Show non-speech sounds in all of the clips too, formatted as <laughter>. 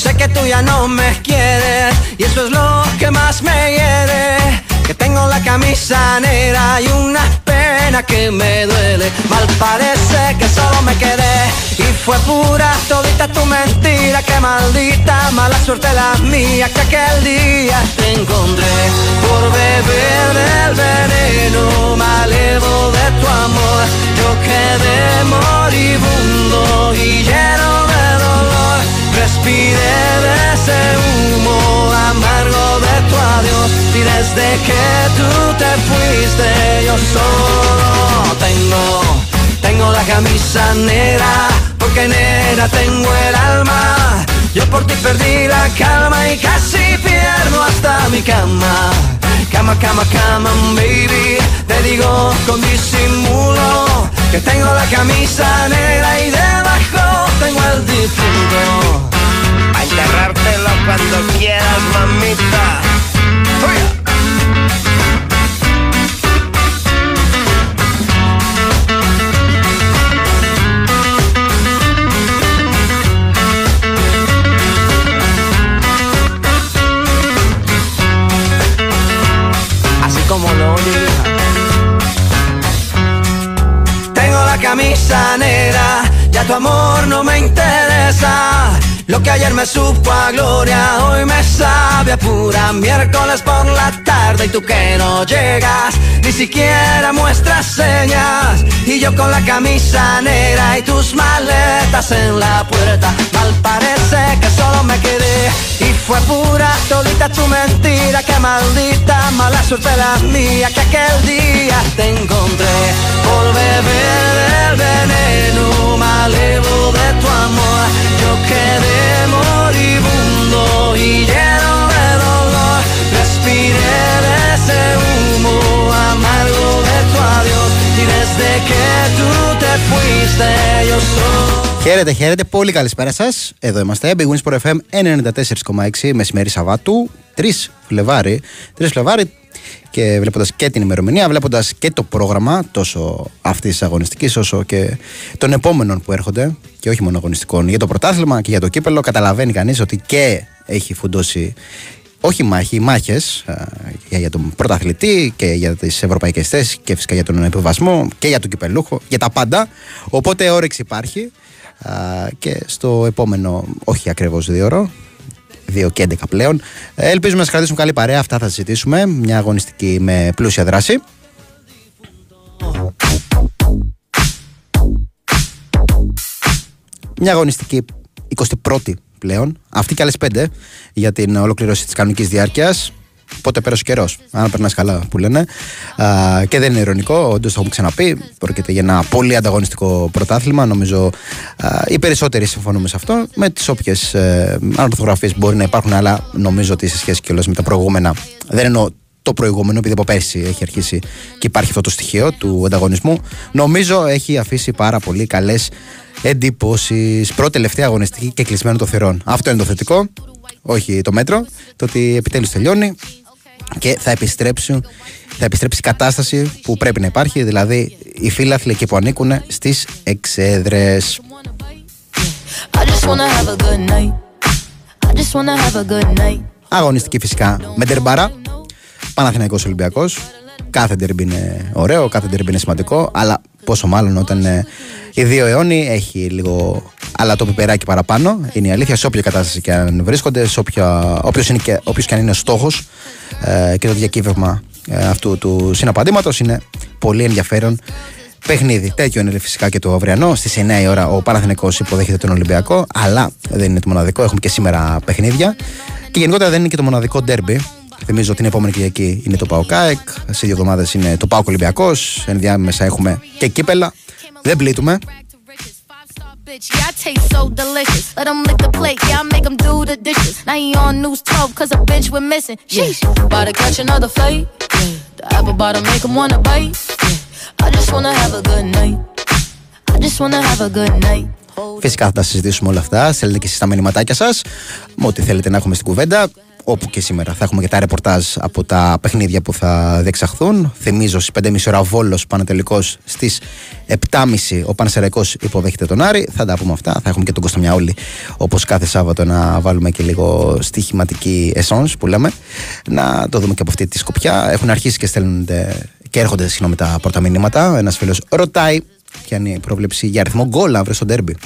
sé que tú ya no me quieres y eso es lo que más me hiere. Que tengo la camisa negra y una pena que me duele. Mal parece que solo me quedé y fue pura todita tu mentira. Que maldita mala suerte la mía que aquel día te encontré por beber del veneno malevo de tu amor. Yo quedé moribundo y lleno Respiré de ese humo amargo de tu adiós y desde que tú te fuiste yo solo tengo, tengo la camisa negra porque negra tengo el alma. Yo por ti perdí la calma y casi pierdo hasta mi cama. Cama, cama, cama, baby. Te digo con disimulo que tengo la camisa negra y debajo tengo el difunto. A enterrártelo cuando quieras, mamita. Así camisa negra, ya tu amor no me interesa. Lo que ayer me supo a gloria, hoy me sabe a pura miércoles por la tarde y tú que no llegas, ni siquiera muestras señas. Y yo con la camisa negra y tus maletas en la puerta, mal parece que solo me quedé y fue pura todita tu mentira, que maldita mala suerte la mía que aquel día te encontré por beber del veneno malevo de tu amor. Yo quedé moribundo y lleno de dolor. Respiré de ese humo amargo de tu adiós y desde que tú te fuiste yo soy. Χαίρετε, χαίρετε. Πολύ καλησπέρα σα. Εδώ είμαστε. Big Wins Pro FM 94,6 μεσημέρι Σαββάτου. 3 Φλεβάρι. 3 Φλεβάρι και βλέποντας και την ημερομηνία, βλέποντας και το πρόγραμμα τόσο αυτή της αγωνιστικής όσο και των επόμενων που έρχονται και όχι μόνο αγωνιστικών για το πρωτάθλημα και για το κύπελο, καταλαβαίνει κανείς ότι και έχει φουντώσει όχι μάχη, μάχες για τον πρωταθλητή και για τις ευρωπαϊκές θέσεις και φυσικά για τον επιβασμό και για τον κυπελούχο, για τα πάντα. Οπότε όρεξη υπάρχει. Α, και στο επόμενο, όχι ακριβώς δύο ώρο, 2 και 11 πλέον. Ε, Ελπίζουμε να σας κρατήσουμε καλή παρέα. Αυτά θα συζητήσουμε. Μια αγωνιστική με πλούσια δράση. Μια αγωνιστική 21η πλέον. Αυτή και άλλες 5 για την ολοκλήρωση της κανονικής διάρκειας. Πότε πέρασε ο καιρός, αν περνάς καλά που λένε. Α, και δεν είναι ειρωνικό, όντως το έχουμε ξαναπεί. Πρόκειται για ένα πολύ ανταγωνιστικό πρωτάθλημα. Νομίζω α, οι περισσότεροι συμφωνούμε σε αυτό. Με τις όποιες ανορθογραφίες μπορεί να υπάρχουν, αλλά νομίζω ότι σε σχέση κιόλας με τα προηγούμενα. Δεν εννοώ το προηγούμενο, επειδή από πέρσι έχει αρχίσει και υπάρχει αυτό το στοιχείο του ανταγωνισμού. Νομίζω έχει αφήσει πάρα πολύ καλές εντυπώσεις. Πρώτη τελευταία αγωνιστική και κλεισμένο των θερών. Αυτό είναι το θετικό. Όχι το μέτρο. Το ότι επιτέλους τελειώνει και θα επιστρέψουν θα επιστρέψει η κατάσταση που πρέπει να υπάρχει, δηλαδή οι φίλαθλοι εκεί που ανήκουν στις εξέδρες. I just wanna have a good night. I just wanna have a good night. Αγωνιστική φυσικά με τερμπάρα. Παναθηναϊκός Ολυμπιακός. Κάθε τερμπή είναι ωραίο, κάθε τερμπή είναι σημαντικό, αλλά πόσο μάλλον όταν ε, οι δύο αιώνιοι έχει λίγο αλλά το πιπεράκι παραπάνω. Είναι η αλήθεια σε όποια κατάσταση και αν βρίσκονται, σε όποια, όποιος, είναι και, όποιος και αν είναι ο στόχος ε, και το διακύβευμα ε, αυτού του συναπαντήματος είναι πολύ ενδιαφέρον παιχνίδι. Τέτοιο είναι φυσικά και το αυριανό. Στις 9 η ώρα ο Παναθηναϊκός υποδέχεται τον Ολυμπιακό. Αλλά δεν είναι το μοναδικό. Έχουμε και σήμερα παιχνίδια. Και γενικότερα δεν είναι και το μοναδικό ντέρμπι. Θυμίζω ότι την επόμενη Κυριακή είναι το Πάο Σε δύο εβδομάδες είναι το Πάο Κολυμπιακό. Ενδιάμεσα έχουμε και κύπελα. Δεν πλήττουμε. Φυσικά θα τα συζητήσουμε όλα αυτά. Σέλνετε και εσείς τα μηνυματάκια σας. Ό,τι θέλετε να έχουμε στην κουβέντα όπου και σήμερα. Θα έχουμε και τα ρεπορτάζ από τα παιχνίδια που θα διεξαχθούν. Θυμίζω στις 5.30 ώρα Βόλος Πανατελικό στις 7.30 ο Πανσεραϊκός υποδέχεται τον Άρη. Θα τα πούμε αυτά. Θα έχουμε και τον Κωνσταντιαούλη όπως κάθε Σάββατο να βάλουμε και λίγο στοιχηματική εσόνς που λέμε. Να το δούμε και από αυτή τη σκοπιά. Έχουν αρχίσει και στέλνονται και έρχονται συγγνώμη τα πρώτα μηνύματα. Ένας φίλος ρωτάει ποια είναι η πρόβλεψη για αριθμό γκολ αύριο στο ντέρμπι.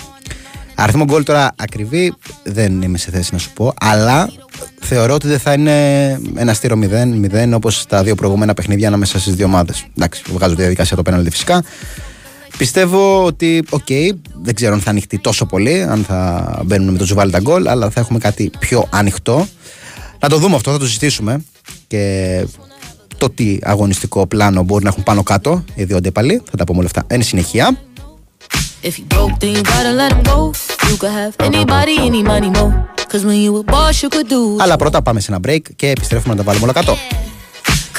Αριθμό γκολ τώρα ακριβή δεν είμαι σε θέση να σου πω, αλλά θεωρώ ότι δεν θα είναι ένα στείρο 0-0 όπως τα δύο προηγούμενα παιχνίδια ανάμεσα στις δύο ομάδες. Εντάξει, βγάζω τη διαδικασία το πέναλτι φυσικά. Πιστεύω ότι, οκ, δεν ξέρω αν θα ανοιχτεί τόσο πολύ, αν θα μπαίνουν με το τσουβάλι τα γκολ, αλλά θα έχουμε κάτι πιο ανοιχτό. Να το δούμε αυτό, θα το συζητήσουμε και το τι αγωνιστικό πλάνο μπορεί να έχουν πάνω κάτω οι δύο αντίπαλοι. Θα τα πούμε όλα αυτά εν συνεχεία. If you broke, then you gotta let him go. You could have anybody, any money, mo. Cause when you a boss, you could do. Αλλά πρώτα πάμε σε ένα break και επιστρέφουμε να τα βάλουμε όλα κάτω.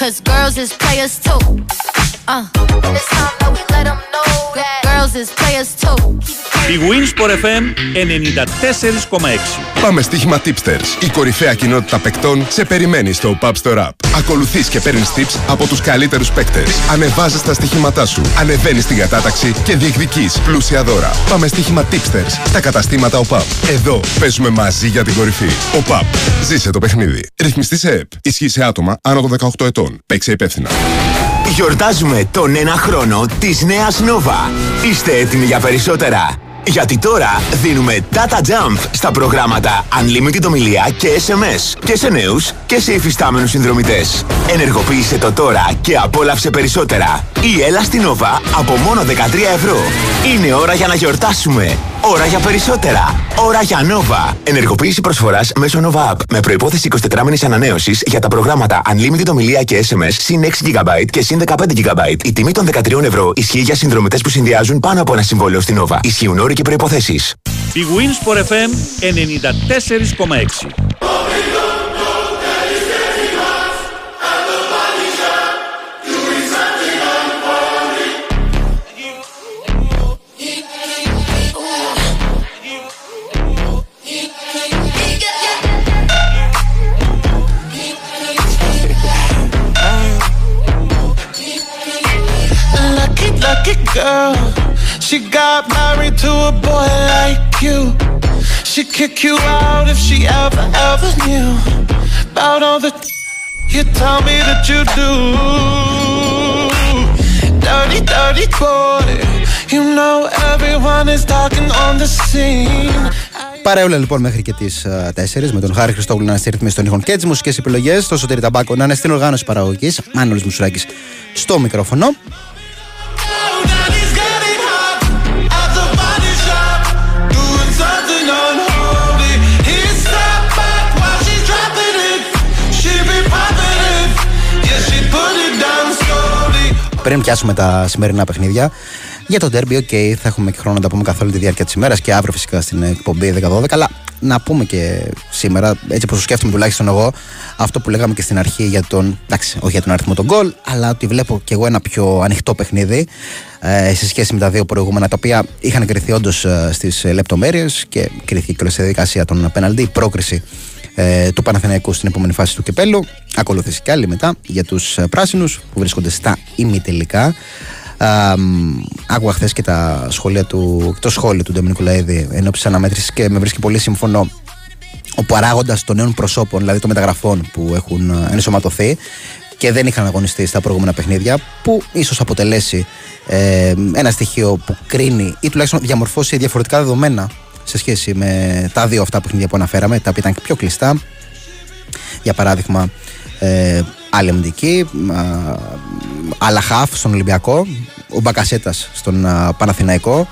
Cause girls is players too. Uh, it's time that we let them know that Girls is players too. Η Winsport FM 94,6 Πάμε στοίχημα Tipsters. Η κορυφαία κοινότητα παικτών σε περιμένει στο Pub Store App. Ακολουθείς και παίρνεις tips από τους καλύτερους παίκτες. Ανεβάζεις τα στοιχήματά σου, ανεβαίνεις στην κατάταξη και διεκδικείς πλούσια δώρα. Πάμε στοίχημα Tipsters στα καταστήματα ΟΠΑΠ. Εδώ παίζουμε μαζί για την κορυφή. ΟΠΑΠ. Ζήσε το παιχνίδι. Ρυθμιστή σε ΕΠ. Ισχύει σε άτομα άνω των 18 ετών. Παίξε υπεύθυνα. Γιορτάζουμε τον ένα χρόνο της νέας Nova. Είστε έτοιμοι για περισσότερα. Γιατί τώρα δίνουμε data jump στα προγράμματα Unlimited ομιλία και SMS και σε νέους και σε υφιστάμενους συνδρομητές. Ενεργοποίησε το τώρα και απόλαυσε περισσότερα. Η έλα στην Nova από μόνο 13 ευρώ. Είναι ώρα για να γιορτάσουμε. Ώρα για περισσότερα. Ώρα για Nova. Ενεργοποίηση προσφοράς μέσω Nova App. Με προπόθεση 24 μήνε ανανέωσης για τα προγράμματα Unlimited ομιλία και SMS συν 6 GB και συν 15 GB. Η τιμή των 13 ευρώ ισχύει για συνδρομητές που συνδυάζουν πάνω από ένα συμβόλαιο στην Nova. Ισχύουν όροι και προποθέσει. Η Winsport FM 94,6 lucky girl. She got married to a boy like you. She'd kick you out if she ever, ever knew about all the <laughs> you tell me that you do. Dirty, dirty boy. You know everyone is talking on the scene. Παρέολα λοιπόν μέχρι και τις 4 με τον Χάρη Χριστόγλου να είναι στη ρύθμιση των ήχων και τις μουσικές επιλογές. Το Σωτήρι Ταμπάκο να είναι στην οργάνωση παραγωγής. Μάνολης Μουσουράκης στο μικρόφωνο. Πριν πιάσουμε τα σημερινά παιχνίδια, για το derby, OK, θα έχουμε και χρόνο να τα πούμε καθ' όλη τη διάρκεια της ημέρας και αύριο φυσικά στην εκπομπή 10-12. Αλλά να πούμε και σήμερα, έτσι όπως το σκέφτομαι τουλάχιστον εγώ, αυτό που λέγαμε και στην αρχή για τον. Εντάξει, όχι για τον αριθμό των γκολ, αλλά ότι βλέπω και εγώ ένα πιο ανοιχτό παιχνίδι ε, σε σχέση με τα δύο προηγούμενα, τα οποία είχαν κρυθεί όντως ε, στις λεπτομέρειες και κριθεί και στη διαδικασία των πέναλτι. Η πρόκριση ε, του Παναθηναϊκού στην επόμενη φάση του κυπέλου. Ακολούθησε και άλλη μετά για τους ε, πράσινους που βρίσκονται στα ημιτελικά. Άκουγα χθες και τα σχόλια του, το σχόλιο του Ντομινικού Λαίδη εν ώψη αναμέτρησης και με βρίσκει πολύ σύμφωνο ο παράγοντας των νέων προσώπων, δηλαδή των μεταγραφών που έχουν ε, ενσωματωθεί και δεν είχαν αγωνιστεί στα προηγούμενα παιχνίδια, που ίσως αποτελέσει ε, ένα στοιχείο που κρίνει ή τουλάχιστον διαμορφώσει διαφορετικά δεδομένα σε σχέση με τα δύο αυτά παιχνίδια που αναφέραμε, τα οποία ήταν πιο κλειστά. Για παράδειγμα, ε, άλλη αμυντική, άλλα χαφ στον Ολυμπιακό, ο Μπακασέτας στον Παναθηναϊκό.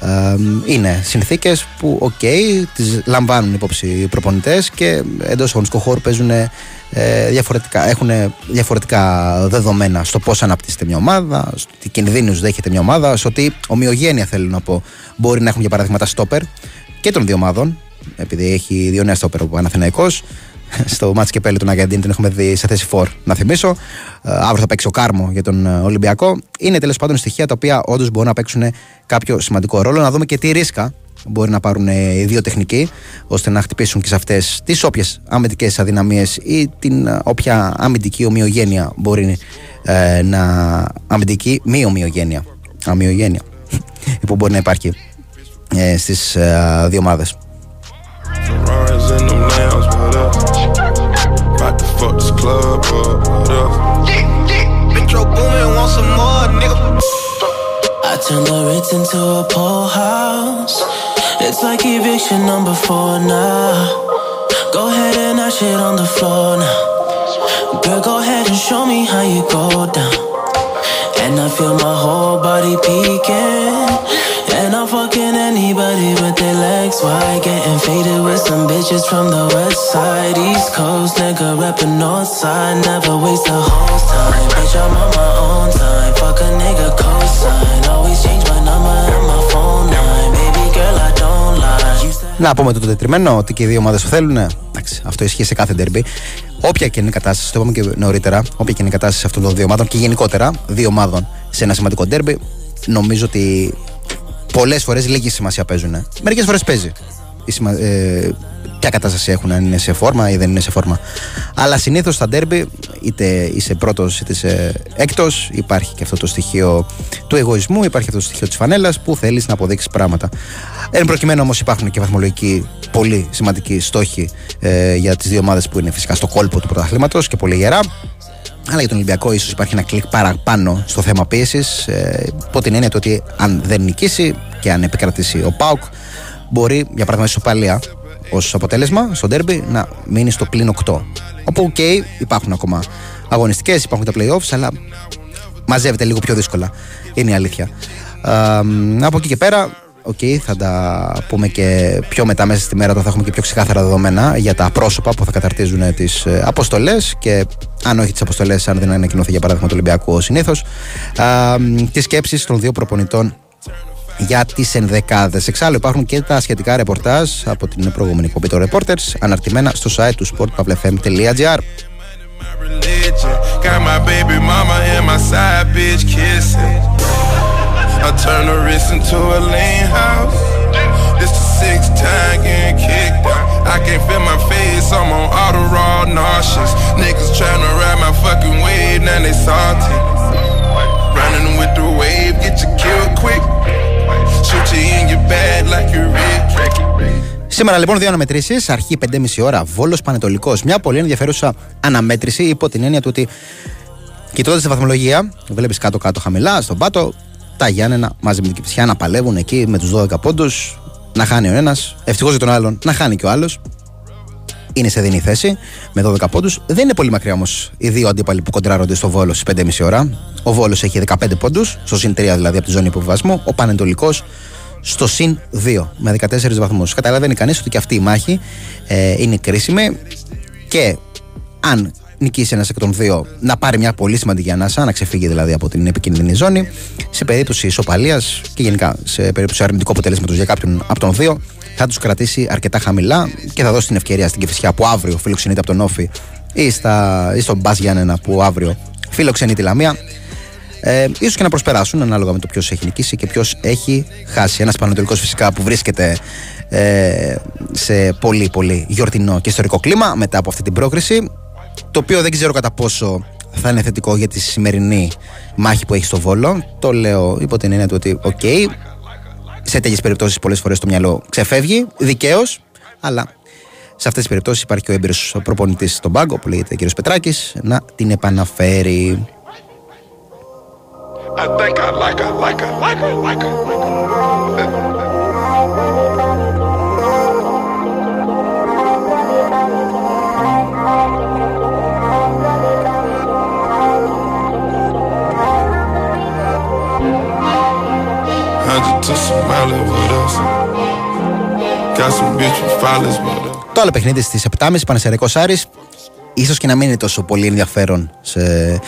Ε, είναι συνθήκες που, οκ, okay, τις λαμβάνουν υπόψη οι προπονητές και εντός αγωνιστικού χώρου παίζουν ε, διαφορετικά, έχουν διαφορετικά δεδομένα στο πώς αναπτύσσεται μια ομάδα, στο τι κινδύνους δέχεται μια ομάδα, στο τι ομοιογένεια θέλω να πω μπορεί να έχουν για παράδειγμα τα στόπερ και των δύο ομάδων, επειδή έχει δύο νέα στόπερ ο Παναθηναϊκός στο μάτς και πέλη του Αγκαντίνη την έχουμε δει σε θέση 4 να θυμίσω ε, αύριο θα παίξει ο Κάρμο για τον ε, Ολυμπιακό είναι τέλος πάντων στοιχεία τα οποία όντως μπορούν να παίξουν κάποιο σημαντικό ρόλο να δούμε και τι ρίσκα μπορεί να πάρουν ε, οι δύο τεχνικοί ώστε να χτυπήσουν και σε αυτές τις όποιες αμυντικές αδυναμίες ή την ε, όποια αμυντική ομοιογένεια μπορεί ε, να. αμυντική μη ομοιογένεια. Αμοιογένεια. <laughs> που μπορεί να υπάρχει ε, στις ε, δύο ομάδες. About to fuck this club up, what else? Metro Boomin, want some more, nigga. I turn the Ritz into a pool house. It's like eviction number four now. Go ahead and I shit on the floor now. Girl, go ahead and show me how you go down. And I feel my whole body peeking. And I'm fucking anybody with their legs wide. Getting faded with some bitches from the west side. East coast, nigga reppin' north side. Never waste a whole time. Bitch, I'm on my own time. Fuck a nigga cosign. Always change my number and my phone line. Baby girl, I don't lie. You said Να πούμε το τετριμένο ότι και οι δύο ομάδες το θέλουν. Εντάξει, αυτό ισχύει σε κάθε ντερμπι. Όποια και είναι η κατάσταση, το είπαμε και νωρίτερα, όποια και είναι η κατάσταση αυτών των δύο ομάδων και γενικότερα δύο ομάδων σε ένα σημαντικό ντερμπι, νομίζω ότι πολλές φορές λίγη σημασία παίζουν. Μερικές φορές παίζει. Η σημα... ε, ποια κατάσταση έχουν, αν είναι σε φόρμα ή δεν είναι σε φόρμα. Αλλά συνήθως στα ντέρμπι, είτε είσαι πρώτος είτε είσαι έκτος, υπάρχει και αυτό το στοιχείο του εγωισμού, υπάρχει αυτό το στοιχείο της φανέλας που θέλεις να αποδείξεις πράγματα. Εν προκειμένω όμως υπάρχουν και βαθμολογικοί πολύ σημαντικοί στόχοι ε, για τις δύο ομάδες που είναι φυσικά στο κόλπο του πρωταθλήματος και πολύ γερά. Αλλά για τον Ολυμπιακό ίσως υπάρχει ένα κλικ παραπάνω στο θέμα πίεσης. Ε, υπό την έννοια του ότι αν δεν νικήσει και αν επικρατήσει ο ΠΑΟΚ, μπορεί για παράδειγμα η ισοπαλία ως αποτέλεσμα στο ντέρμπι να μείνει στο πλην 8. Όπου, οκ, υπάρχουν ακόμα αγωνιστικές, υπάρχουν τα playoffs, αλλά μαζεύεται λίγο πιο δύσκολα. Είναι η αλήθεια. Α, από εκεί και πέρα, οκ, θα τα πούμε και πιο μετά μέσα στη μέρα όταν θα έχουμε και πιο ξεκάθαρα δεδομένα για τα πρόσωπα που θα καταρτίζουν τις αποστολές και αν όχι τις αποστολές, αν δεν ανακοινώθηκε για παράδειγμα το Ολυμπιακό συνήθως, τις σκέψεις των δύο προπονητών για τις ενδεκάδες. Εξάλλου υπάρχουν και τα σχετικά ρεπορτάζ από την προηγούμενη εκπομπή των Reporters αναρτημένα στο site του sportpavlefm.gr. My religion. Got my baby mama and my side bitch kissing. I turn the wrist into a lean house. This the sixth time getting kicked out. I can't feel my face, I'm on auto raw nauseous. Niggas tryna ride my fucking wave, now they salty. Running with the wave, get you killed quick. Shoot you in your bag like you Rick. Σήμερα λοιπόν δύο αναμετρήσει, αρχή 5.30 ώρα, Βόλο Πανετολικό. Μια πολύ ενδιαφέρουσα αναμέτρηση υπό την έννοια του ότι κοιτώντα τη βαθμολογία, βλέπει κάτω-κάτω χαμηλά στον πάτο, τα Γιάννενα μαζί με την Κυψιά να παλεύουν εκεί με τους 12 πόντους, να χάνει ο ένας, ευτυχώς για τον άλλον, να χάνει και ο άλλος. Είναι σε δινή θέση με 12 πόντους. Δεν είναι πολύ μακριά όμως οι δύο αντίπαλοι που κοντράρονται στο Βόλος στις 5.30 ώρα. Ο Βόλος έχει 15 πόντους, στο συν 3 δηλαδή από τη ζώνη υποβιβασμού. Ο Πανετολικός στο συν 2 με 14 βαθμούς. Καταλαβαίνει κανείς ότι και αυτή η μάχη ε, είναι κρίσιμη και αν νικήσει ένας εκ των δύο, να πάρει μια πολύ σημαντική ανάσα, να ξεφύγει δηλαδή από την επικίνδυνη ζώνη. Σε περίπτωση ισοπαλίας και γενικά σε περίπτωση αρνητικού αποτελέσματος για κάποιον από τον δύο, θα τους κρατήσει αρκετά χαμηλά και θα δώσει την ευκαιρία στην Κεφισιά που αύριο φιλοξενείται από τον Όφη ή, στα, ή στον Μπα Γιάννενα που αύριο φιλοξενεί τη Λαμία. Ε, ίσως και να προσπεράσουν ανάλογα με το ποιος έχει νικήσει και ποιος έχει χάσει. Ένας Παναιτωλικό φυσικά που βρίσκεται ε, σε πολύ πολύ γιορτινό και ιστορικό κλίμα μετά από αυτή την πρόκριση. Το οποίο δεν ξέρω κατά πόσο θα είναι θετικό για τη σημερινή μάχη που έχει στο Βόλο. Το λέω υπό την έννοια του ότι, οκ, σε τέτοιες περιπτώσεις πολλές φορές το μυαλό ξεφεύγει, δικαίως, αλλά σε αυτές τις περιπτώσεις υπάρχει και ο έμπειρος προπονητής στον πάγκο που λέγεται κ. Πετράκης να την επαναφέρει. I think I like her, like her, like her, like her. Hundred to Το άλλο παιχνίδι στις 7.30 Πανεσαιρικό Άρης. ίσως και να μην είναι τόσο πολύ ενδιαφέρον σε, ε,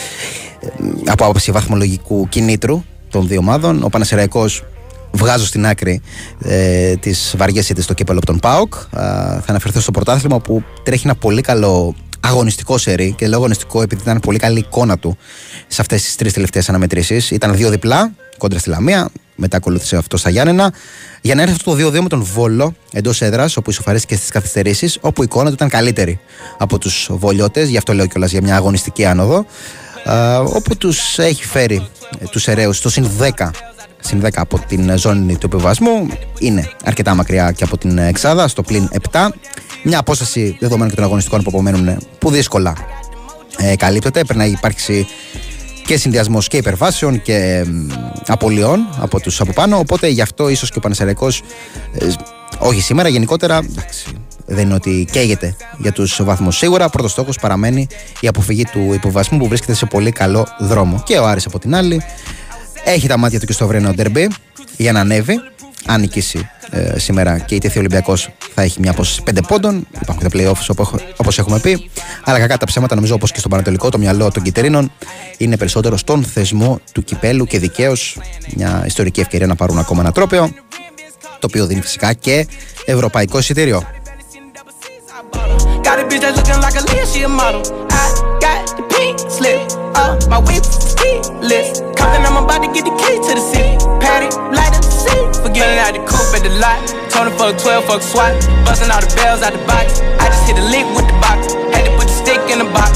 από άποψη βαθμολογικού κινήτρου των δύο ομάδων. Ο Πανεσαιραϊκός βγάζω στην άκρη ε, τις βαριές ήττες στο κύπελο από τον Πάοκ. Α, θα αναφερθώ στο πρωτάθλημα που τρέχει ένα πολύ καλό αγωνιστικό σερί και λέω αγωνιστικό επειδή ήταν πολύ καλή εικόνα του σε αυτές τις τρεις τελευταίες αναμετρήσεις. Ήταν δύο διπλά κόντρα στη Λαμία, μετά ακολούθησε αυτό στα Γιάννενα. Για να έρθει αυτό το 2-2 με τον Βόλο εντός έδρας, όπου ισοφαρίστηκε στις καθυστερήσεις, όπου η εικόνα του ήταν καλύτερη από τους Βολιώτες, γι' αυτό λέω κιόλας για μια αγωνιστική άνοδο. Ε, όπου τους έχει φέρει ε, τους Ερέου στο συν 10 συν 10 από την ζώνη του επιβασμού. Είναι αρκετά μακριά και από την Εξάδα, στο πλην 7. Μια απόσταση δεδομένων και των αγωνιστικών που απομένουν που δύσκολα ε, καλύπτεται. Πρέπει να υπάρξει και συνδυασμός και υπερβάσεων και απολειών από τους από πάνω. Οπότε γι' αυτό ίσως και ο Πανεσαιρεκό, ε, όχι σήμερα, γενικότερα εντάξει, δεν είναι ότι καίγεται για τους βαθμούς. Σίγουρα, πρώτος στόχος παραμένει η αποφυγή του υποβασμού που βρίσκεται σε πολύ καλό δρόμο. Και ο Άρης από την άλλη έχει τα μάτια του και στο βρένο ντερμπι για να ανέβει. Αν νικήσει ε, σήμερα και η τεθεί Ολυμπιακός θα έχει μια απόσταση 5 πόντων. Υπάρχουν και τα playoffs όπως έχουμε πει. Αλλά κακά τα ψέματα, νομίζω όπως και στον Πανατολικό, το μυαλό των Κιτερίνων είναι περισσότερο στον θεσμό του κυπέλου και δικαίως μια ιστορική ευκαιρία να πάρουν ακόμα ένα τρόπαιο. Το οποίο δίνει φυσικά και ευρωπαϊκό εισιτήριο. Got a bitch that's looking like a Leah, she a model. I got the pink slip, uh, my whip ski list. Compton, I'm about to get the key to the city. Patty, light up the city. Forgetting out the coupe at the lot. Tony fuck 12, fuck SWAT. Busting all the bells out the box. I just hit a lick with the box. Had to put the stick in the box.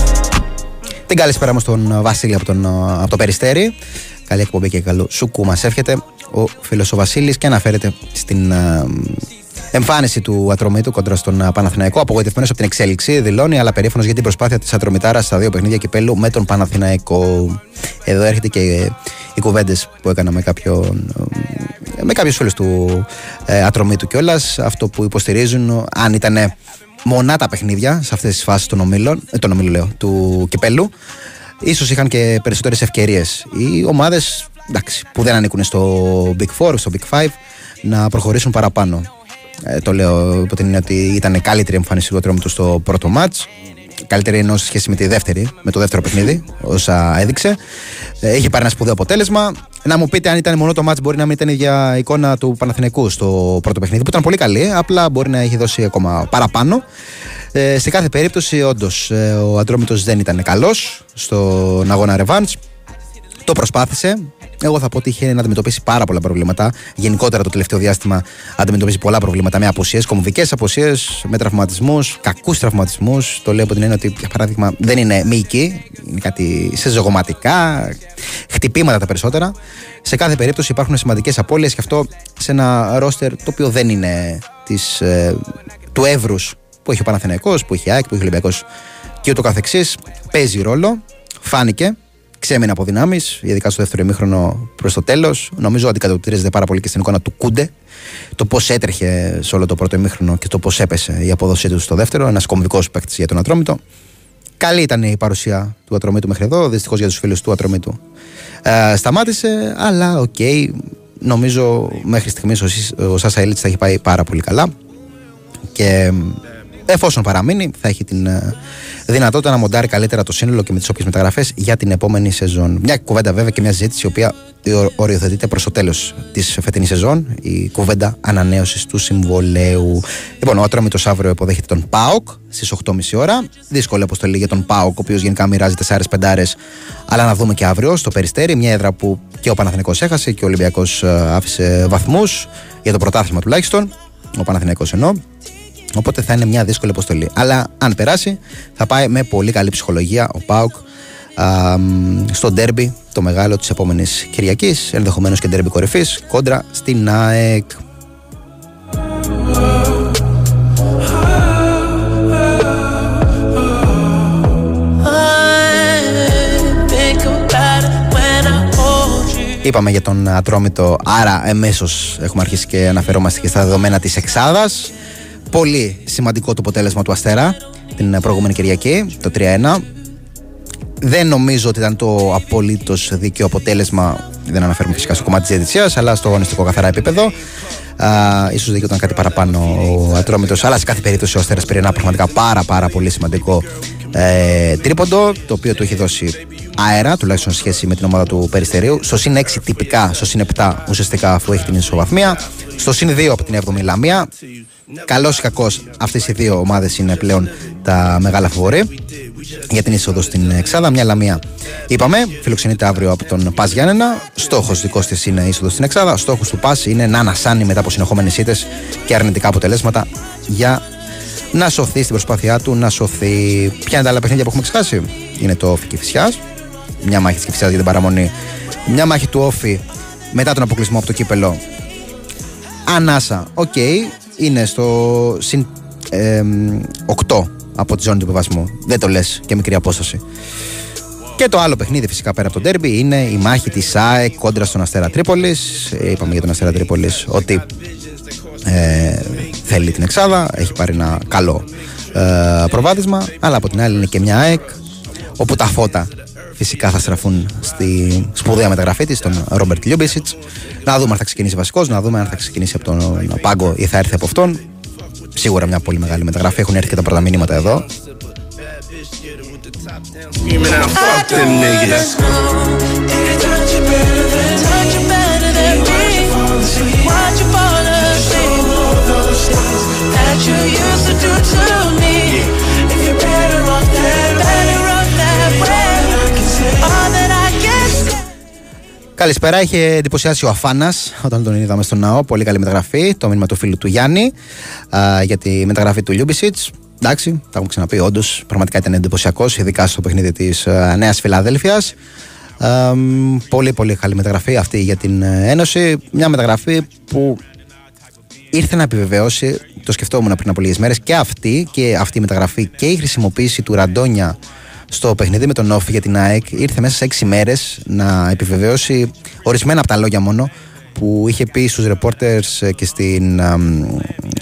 Την καλησπέρα μου στον Βασίλη από, τον, από το Περιστέρι. Καλή εκπομπή και καλό σουκού μας εύχεται ο φίλος ο Βασίλης και αναφέρεται στην εμφάνιση του Ατρομήτου κοντρα στον Παναθηναϊκό. Απογοητευμένος από την εξέλιξη, δηλώνει, αλλά περήφανος για την προσπάθεια της Ατρομητάρας στα δύο παιχνίδια κυπέλου με τον Παναθηναϊκό. Εδώ έρχεται και οι κουβέντες που έκανα με κάποιον. Με κάποιου φίλου του ε, Ατρομήτου κιόλας. Αυτό που υποστηρίζουν, αν ήταν μονά τα παιχνίδια σε αυτές τις φάσεις των ομίλων, ε, των ομίλων λέω, του κυπέλου, ίσως είχαν και περισσότερες ευκαιρίες. Οι ομάδες που δεν ανήκουν στο Big Four, στο Big Five, να προχωρήσουν παραπάνω. Ε, το λέω υπό την ότι ήταν καλύτερη εμφάνιση του Ατρόμητου στο πρώτο μάτ. Καλύτερη ενώ σε σχέση με τη δεύτερη, με το δεύτερο παιχνίδι, όσα έδειξε. Ε, έχει πάρει ένα σπουδαίο αποτέλεσμα. Να μου πείτε αν ήταν μόνο το μάτ, μπορεί να μην ήταν η ίδια εικόνα του Παναθηνικού στο πρώτο παιχνίδι, που ήταν πολύ καλή. Απλά μπορεί να έχει δώσει ακόμα παραπάνω. Ε, σε κάθε περίπτωση, όντως, ε, ο Αντρόμητος δεν ήταν καλός στον αγώνα Ρεβάντ. Το προσπάθησε. Εγώ θα πω ότι είχε να αντιμετωπίσει πάρα πολλά προβλήματα. Γενικότερα το τελευταίο διάστημα αντιμετωπίζει πολλά προβλήματα με αποσίε, κομβικές αποσίε, με τραυματισμούς, κακούς τραυματισμούς. Το λέω από την έννοια ότι, για παράδειγμα, δεν είναι μυϊκή, είναι κάτι σε ζωγωματικά, χτυπήματα τα περισσότερα. Σε κάθε περίπτωση υπάρχουν σημαντικές απώλειες και αυτό σε ένα ρόστερ το οποίο δεν είναι της, ε, του εύρους που έχει ο Παναθηναϊκός, που έχει η ΑΕΚ, που έχει ο Ολυμπιακός και ούτω καθεξής. Παίζει ρόλο, φάνηκε ξέμεινε από δυνάμεις, ειδικά στο δεύτερο ημίχρονο προς το τέλος. Νομίζω αντικατοπτρίζεται πάρα πολύ και στην εικόνα του Κούντε. Το πώς έτρεχε σε όλο το πρώτο ημίχρονο και το πώς έπεσε η απόδοσή του στο δεύτερο. Ένας κομβικός παίκτης για τον Ατρόμητο. Καλή ήταν η παρουσία του Ατρομήτου μέχρι εδώ. Δυστυχώς για τους φίλους του Ατρομήτου ε, σταμάτησε, αλλά OK. Okay, νομίζω μέχρι στιγμής ο, ο Σάσα Ελίτ θα έχει πάει πάρα πολύ καλά. Και εφόσον παραμείνει, θα έχει την ε, δυνατότητα να μοντάρει καλύτερα το σύνολο και με τις όποιες μεταγραφές για την επόμενη σεζόν. Μια κουβέντα βέβαια και μια συζήτηση η οποία οριοθετείται προς το τέλος της φετινής σεζόν, η κουβέντα ανανέωσης του συμβολέου. Λοιπόν, ο Ατρόμητος αύριο υποδέχεται τον ΠΑΟΚ στις 8.30 ώρα. Δύσκολη αποστολή για τον ΠΑΟΚ, ο οποίος γενικά μοιράζει 4 πεντάρες. Αλλά να δούμε και αύριο στο Περιστέρι, μια έδρα που και ο Παναθηναϊκός έχασε και ο Ολυμπιακός ε, άφησε βαθμούς για το πρωτάθλημα τουλάχιστον. Ο Παναθηναϊκός εννοώ. Οπότε θα είναι μια δύσκολη αποστολή. Αλλά αν περάσει, θα πάει με πολύ καλή ψυχολογία ο Πάουκ στο ντέρμπι το μεγάλο της επόμενης Κυριακής, ενδεχομένως και ντέρμπι κορυφής, κόντρα στην ΑΕΚ. Είπαμε για τον Ατρόμητο, άρα εμέσως έχουμε αρχίσει και αναφερόμαστε και στα δεδομένα της Εξάδας. Πολύ σημαντικό το αποτέλεσμα του Αστέρα την προηγούμενη Κυριακή, το 3-1. Δεν νομίζω ότι ήταν το απολύτως δίκαιο αποτέλεσμα. Δεν αναφέρουμε φυσικά στο κομμάτι της διαιτησίας, αλλά στο αγωνιστικό καθαρά επίπεδο. σω δίκαιο ήταν κάτι παραπάνω ο Ατρόμητος, αλλά σε κάθε περίπτωση ο Αστέρας πήρε ένα πραγματικά πάρα, πάρα πολύ σημαντικό ε, τρίποντο, το οποίο του έχει δώσει αέρα, τουλάχιστον σε σχέση με την ομάδα του Περιστερίου. Στο συν 6 τυπικά, στο συν 7 ουσιαστικά αφού έχει την ισοβαθμία. Στο συν 2 από την 7η Λαμία. Καλός ή κακός, αυτές οι δύο ομάδες είναι πλέον τα μεγάλα φοβορή. για την είσοδο στην Εξάδα. Μια λαμία. Είπαμε, φιλοξενείται αύριο από τον Πας Γιάννενα. Στόχος δικός της είναι είσοδος στην Εξάδα. Στόχος του Πας είναι να ανασάνει μετά από συνεχόμενες ήττες και αρνητικά αποτελέσματα για να σωθεί στην προσπάθειά του, να σωθεί. Ποια είναι τα άλλα παιχνίδια που έχουμε ξεχάσει, Είναι το ΟΦΗ Κηφισιά. Μια μάχη της Κηφισιά για την παραμονή. Μια μάχη του ΟΦΗ μετά τον αποκλεισμό από το κύπελλο. Ανάσα, οκ, είναι στο συν ε, 8 από τη ζώνη του υποβιβασμού. Δεν το λες και μικρή απόσταση. Και το άλλο παιχνίδι φυσικά πέρα από το ντέρμπι είναι η μάχη της ΑΕΚ κόντρα στον Αστέρα Τρίπολης. Είπαμε για τον Αστέρα Τρίπολης ότι ε, θέλει την Εξάδα, έχει πάρει ένα καλό ε, προβάδισμα, αλλά από την άλλη είναι και μια ΑΕΚ όπου τα φώτα φυσικά θα στραφούν στη σπουδαία μεταγραφή της, τον Ρόμπερτ Λιούμπισιτς. Να δούμε αν θα ξεκινήσει βασικός, να δούμε αν θα ξεκινήσει από τον Πάγκο ή θα έρθει από αυτόν. Σίγουρα μια πολύ μεγάλη μεταγραφή. Έχουν έρθει και τα πρώτα μηνύματα εδώ. Καλησπέρα, είχε εντυπωσιάσει ο Αφάνας όταν τον είδαμε στο ναό. Πολύ καλή μεταγραφή. Το μήνυμα του φίλου του Γιάννη α, για τη μεταγραφή του Λιούμπισιτς. Εντάξει, τα έχουμε ξαναπεί. Όντως, πραγματικά ήταν εντυπωσιακός, ειδικά στο παιχνίδι της Νέας Φιλαδέλφιας. Πολύ, πολύ καλή μεταγραφή αυτή για την ε, Ένωση. Μια μεταγραφή που ήρθε να επιβεβαιώσει, το σκεφτόμουν πριν από λίγες μέρες, και αυτή και αυτή η μεταγραφή και η χρησιμοποίηση του Ραντόνια στο παιχνίδι με τον Όφη για την ΑΕΚ ήρθε μέσα σε έξι μέρες να επιβεβαιώσει ορισμένα από τα λόγια μόνο που είχε πει στους reporters και στην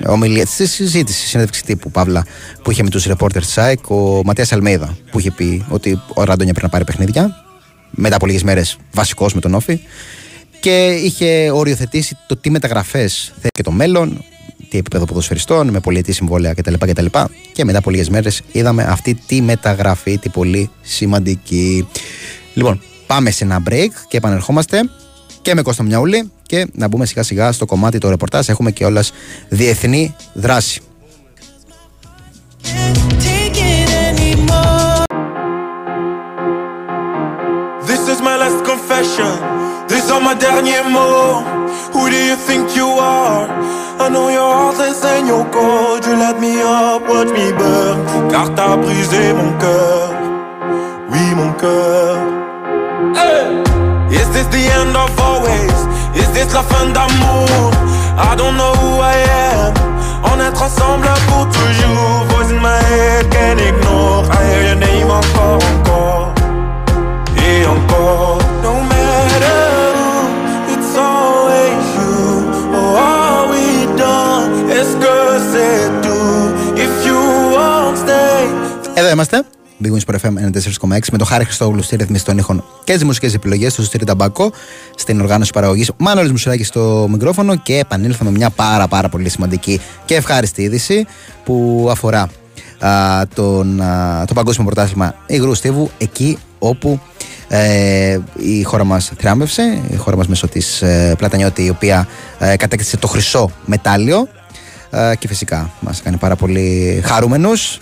ομιλία στη συζήτηση, συνέντευξη τύπου Παύλα που είχε με τους reporters της ΑΕΚ ο Ματίας Αλμέιδα που είχε πει ότι ο Ραντόνια πρέπει να πάρει παιχνίδια μετά από λίγες μέρες βασικός με τον Όφη και είχε οριοθετήσει το τι μεταγραφές θέλει και το μέλλον τι επίπεδο ποδοσφαιριστών, με πολιτή συμβόλαια κτλ. κτλ. Και μετά από λίγε μέρες είδαμε αυτή τη μεταγραφή, τη πολύ σημαντική. Λοιπόν, πάμε σε ένα break και επανερχόμαστε και με Κώστα Μιαούλη και να μπούμε σιγά σιγά στο κομμάτι του ρεπορτάζ. Έχουμε και όλας διεθνή δράση. This is my last confession. These are my derniers mots. Who do you think you are? I know your heartless and your cold. You let me up, watch me burn. Car t'as brisé mon cœur. Oui, mon cœur. Hey! Is this the end of always? Is this la fin d'amour? I don't know who I am. On être ensemble pour toujours. Voice in my head, can't ignore. I hear your name encore, encore. Et encore. No matter Εδώ είμαστε. Big Wings FM 94,6 με τον Χάρη Χριστόγλου στη ρύθμιση των ήχων και τις μουσικές επιλογές του Στήρι Ταμπάκο στην οργάνωση παραγωγής. Μάνολης Μουσουράκη στο μικρόφωνο και επανήλθαμε μια πάρα πάρα πολύ σημαντική και ευχάριστη είδηση που αφορά α, τον, α, το Παγκόσμιο Πρωτάθλημα Υγρού Στίβου εκεί όπου ε, η χώρα μας θριάμβευσε, η χώρα μας μέσω της ε, Πλατανιώτη η οποία ε, κατέκτησε το χρυσό μετάλλιο ε, και φυσικά μας κάνει πάρα πολύ χαρούμενους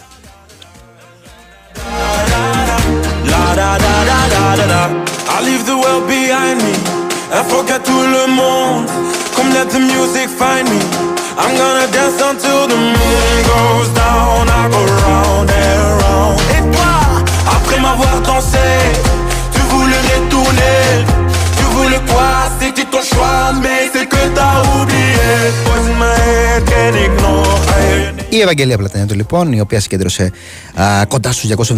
I leave the world behind me and forget tout le monde. Come let the music find me. I'm gonna dance until the moon goes down. I go round and round. Et toi, après m'avoir dansé, tu voulais retourner. Tu voulais quoi C'était ton choix, mais c'est que t'as oublié. Voice in my head, can't ignore. I hear your name. Η Ευαγγελία Πλατανιώτου λοιπόν, η οποία συγκέντρωσε α, κοντά στους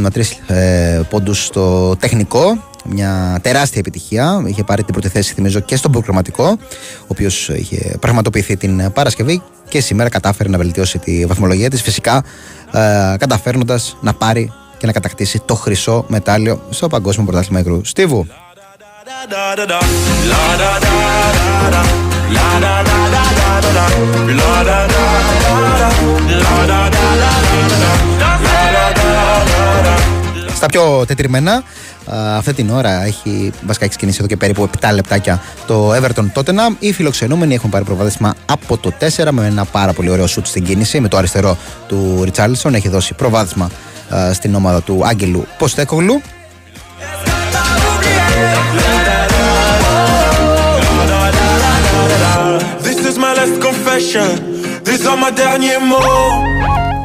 273 ε, πόντους στο τεχνικό, μια τεράστια επιτυχία. Είχε πάρει την πρώτη θέση, θυμίζω, και στον προγραμματικό, ο οποίος είχε πραγματοποιηθεί την Παρασκευή και σήμερα κατάφερε να βελτιώσει τη βαθμολογία της, φυσικά ε, καταφέρνοντας να πάρει και να κατακτήσει το χρυσό μετάλλιο στο Παγκόσμιο Πρωτάθλημα Υγρού. Στίβου. Στα πιο τετριμένα, α, αυτή την ώρα έχει βασικά έχει ξεκινήσει εδώ και περίπου 7 λεπτάκια το Everton Tottenham. Οι φιλοξενούμενοι έχουν πάρει προβάδισμα από το 4 με ένα πάρα πολύ ωραίο σουτ στην κίνηση με το αριστερό του Ριτσάλισον. Έχει δώσει προβάδισμα ε, στην ομάδα του Άγγελου Ποστέκογλου.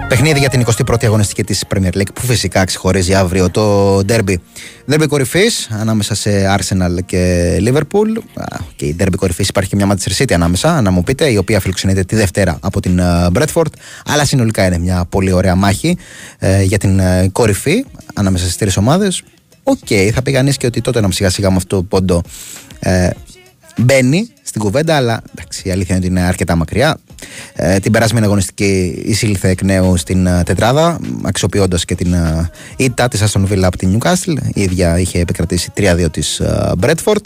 Παιχνίδι για την 21η αγωνιστική της Premier League που φυσικά ξεχωρίζει αύριο το ντέρμπι. Ντέρμπι κορυφής ανάμεσα σε Arsenal και Liverpool. Και η ντέρμπι κορυφής υπάρχει και μια Manchester City ανάμεσα, να μου πείτε, η οποία φιλοξενείται τη Δευτέρα από την ε, Brentford. Αλλά συνολικά είναι μια πολύ ωραία μάχη ε, για την ε, κορυφή ανάμεσα στις τρεις ομάδες. OK, okay, θα πει κανείς και ότι Τότεναμ σιγά σιγά με αυτό το πόντο ε, μπαίνει στην κουβέντα, αλλά εντάξει, η αλήθεια είναι ότι είναι αρκετά μακριά. Ε, την περασμένη αγωνιστική εισήλθε εκ νέου στην uh, τετράδα, αξιοποιώντας και την uh, ήττα της Αστον Villa από την Newcastle. Η ίδια είχε επικρατήσει 3-2 της uh, Bradford.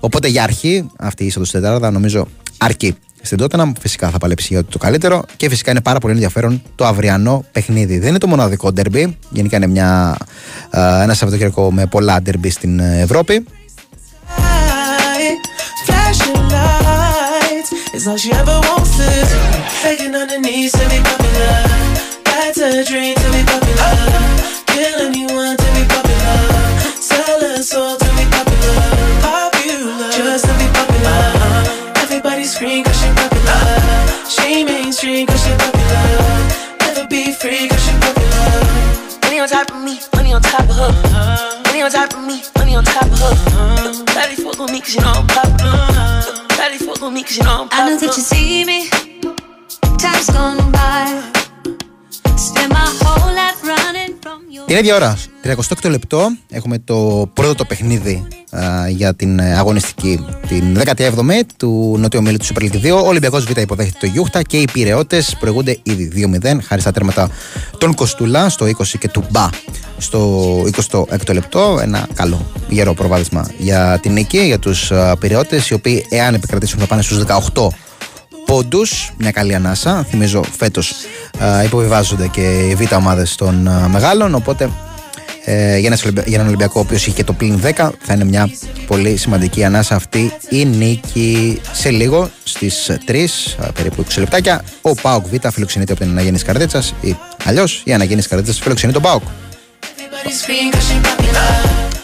Οπότε για αρχή αυτή η είσοδος στην τετράδα νομίζω αρκεί. Στην Tottenham φυσικά θα παλέψει για το καλύτερο και φυσικά είναι πάρα πολύ ενδιαφέρον το αυριανό παιχνίδι. Δεν είναι το μοναδικό ντερμπι. Γενικά είναι μια, ένα Σαββατοκύριακο με πολλά ντερμπι στην Ευρώπη. It's all she ever wants is begging on her knees to be popular. That's a dream to be popular. Kill anyone to be popular. Sell her soul to be popular. Popular, just to be popular. Everybody scream cause she popular. She mainstream cause she popular. Never be free cause she popular. Money on top of me, money on top of her. Money on top of me, money on top of her. Daddy fuck with me cause you know I'm popular. Shawty fuck with me cause you know I'm poppin'. I know that you see me. Time's gone by. Spend my whole Την ίδια ώρα, 38 λεπτό, έχουμε το πρώτο το παιχνίδι α, για την αγωνιστική την 17η του Νότιου Ομίλου του Super League 2. Ο Ολυμπιακός Β υποδέχεται το Γιούχτα και οι Πυραιώτες προηγούνται ήδη 2-0 χάρη στα τέρματα των Κοστούλα στο 20 και του Μπα στο 26ο λεπτό. Ένα καλό γερό προβάδισμα για την νίκη, για τους Πυραιώτες οι οποίοι εάν επικρατήσουν θα πάνε στους 18 πόντους. Μια καλή ανάσα. Θυμίζω φέτος υποβιβάζονται και οι β' ομάδες των μεγάλων. Οπότε ε, για, ένας, για έναν Ολυμπιακό ο οποίος είχε και το πλήν 10 θα είναι μια πολύ σημαντική ανάσα αυτή η νίκη σε λίγο στις 3 περίπου 20 λεπτάκια ο Πάοκ Β φιλοξενείται από την Αναγέννη Καρδίτσας ή αλλιώς η Αναγέννη Καρδίτσας φιλοξενεί τον Πάοκ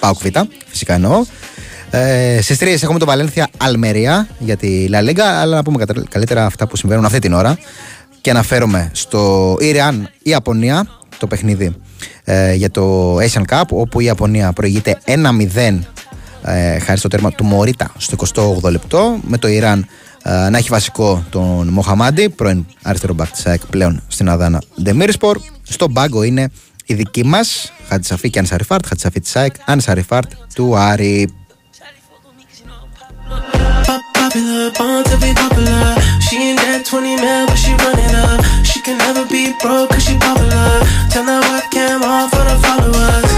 Πάοκ Β φυσικά εννοώ ε, Στις 3 έχουμε το Βαλένθια Αλμερία για τη Λα Λίγκα, αλλά να πούμε καλύτερα αυτά που συμβαίνουν αυτή την ώρα. Και αναφέρομαι στο Ιρεάν Ιαπωνία, το παιχνίδι ε, για το Asian Cup, όπου η Ιαπωνία προηγείται 1-0 ε, χάρη στο τέρμα του Μωρίτα στο 28 λεπτό, με το Ιράν ε, να έχει βασικό τον Μοχαμάντι, πρώην αριστερό μπακ πλέον στην Αδάνα Ντεμίρσπορ. Στο μπάγκο είναι η δική μας, Χατσαφή και Ανσαριφάρτ, Χατσαφή της ΑΕΚ, Ανσαριφάρτ του Άρη. Popular, born to be popular. She ain't that 20 mil, but she running up. She can never be broke, cause she popular. Turn the webcam on for the followers.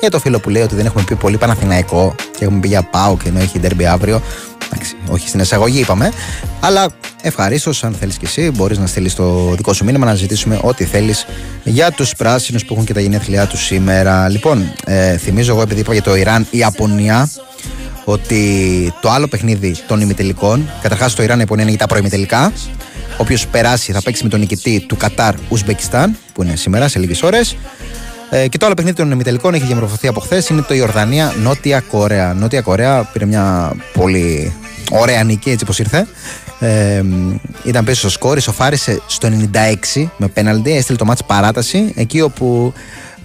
Και το φίλο που λέει ότι δεν έχουμε πει πολύ Παναθηναϊκό και έχουμε πει για Πάο και ενώ έχει ντέρμπι αύριο. Εντάξει, όχι στην εισαγωγή είπαμε. Αλλά ευχαρίστως, αν θέλεις και εσύ, μπορείς να στείλεις το δικό σου μήνυμα να ζητήσουμε ό,τι θέλεις για τους πράσινους που έχουν και τα γενέθλιά τους σήμερα. Λοιπόν, ε, θυμίζω εγώ επειδή είπα για το Ιράν, η Ιαπωνία ότι το άλλο παιχνίδι των ημιτελικών, καταρχάς το Ιράν Ιαπωνία είναι τα προημιτελικά. Όποιος περάσει θα παίξει με τον νικητή του Κατάρ Ουσμπεκιστάν, που είναι σήμερα σε λίγες ώρες. Ε, και το άλλο παιχνίδι των ημιτελικών έχει διαμορφωθεί από χθες είναι το Ιορδανία Νότια Κορέα. Νότια Κορέα πήρε μια πολύ ωραία νίκη έτσι όπω ήρθε. Ε, ήταν πίσω στο σκόρ, ισοφάρισε στο 96 με πέναλντι, έστειλε το μάτς παράταση εκεί όπου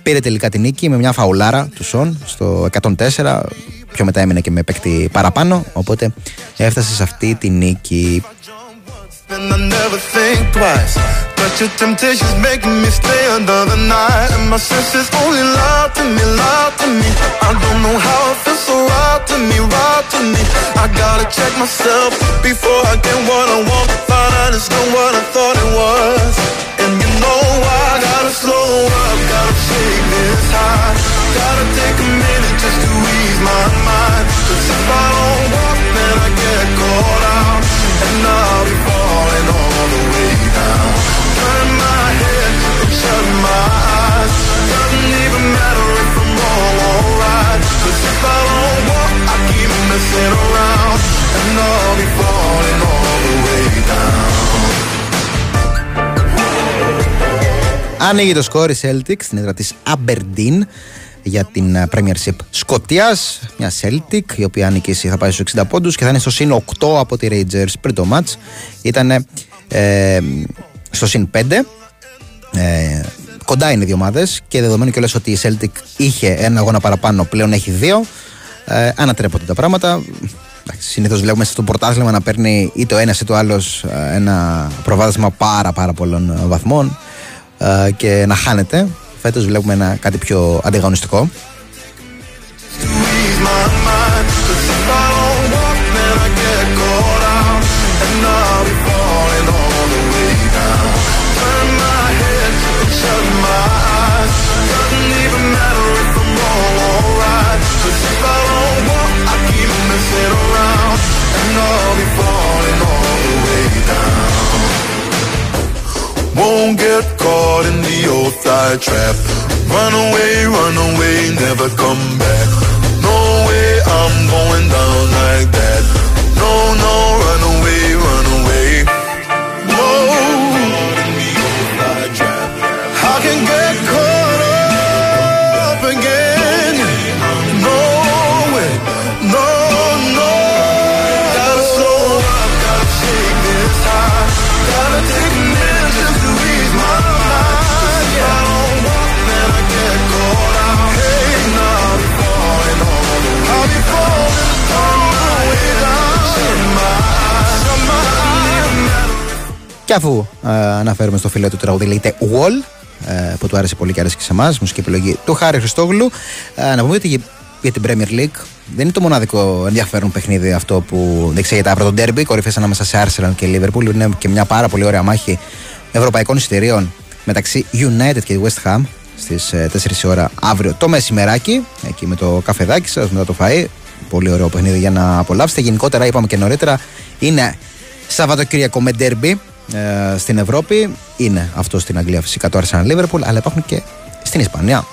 πήρε τελικά την νίκη με μια φαουλάρα του Σον στο 104 πιο μετά έμεινε και με παίκτη παραπάνω οπότε έφτασε σε αυτή τη νίκη And I never think twice But your temptation's making me stay another night And my senses only lie to me, lie to me I don't know how it feels so right to me, right to me I gotta check myself before I get what I want Find out it's not what I thought it was And you know I gotta slow up, gotta shake this high Gotta take a minute just to ease my mind Cause if I don't walk then I get caught out And I'll be falling all the way down Turn my head and shut my eyes Doesn't even matter if I'm wrong or right Cause if I don't walk I keep messing around And I'll be falling all the way down Άνοιγε το σκόρ η Celtic στην έδρα της Aberdeen για την ε, Premiership. Σκοτίας μια Celtic η οποία αν νικήσει θα πάει στους 60 πόντους και θα είναι στο συν 8 από τη Rangers πριν το match. Ήταν ε, στο συν 5 ε, κοντά είναι οι δύο ομάδες και δεδομένου κιόλας ότι η Celtic είχε ένα αγώνα παραπάνω πλέον έχει δύο ε, ανατρέπονται τα πράγματα. Συνήθως βλέπουμε στο πρωτάθλημα να παίρνει ή το ένας ή το άλλος ε, ένα προβάδισμα πάρα πάρα πολλών βαθμών ε, και να χάνεται. Φέτος βλέπουμε ένα κάτι πιο αντιγωνιστικό. Won't get caught in the fly trap. Run away, run away, never come back. No way, I'm going down Και αφού ε, αναφέρουμε στο φίλο του τραγουδί λέγεται Wall ε, που του άρεσε πολύ και άρεσε και σε εμάς, μουσική επιλογή του Χάρη Χριστόγλου. Ε, να πούμε ότι για, για την Premier League δεν είναι το μοναδικό ενδιαφέρον παιχνίδι αυτό που διεξάγεται αύριο το Derby, κορυφές ανάμεσα σε Arsenal και Liverpool. Είναι και μια πάρα πολύ ωραία μάχη ευρωπαϊκών εισιτηρίων μεταξύ United και West Ham στις 4 η ώρα αύριο το μεσημεράκι, εκεί με το καφεδάκι σας, μετά το φαΐ. Πολύ ωραίο παιχνίδι για να απολαύσετε. Γενικότερα, είπαμε και νωρίτερα, είναι Σαββατοκύριακο με ντέρμπι ε, στην Ευρώπη. Είναι αυτό στην Αγγλία φυσικά το Arsenal Liverpool, αλλά υπάρχουν και στην Ισπανία.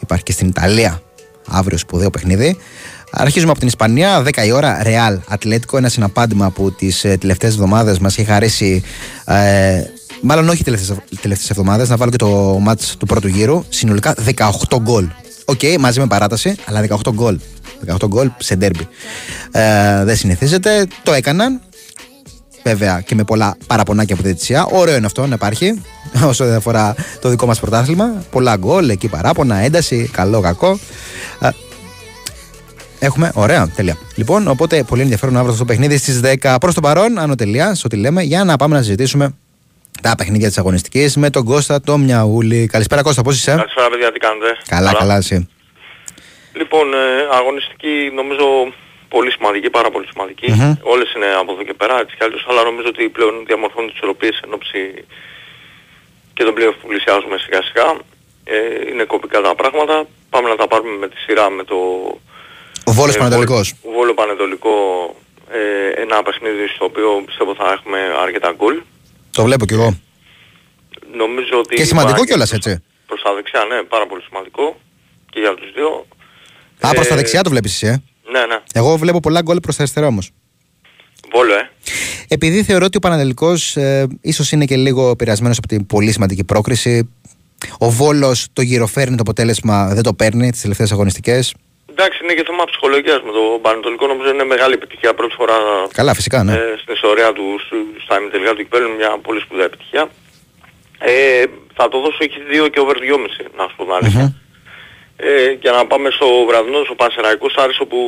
Υπάρχει και στην Ιταλία αύριο σπουδαίο παιχνίδι. Αρχίζουμε από την Ισπανία, 10 η ώρα, Real Ατλέτικο, ένα συναπάντημα που τις ε, τελευταίες εβδομάδες μας έχει χαρίσει. Ε, μάλλον όχι τελευταίες εβδομάδες, να βάλω και το μάτς του πρώτου γύρου. Συνολικά 18 γκολ. Οκ, μαζί με παράταση, αλλά 18 γκολ. 18 γκολ σε ντέρμπι. Ε, δεν συνηθίζεται. Το έκαναν. Βέβαια και με πολλά παραπονάκια από τη διετησία. Ωραίο είναι αυτό να υπάρχει <laughs> όσο δεν αφορά το δικό μας πρωτάθλημα. Πολλά γκολ, εκεί παράπονα, ένταση, καλό, κακό. Ε, Έχουμε, ωραία, τέλεια. Λοιπόν, οπότε πολύ ενδιαφέρον αύριο αυτό το παιχνίδι στις 10 προς το παρόν, άνω τελεία, σε ό,τι λέμε, για να πάμε να συζητήσουμε τα παιχνίδια της αγωνιστικής με τον Κώστα το Μιαούλη. Καλησπέρα Κώστα, πώς είσαι; Καλησπέρα παιδιά, τι κάνετε; Καλά, καλά, εσύ. Λοιπόν, ε, αγωνιστική νομίζω πολύ σημαντική, πάρα πολύ σημαντική. Μμμ. Όλες είναι από εδώ και πέρα, έτσι κι αλλιώς, αλλά νομίζω ότι πλέον διαμορφώνουν τις ισορροπίες εν ώψη και τον πλέον που πλησιάζουμε σιγά σιγά. Ε, είναι κοπικά τα πράγματα. Πάμε να τα πάρουμε με τη σειρά με το Ο Βόλος ε, Πανατολικό. Βόλο- Βόλο Πανετολικό. Ε, ένα παιχνίδι στο οποίο πιστεύω θα έχουμε αρκετά γκολ. Το βλέπω κι εγώ. Νομίζω ότι Και σημαντικό υπάρχει κιόλας, προς- έτσι. Προς τα δεξιά, ναι, πάρα πολύ σημαντικό. Και για τους δύο. Α, προς τα Ε, δεξιά το βλέπεις εσύ, ε. Ναι, ναι. Εγώ βλέπω πολλά γκολ προς τα αριστερά όμως. Βόλο, ε. Επειδή θεωρώ ότι ο Πανατολικό ε, ίσως είναι και λίγο επηρεασμένο από την πολύ σημαντική πρόκριση. Ο Βόλος το γυροφέρνει το αποτέλεσμα, δεν το παίρνει τις τελευταίες αγωνιστικές. Εντάξει, είναι και θέμα ψυχολογίας με το Πανετολικό. Νομίζω είναι μεγάλη επιτυχία πρώτη φορά Καλά, φυσικά, ναι. ε, στην ιστορία του στου- στα ημιτελικά του κυπέλλου. Είναι μια πολύ σπουδαία επιτυχία. Ε, θα το δώσω έχει 2 και over 2,5 να σου πω την αλήθεια. Ε, για να πάμε στο βραδινό, στο Πανσεραϊκός Άρης όπου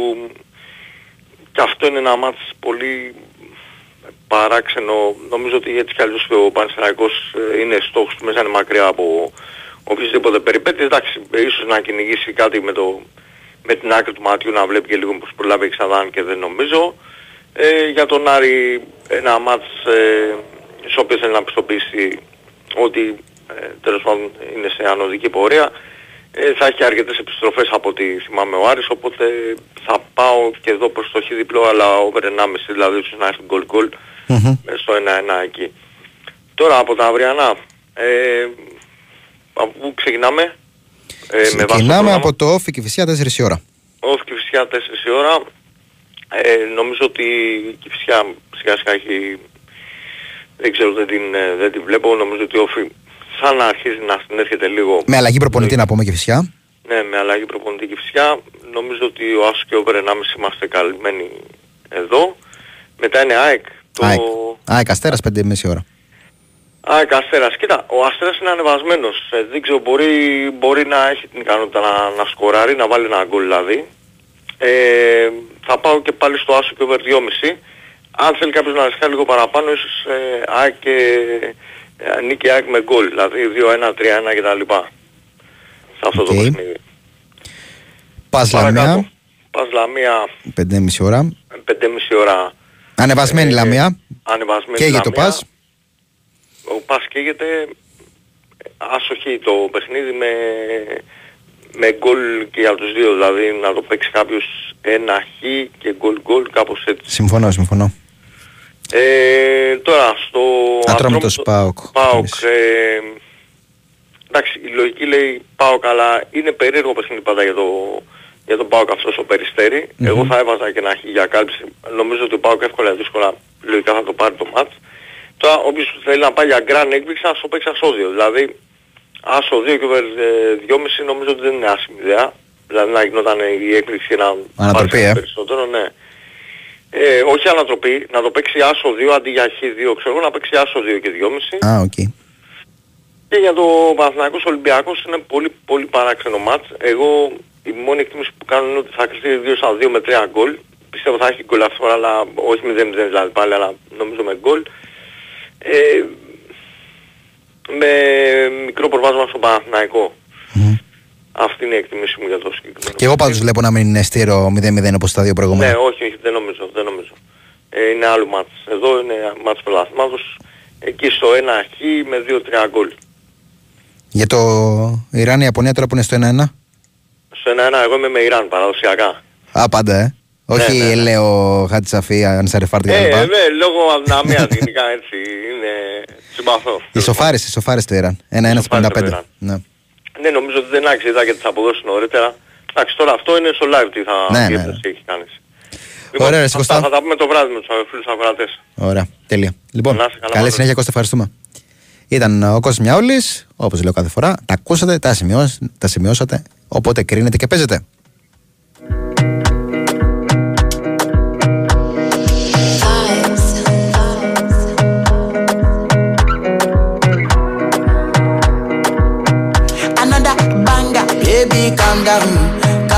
και αυτό είναι ένα μάτς πολύ παράξενο. Νομίζω ότι έτσι κι αλλιώς ο Πανσεραϊκός ε, είναι στόχος του μέσα είναι μακριά από οποιασδήποτε περιπέτειες. Εντάξει, ε, ίσως να κυνηγήσει κάτι με, το, με την άκρη του ματιού να βλέπει και λίγο πως προλάβει ξανά και δεν νομίζω. Ε, για τον Άρη ένα μάτς ε, στο οποίο θέλει να πιστοποιήσει ότι ε, τέλος πάντων είναι σε ανωδική πορεία. Ε, θα έχει αρκετές επιστροφές από ό,τι θυμάμαι ο Άρης, οπότε θα πάω και εδώ προς το χ διπλό, αλλά over 1,5 δηλαδή ίσως να έρθει γκολ γκολ ε, στο 1-1 εκεί. Τώρα από τα αυριανά, ε, από πού ξεκινάμε, ε, με βάση το Ξεκινάμε πρόγραμμα. από το όφη και φυσικά 4 η ώρα. Όχι και φυσικά 4 η ώρα. Ε, νομίζω ότι η Κηφισιά σιγά σιγά έχει... Δεν ξέρω, δεν την, ε, δεν την βλέπω. Νομίζω ότι ο Όφη σαν να αρχίζει να συνέρχεται λίγο. Με αλλαγή προπονητή να πούμε και φυσικά. Ναι, με αλλαγή προπονητή και φυσικά. Νομίζω ότι ο Άσος και ο Όβερ 1,5 είμαστε καλυμμένοι εδώ. Μετά είναι ΑΕΚ. Το... ΑΕΚ. ΑΕΚ Αστέρας 5,5 ώρα. ΑΕΚ Αστέρας. Κοίτα, ο Αστέρας είναι ανεβασμένος. Ε, δεν ξέρω, μπορεί, μπορεί να έχει την ικανότητα να, να σκοράρει, να βάλει ένα γκολ δηλαδή. Ε, θα πάω και πάλι στο Άσο και Over 2,5. Αν θέλει κάποιος να ρισκάρει λίγο παραπάνω, ίσως ε, ΑΕΚ και ε, νίκη ΑΕΚ με γκολ. Δηλαδή 2-1, 3-1 κτλ. Σε αυτό το Οκ. παιχνίδι. Πας Παρακάτω. Λαμία, Πας Λαμία 5,5 ώρα. 5,5 ώρα Ανεβασμένη Ε, Λαμία. ανεβασμένη Καίγεται το Λαμία. Πας. Ο Πας καίγεται άσοχη το παιχνίδι με, με γκολ και για τους δύο. Δηλαδή να το παίξει κάποιος ένα χ και γκολ γκολ κάπως έτσι. Συμφωνώ, συμφωνώ. Ε, τώρα στο Ατρόμητος ΠΑΟΚ. ΠΑΟΚ ε, εντάξει η λογική λέει ΠΑΟΚ αλλά είναι περίεργο παιχνίδι πάντα για το, για τον ΠΑΟΚ αυτός στο περιστερι Μμμ. Εγώ θα έβαζα και ένα χ για κάλυψη. Νομίζω ότι ο ΠΑΟΚ εύκολα ή δύσκολα λογικά θα το πάρει το μάτς. Τώρα όποιος θέλει να πάει για γκραν έκπληξη ας το παίξει ασόδυο. Δηλαδή άσο 2 και over ε, 2,5 νομίζω ότι δεν είναι άσχημη ιδέα. Δηλαδή να γινόταν η έκπληξη και να Ανατροπή, πάρει ε. περισσότερο, ναι. Ε, όχι ανατροπή, να το παίξει άσο 2 αντί για χ2, ξέρω εγώ, να παίξει άσο 2 και 2,5. Α, οκ. Και για το Παναθηναϊκός Ολυμπιακός είναι πολύ πολύ παράξενο μάτς. Εγώ η μόνη εκτίμηση που κάνω είναι ότι θα κρυφτεί 2 στα 2 με 3 γκολ. Πιστεύω θα έχει γκολ αυτή τη φορά, αλλά όχι 0-0 δηλαδή πάλι, αλλά νομίζω με γκολ. Ε, με μικρό προβάσμα στο Παναθηναϊκό. Αυτή είναι η εκτίμηση μου για το συγκεκριμένο. Και εγώ πάντως βλέπω να μην είναι στήρο 0-0 όπως τα δύο προηγούμενα. Ναι, όχι, όχι, δεν νομίζω, δεν νομίζω. Ε, είναι άλλο μάτς. Εδώ είναι μάτς πρωταθλήματος. Εκεί στο 1 χ με 2-3 γκολ. Για το Ιράν-Ιαπωνία τώρα που είναι στο 1-1. Στο 1-1 εγώ είμαι με Ιράν παραδοσιακά. Α, πάντα, ε. Όχι ναι, ναι. λέω Χατσαφή, Ανσαρεφάρτη Ε, κτλ. ναι, λόγω αδυναμίας γενικά έτσι είναι συμπαθώ. Ισοφάρισε, ισοφάρισε το Ιράν. 1-1 στα Ισοφάρισε το 55. Ιράν. Ναι. Ναι, νομίζω ότι δεν άξιζε και τις αποδόσεις νωρίτερα. Εντάξει, τώρα αυτό είναι στο live τι θα Ναι, τι ναι, έπτωση έχει κάνει. Ωραία, ρε, αυτά Κωστά. θα τα πούμε το βράδυ με τους φίλους ακροατές. Ωραία, τέλεια. Λοιπόν, Να είστε καλά, καλή Μάνο. συνέχεια Κώστα, ευχαριστούμε. Ήταν ο Κώστας Μιαούλης, όπως λέω κάθε φορά. Τα ακούσατε, τα, σημειώσ, τα σημειώσατε, οπότε κρίνετε και παίζετε.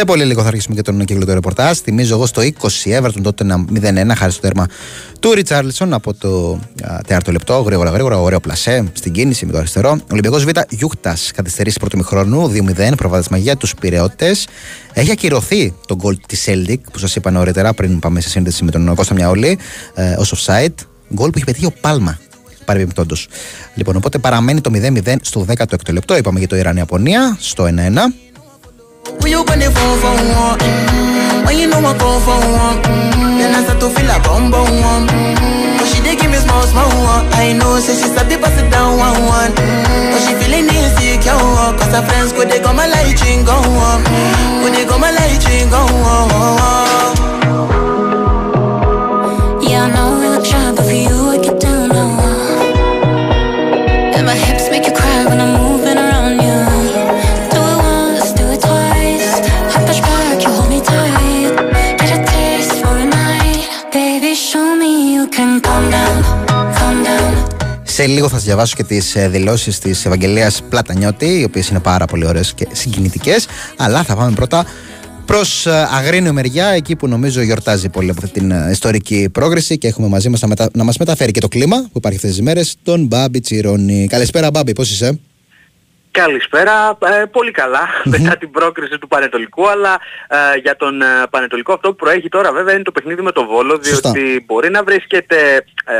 Σε πολύ λίγο θα αρχίσουμε και τον κύκλο του ρεπορτάζ. Θυμίζω εγώ στο 20 Everton τότε ένα 0-1 χάρη στο τέρμα του Ριτσάρλισον από το α, τέταρτο λεπτό. Γρήγορα, γρήγορα, ωραίο πλασέ στην κίνηση με το αριστερό. Ολυμπιακός Β Γιούχτας καθυστερήσει πρώτο μηχρόνου 2-0. Προβάδισμα για τους πυρεώτε. Έχει ακυρωθεί το γκολ της Celtic που σας είπα νωρίτερα πριν πάμε σε σύνδεση με τον Κώστα Μιαόλη ε, ως offside. Γκολ που έχει πετύχει ο Πάλμα παρεμπιπτόντως. Λοιπόν, οπότε παραμένει το 0-0 στο 16ο λεπτό. Είπαμε για το Ιράν-Ιαπωνία στο 1-1. When you gonna phone for one? Mm, When you know I come for one? Mm, Then I start to feel a bum bum one. Mm, But she dey give me small small one. I know, say she sabi pass it down one one. Mm, But she feeling insecure one. Cause her friends go they go my light ring go on. Go they go my light ring go on. Σε λίγο θα σας διαβάσω και τις δηλώσεις της Ευαγγελίας Πλατανιώτη, οι οποίες είναι πάρα πολύ ωραίες και συγκινητικές. Αλλά θα πάμε πρώτα προς Αγρίνιο μεριά, εκεί που νομίζω γιορτάζει πολύ από αυτή την ε, ιστορική πρόκριση και έχουμε μαζί μας να, μετα... να μας μεταφέρει και το κλίμα που υπάρχει αυτές τις μέρες, τον Μπάμπη Τσιρόνι. Καλησπέρα, Μπάμπη, πώς είσαι; Καλησπέρα. Ε, πολύ καλά μετά την πρόκριση του Πανετολικού, αλλά ε, για τον ε, Πανετολικό αυτό που προέχει τώρα βέβαια είναι το παιχνίδι με το Βόλο, Σωστά. διότι μπορεί να βρίσκεται ε,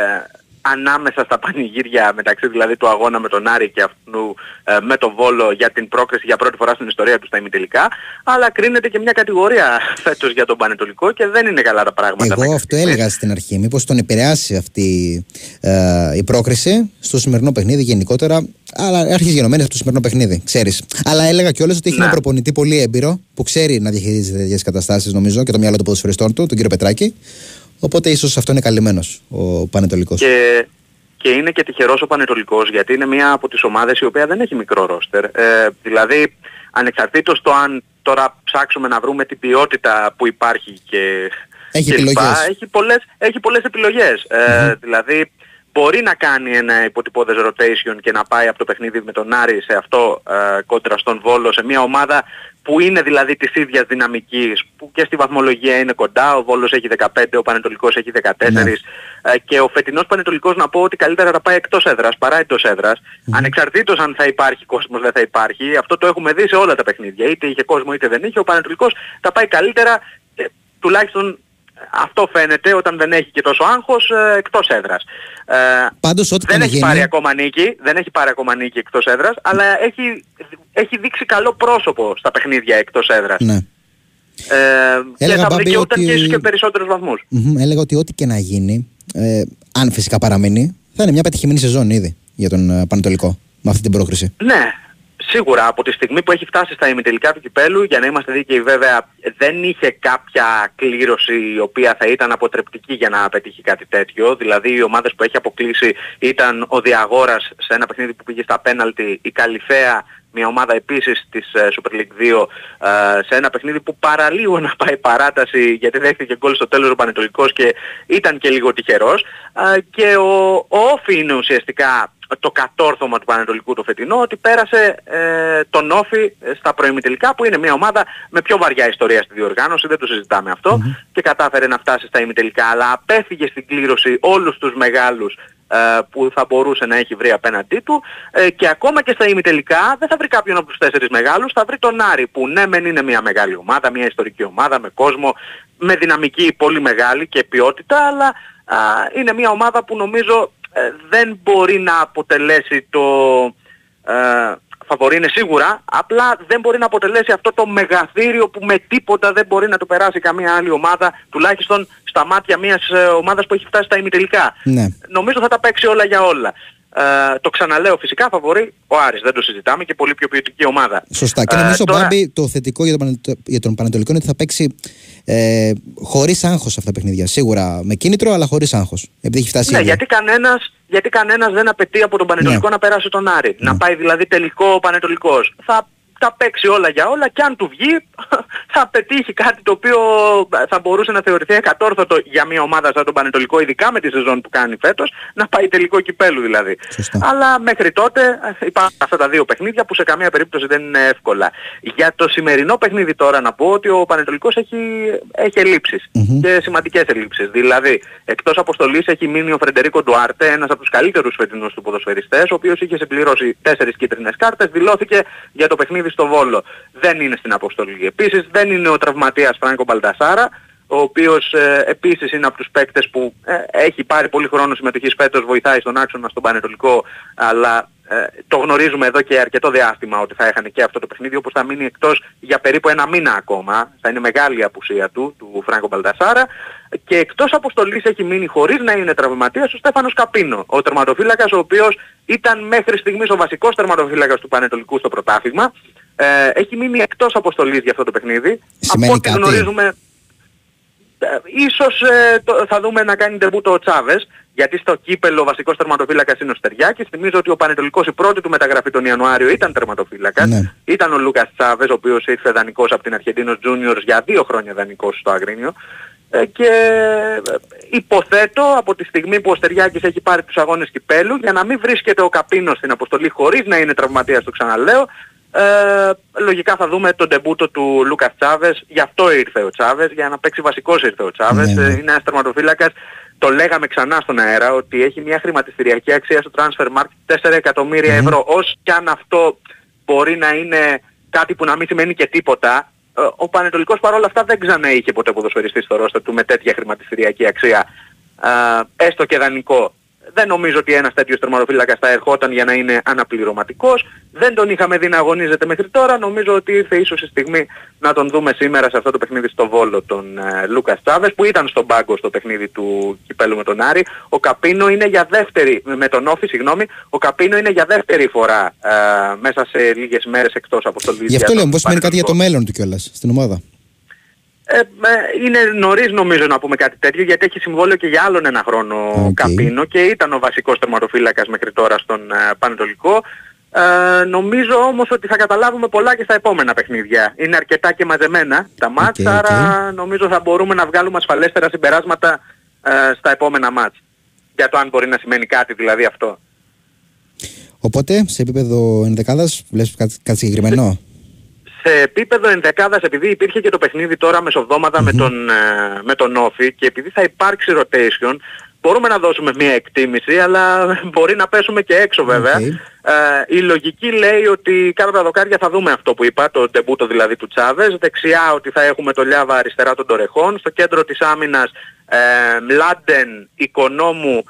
ανάμεσα στα πανηγύρια μεταξύ δηλαδή του αγώνα με τον Άρη και αυτού ε, με τον Βόλο για την πρόκριση για πρώτη φορά στην ιστορία του στα ημιτελικά αλλά κρίνεται και μια κατηγορία <laughs> φέτος για τον Πανετολικό και δεν είναι καλά τα πράγματα. Εγώ αυτό έλεγα στην αρχή. Μήπως τον επηρεάσει αυτή ε, η πρόκριση στο σημερινό παιχνίδι γενικότερα. Αλλά άρχισε γενομένη από το σημερινό παιχνίδι, ξέρεις. Αλλά έλεγα κιόλας ότι έχει Ναι. ένα προπονητή πολύ έμπειρο που ξέρει να διαχειρίζεται τέτοιες καταστάσεις, νομίζω, και το μυαλό των ποδοσφαιριστών του, τον κύριο Πετράκη. Οπότε ίσως αυτό είναι καλυμμένος ο Πανετολικός. Και, και είναι και τυχερός ο Πανετολικός γιατί είναι μια από τις ομάδες η οποία δεν έχει μικρό ρόστερ. Ε, δηλαδή ανεξαρτήτως το αν τώρα ψάξουμε να βρούμε την ποιότητα που υπάρχει και, Έχει και λοιπά, επιλογές. έχει πολλές, έχει πολλές επιλογές. Ε, δηλαδή μπορεί να κάνει ένα υποτυπώδες rotation και να πάει από το παιχνίδι με τον Άρη σε αυτό ε, κόντρα στον Βόλο σε μια ομάδα που είναι δηλαδή της ίδιας δυναμικής που και στη βαθμολογία είναι κοντά, ο Βόλος έχει 15, ο Πανετολικός έχει 14 ε, και ο φετινός Πανετολικός να πω ότι καλύτερα θα πάει εκτός έδρας παρά εντός έδρας. Ανεξαρτήτως αν θα υπάρχει κόσμος δεν θα υπάρχει. Αυτό το έχουμε δει σε όλα τα παιχνίδια είτε είχε κόσμο είτε δεν είχε. Ο Πανετολικός θα πάει καλύτερα ε, τουλάχιστον αυτό φαίνεται όταν δεν έχει και τόσο άγχος ε, εκτός έδρας. Ε, Πάντως, ό,τι και δεν να έχει γίνει- πάρει ακόμα νίκη, δεν έχει πάρει ακόμα νίκη εκτός έδρας, αλλά έχει, έχει δείξει καλό πρόσωπο στα παιχνίδια εκτός έδρας. Ναι. Ε, και Έλεγα, θα Μπάμπη, δικαιούταν και ότι- ίσως και περισσότερους βαθμούς. Μμμ, έλεγα ότι ό,τι και να γίνει, ε, αν φυσικά παραμείνει, θα είναι μια πετυχημένη σεζόν ήδη για τον ε, Πανετολικό με αυτή την πρόκριση. Ναι, σίγουρα από τη στιγμή που έχει φτάσει στα ημιτελικά του κυπέλου, για να είμαστε δίκαιοι βέβαια, δεν είχε κάποια κλήρωση η οποία θα ήταν αποτρεπτική για να πετύχει κάτι τέτοιο. Δηλαδή οι ομάδες που έχει αποκλείσει ήταν ο Διαγόρας σε ένα παιχνίδι που πήγε στα πέναλτι, η Καλυφαία, μια ομάδα επίσης της ε, Super League 2 ε, σε ένα παιχνίδι που παραλίγο να πάει παράταση γιατί δέχτηκε γκολ στο τέλος ο Πανετολικός και ήταν και λίγο τυχερός Ε, και ο, ο Όφη είναι ουσιαστικά το κατόρθωμα του Πανετολικού το φετινό ότι πέρασε ε, τον Όφη ε, στα προημιτελικά που είναι μια ομάδα με πιο βαριά ιστορία στη διοργάνωση, δεν το συζητάμε αυτό και κατάφερε να φτάσει στα ημιτελικά αλλά απέφυγε στην κλήρωση όλους τους μεγάλους ε, που θα μπορούσε να έχει βρει απέναντί του ε, και ακόμα και στα ημιτελικά δεν θα βρει κάποιον από τους τέσσερις μεγάλους, θα βρει τον Άρη που ναι μεν είναι μια μεγάλη ομάδα, μια ιστορική ομάδα με κόσμο, με δυναμική πολύ μεγάλη και ποιότητα αλλά α, είναι μια ομάδα που νομίζω ε, δεν μπορεί να αποτελέσει το... Ε, φαβορή είναι σίγουρα, απλά δεν μπορεί να αποτελέσει αυτό το μεγαθύριο που με τίποτα δεν μπορεί να το περάσει καμία άλλη ομάδα, τουλάχιστον στα μάτια μιας ε, ομάδας που έχει φτάσει στα ημιτελικά. Ναι. Νομίζω θα τα παίξει όλα για όλα. Ε, το ξαναλέω φυσικά φαβορεί ο Άρης, δεν το συζητάμε και πολύ πιο ποιοτική ομάδα. Σωστά. Και Ε, νομίζω, τώρα- Μπάμπη, το θετικό για τον, Πανετο- για τον Πανετολικό είναι ότι θα παίξει ε, χωρίς άγχος αυτά τα παιχνίδια. Σίγουρα με κίνητρο, αλλά χωρίς άγχος. Επειδή έχει φτάσει Ναι, ήδη. γιατί κανένας, γιατί κανένας δεν απαιτεί από τον Πανετολικό Ναι. να περάσει τον Άρη. Να πάει δηλαδή τελικό ο Πανετολικός. Θα τα παίξει όλα για όλα και αν του βγει <laughs> θα πετύχει κάτι το οποίο θα μπορούσε να θεωρηθεί εκατόρθωτο για μια ομάδα σαν τον Πανετολικό, ειδικά με τη σεζόν που κάνει φέτος, να πάει τελικό κυπέλου δηλαδή. Αλλά μέχρι τότε ε, υπάρχουν αυτά τα δύο παιχνίδια που σε καμία περίπτωση δεν είναι εύκολα. Για το σημερινό παιχνίδι τώρα να πω ότι ο Πανετολικός έχει, έχει ελλείψεις και σημαντικές ελλείψεις. Δηλαδή, εκτός αποστολής έχει μείνει ο Φρεντερίκο Ντουάρτε, ένας από τους καλύτερους φετινούς του ποδοσφαιριστές, ο οποίος είχε συμπληρώσει τέσσερις κίτρινες κάρτες, δηλώθηκε για το παιχνίδι στο Βόλο. Δεν είναι στην αποστολή. Επίσης δεν είναι ο τραυματίας Φράνκο Μπαλτασάρα, ο οποίος ε, επίσης είναι από τους παίκτες που ε, έχει πάρει πολύ χρόνο συμμετοχής φέτος, βοηθάει στον άξονα στον Πανετολικό, αλλά ε, το γνωρίζουμε εδώ και αρκετό διάστημα ότι θα έχανε και αυτό το παιχνίδι, όπως θα μείνει εκτός για περίπου ένα μήνα ακόμα. Θα είναι μεγάλη η απουσία του, του Φράγκο Μπαλτασάρα. Και εκτός αποστολής έχει μείνει χωρίς να είναι τραυματίας ο Στέφανος Καπίνο, ο τερματοφύλακας ο οποίος ήταν μέχρι στιγμής ο βασικός τερματοφύλακας του Πανετολικού στο πρωτάθλημα. Ε, έχει μείνει εκτός αποστολής για αυτό το παιχνίδι. Σημαίνει Από ό,τι κάτι; γνωρίζουμε ε, ίσως ε, το- θα δούμε να κάνει ντεμπούτο ο Τσάβες, γιατί στο κύπελο ο βασικός τερματοφύλακας είναι ο Στεριάκης. Θυμίζω ότι ο Πανετολικός η πρώτη του μεταγραφή τον Ιανουάριο ήταν τερματοφύλακας. Ναι. Ήταν ο Λούκας Τσάβες, ο οποίος ήρθε δανεικός από την Αρχεντίνος Juniors για δύο χρόνια δανεικός στο Αγρίνιο. Ε, και ε, υποθέτω από τη στιγμή που ο Στεριάκης έχει πάρει τους αγώνες κυπέλου για να μην βρίσκεται ο Καπίνος στην αποστολή χωρίς να είναι τραυματίας το ξαναλέω ε, λογικά θα δούμε τον τεμπούτο του Λούκας Τσάβες γι' αυτό ήρθε ο Τσάβες για να παίξει βασικός ήρθε ο Τσάβες Ναι, ναι. Ε, είναι ένας τερματοφύλακας το λέγαμε ξανά στον αέρα ότι έχει μια χρηματιστηριακή αξία στο transfer market 4 εκατομμύρια ευρώ. Όσο και αν αυτό μπορεί να είναι κάτι που να μην σημαίνει και τίποτα ε, ο Πανετολικός παρόλα αυτά δεν ξανά είχε ποτέ ποδοσφαιριστής στο ρόστερ του με τέτοια χρηματιστηριακή αξία ε, έστω και δανεικό δεν νομίζω ότι ένας τέτοιος τερματοφύλακας θα ερχόταν για να είναι αναπληρωματικός. Δεν τον είχαμε δει να αγωνίζεται μέχρι τώρα. Νομίζω ότι ήρθε ίσως η στιγμή να τον δούμε σήμερα σε αυτό το παιχνίδι στο Βόλο τον ε, Λούκας Τσάβες που ήταν στον πάγκο στο παιχνίδι του Κυπέλου με τον Άρη. Ο Καπίνο είναι για δεύτερη, με τον Όφη συγγνώμη, ο Καπίνο είναι για δεύτερη φορά ε, μέσα σε λίγες μέρες εκτός από το Γι' αυτό λέω, πώς σημαίνει κάτι για το μέλλον του κιόλας στην ομάδα. Ε, ε, είναι νωρίς νομίζω να πούμε κάτι τέτοιο γιατί έχει συμβόλαιο και για άλλον ένα χρόνο Okay. Καπίνο και ήταν ο βασικός τερματοφύλακας μέχρι τώρα στον ε, Πανετολικό. Ε, νομίζω όμως ότι θα καταλάβουμε πολλά και στα επόμενα παιχνίδια. Είναι αρκετά και μαζεμένα τα μάτς, Οκ, άρα νομίζω θα μπορούμε να βγάλουμε ασφαλέστερα συμπεράσματα ε, στα επόμενα μάτς. Για το αν μπορεί να σημαίνει κάτι δηλαδή αυτό. Οπότε, σε επίπεδο ενδεκάδας, βλέπεις κάτι, κάτι συγκεκριμένο; Σε επίπεδο ενδεκάδας επειδή υπήρχε και το παιχνίδι τώρα μεσοβδόμαδα με, τον, ε, με τον Όφη και επειδή θα υπάρξει rotation μπορούμε να δώσουμε μια εκτίμηση αλλά μπορεί να πέσουμε και έξω βέβαια. Ε, η λογική λέει ότι κάτω από τα δοκάρια θα δούμε αυτό που είπα, το ντεμπούτο δηλαδή του Τσάβες. Δεξιά ότι θα έχουμε το Λιάβα αριστερά των Τορεχών. Στο κέντρο της άμυνας ε, Μλάντεν, Οικονόμου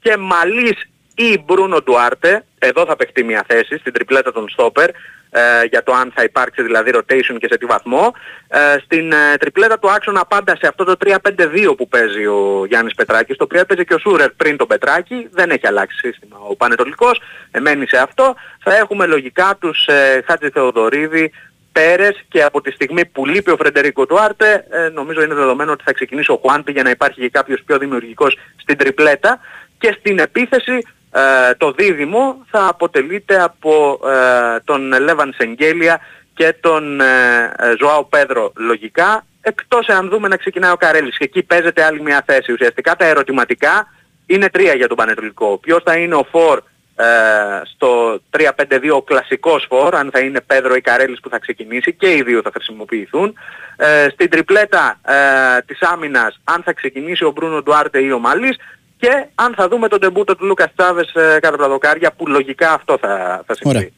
και Μαλής ή Μπρούνο Ντουάρτε. Εδώ θα παιχτεί μια θέση στην τριπλέτα των Στόπερ ε, για το αν θα υπάρξει δηλαδή rotation και σε τι βαθμό. Ε, στην ε, τριπλέτα του άξονα πάντα σε αυτό το 3-5-2 που παίζει ο Γιάννης Πετράκης, το οποίο έπαιζε και ο Σούρερ πριν τον Πετράκη, δεν έχει αλλάξει σύστημα ο Πανετολικός, εμένει σε αυτό. Θα έχουμε λογικά τους ε, Χάτζη Θεοδωρίδη, Πέρες και από τη στιγμή που λείπει ο Φρεντερίκο Τουάρτε ε, νομίζω είναι δεδομένο ότι θα ξεκινήσει ο Χουάνπι για να υπάρχει και κάποιος πιο δημιουργικός στην τριπλέτα και στην επίθεση ε, το δίδυμο θα αποτελείται από ε, τον Λέβαν Σεγγέλια και τον ε, ε, Ζωάο Πέδρο λογικά. Εκτός εάν δούμε να ξεκινάει ο Καρέλης. Και εκεί παίζεται άλλη μια θέση. Ουσιαστικά τα ερωτηματικά είναι τρία για τον Πανετολικό. Ποιος θα είναι ο Φορ ε, στο 3-5-2 ο κλασικός φορ, αν θα είναι Πέδρο ή Καρέλης που θα ξεκινήσει και οι δύο θα χρησιμοποιηθούν. Ε, στην τριπλέτα ε, της άμυνας αν θα ξεκινήσει ο Μπρούνο Ντουάρτε ή ο Μαλής και αν θα δούμε τον τεμπούτο του Λούκας Τσάβες ε, κάτω από τα δοκάρια που λογικά αυτό θα, θα συμβεί. Ωραία.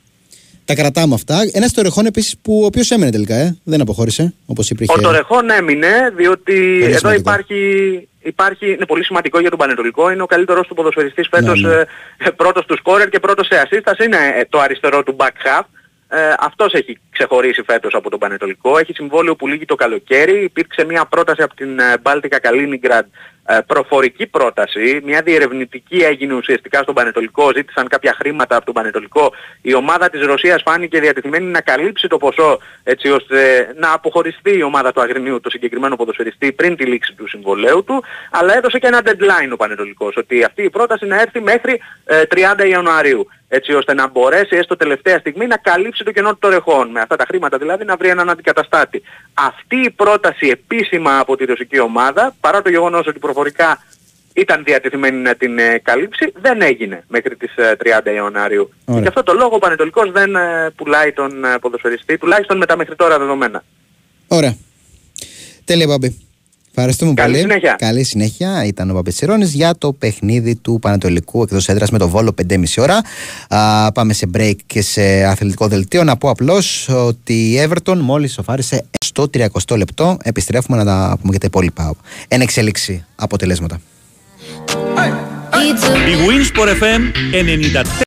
Τα κρατάμε αυτά. Ένας Τορεχόν επίσης που ο οποίος έμενε τελικά, ε. δεν αποχώρησε όπως υπήρχε. Ο Τορεχόν έμεινε διότι Πολύ εδώ σημαντικό. υπάρχει, υπάρχει, είναι πολύ σημαντικό για τον Πανετολικό, είναι ο καλύτερος του ποδοσφαιριστής φέτος Ναι, ναι. ε, πρώτος του σκόρερ και πρώτος σε ασίστας, είναι ε, το αριστερό του back half. Ε, αυτός έχει ξεχωρίσει φέτος από τον Πανετολικό, έχει συμβόλαιο που λύγει το καλοκαίρι, υπήρξε μια πρόταση από την ε, Baltica Kaliningrad ε, προφορική πρόταση, μια διερευνητική έγινε ουσιαστικά στον Πανετολικό, ζήτησαν κάποια χρήματα από τον Πανετολικό. Η ομάδα της Ρωσίας φάνηκε διατεθειμένη να καλύψει το ποσό έτσι ώστε να αποχωριστεί η ομάδα του Αγρινίου, το συγκεκριμένο ποδοσφαιριστή, πριν τη λήξη του συμβολέου του, αλλά έδωσε και ένα deadline ο Πανετολικός, ότι αυτή η πρόταση να έρθει μέχρι ε, 30 Ιανουαρίου έτσι ώστε να μπορέσει έστω τελευταία στιγμή να καλύψει το κενό του τορεχών. Με αυτά τα χρήματα δηλαδή να βρει έναν αντικαταστάτη. Αυτή η πρόταση επίσημα από τη ρωσική ομάδα, παρά το γεγονός ότι προφορικά ήταν διατεθειμένη να την ε, καλύψει, δεν έγινε μέχρι τις ε, 30 Ιανουαρίου. Ωραία. Και γι' αυτό το λόγο ο Πανετολικός δεν ε, πουλάει τον ε, ποδοσφαιριστή, τουλάχιστον με τα μέχρι τώρα δεδομένα. Ωραία. Τέλεια, Μπάμπη. Ευχαριστούμε Καλή πολύ. συνέχεια. Καλή συνέχεια. Ήταν ο Παπετσιρόνης για το παιχνίδι του Πανατολικού εκτός έδρας με το Βόλο 5,5 ώρα. Α, πάμε σε break και σε αθλητικό δελτίο. Να πω απλώς ότι η Everton μόλις σοφάρισε στο 30 λεπτό. Επιστρέφουμε να τα πούμε και τα υπόλοιπα. Εν εξέλιξη αποτελέσματα. Η Winsport FM 94.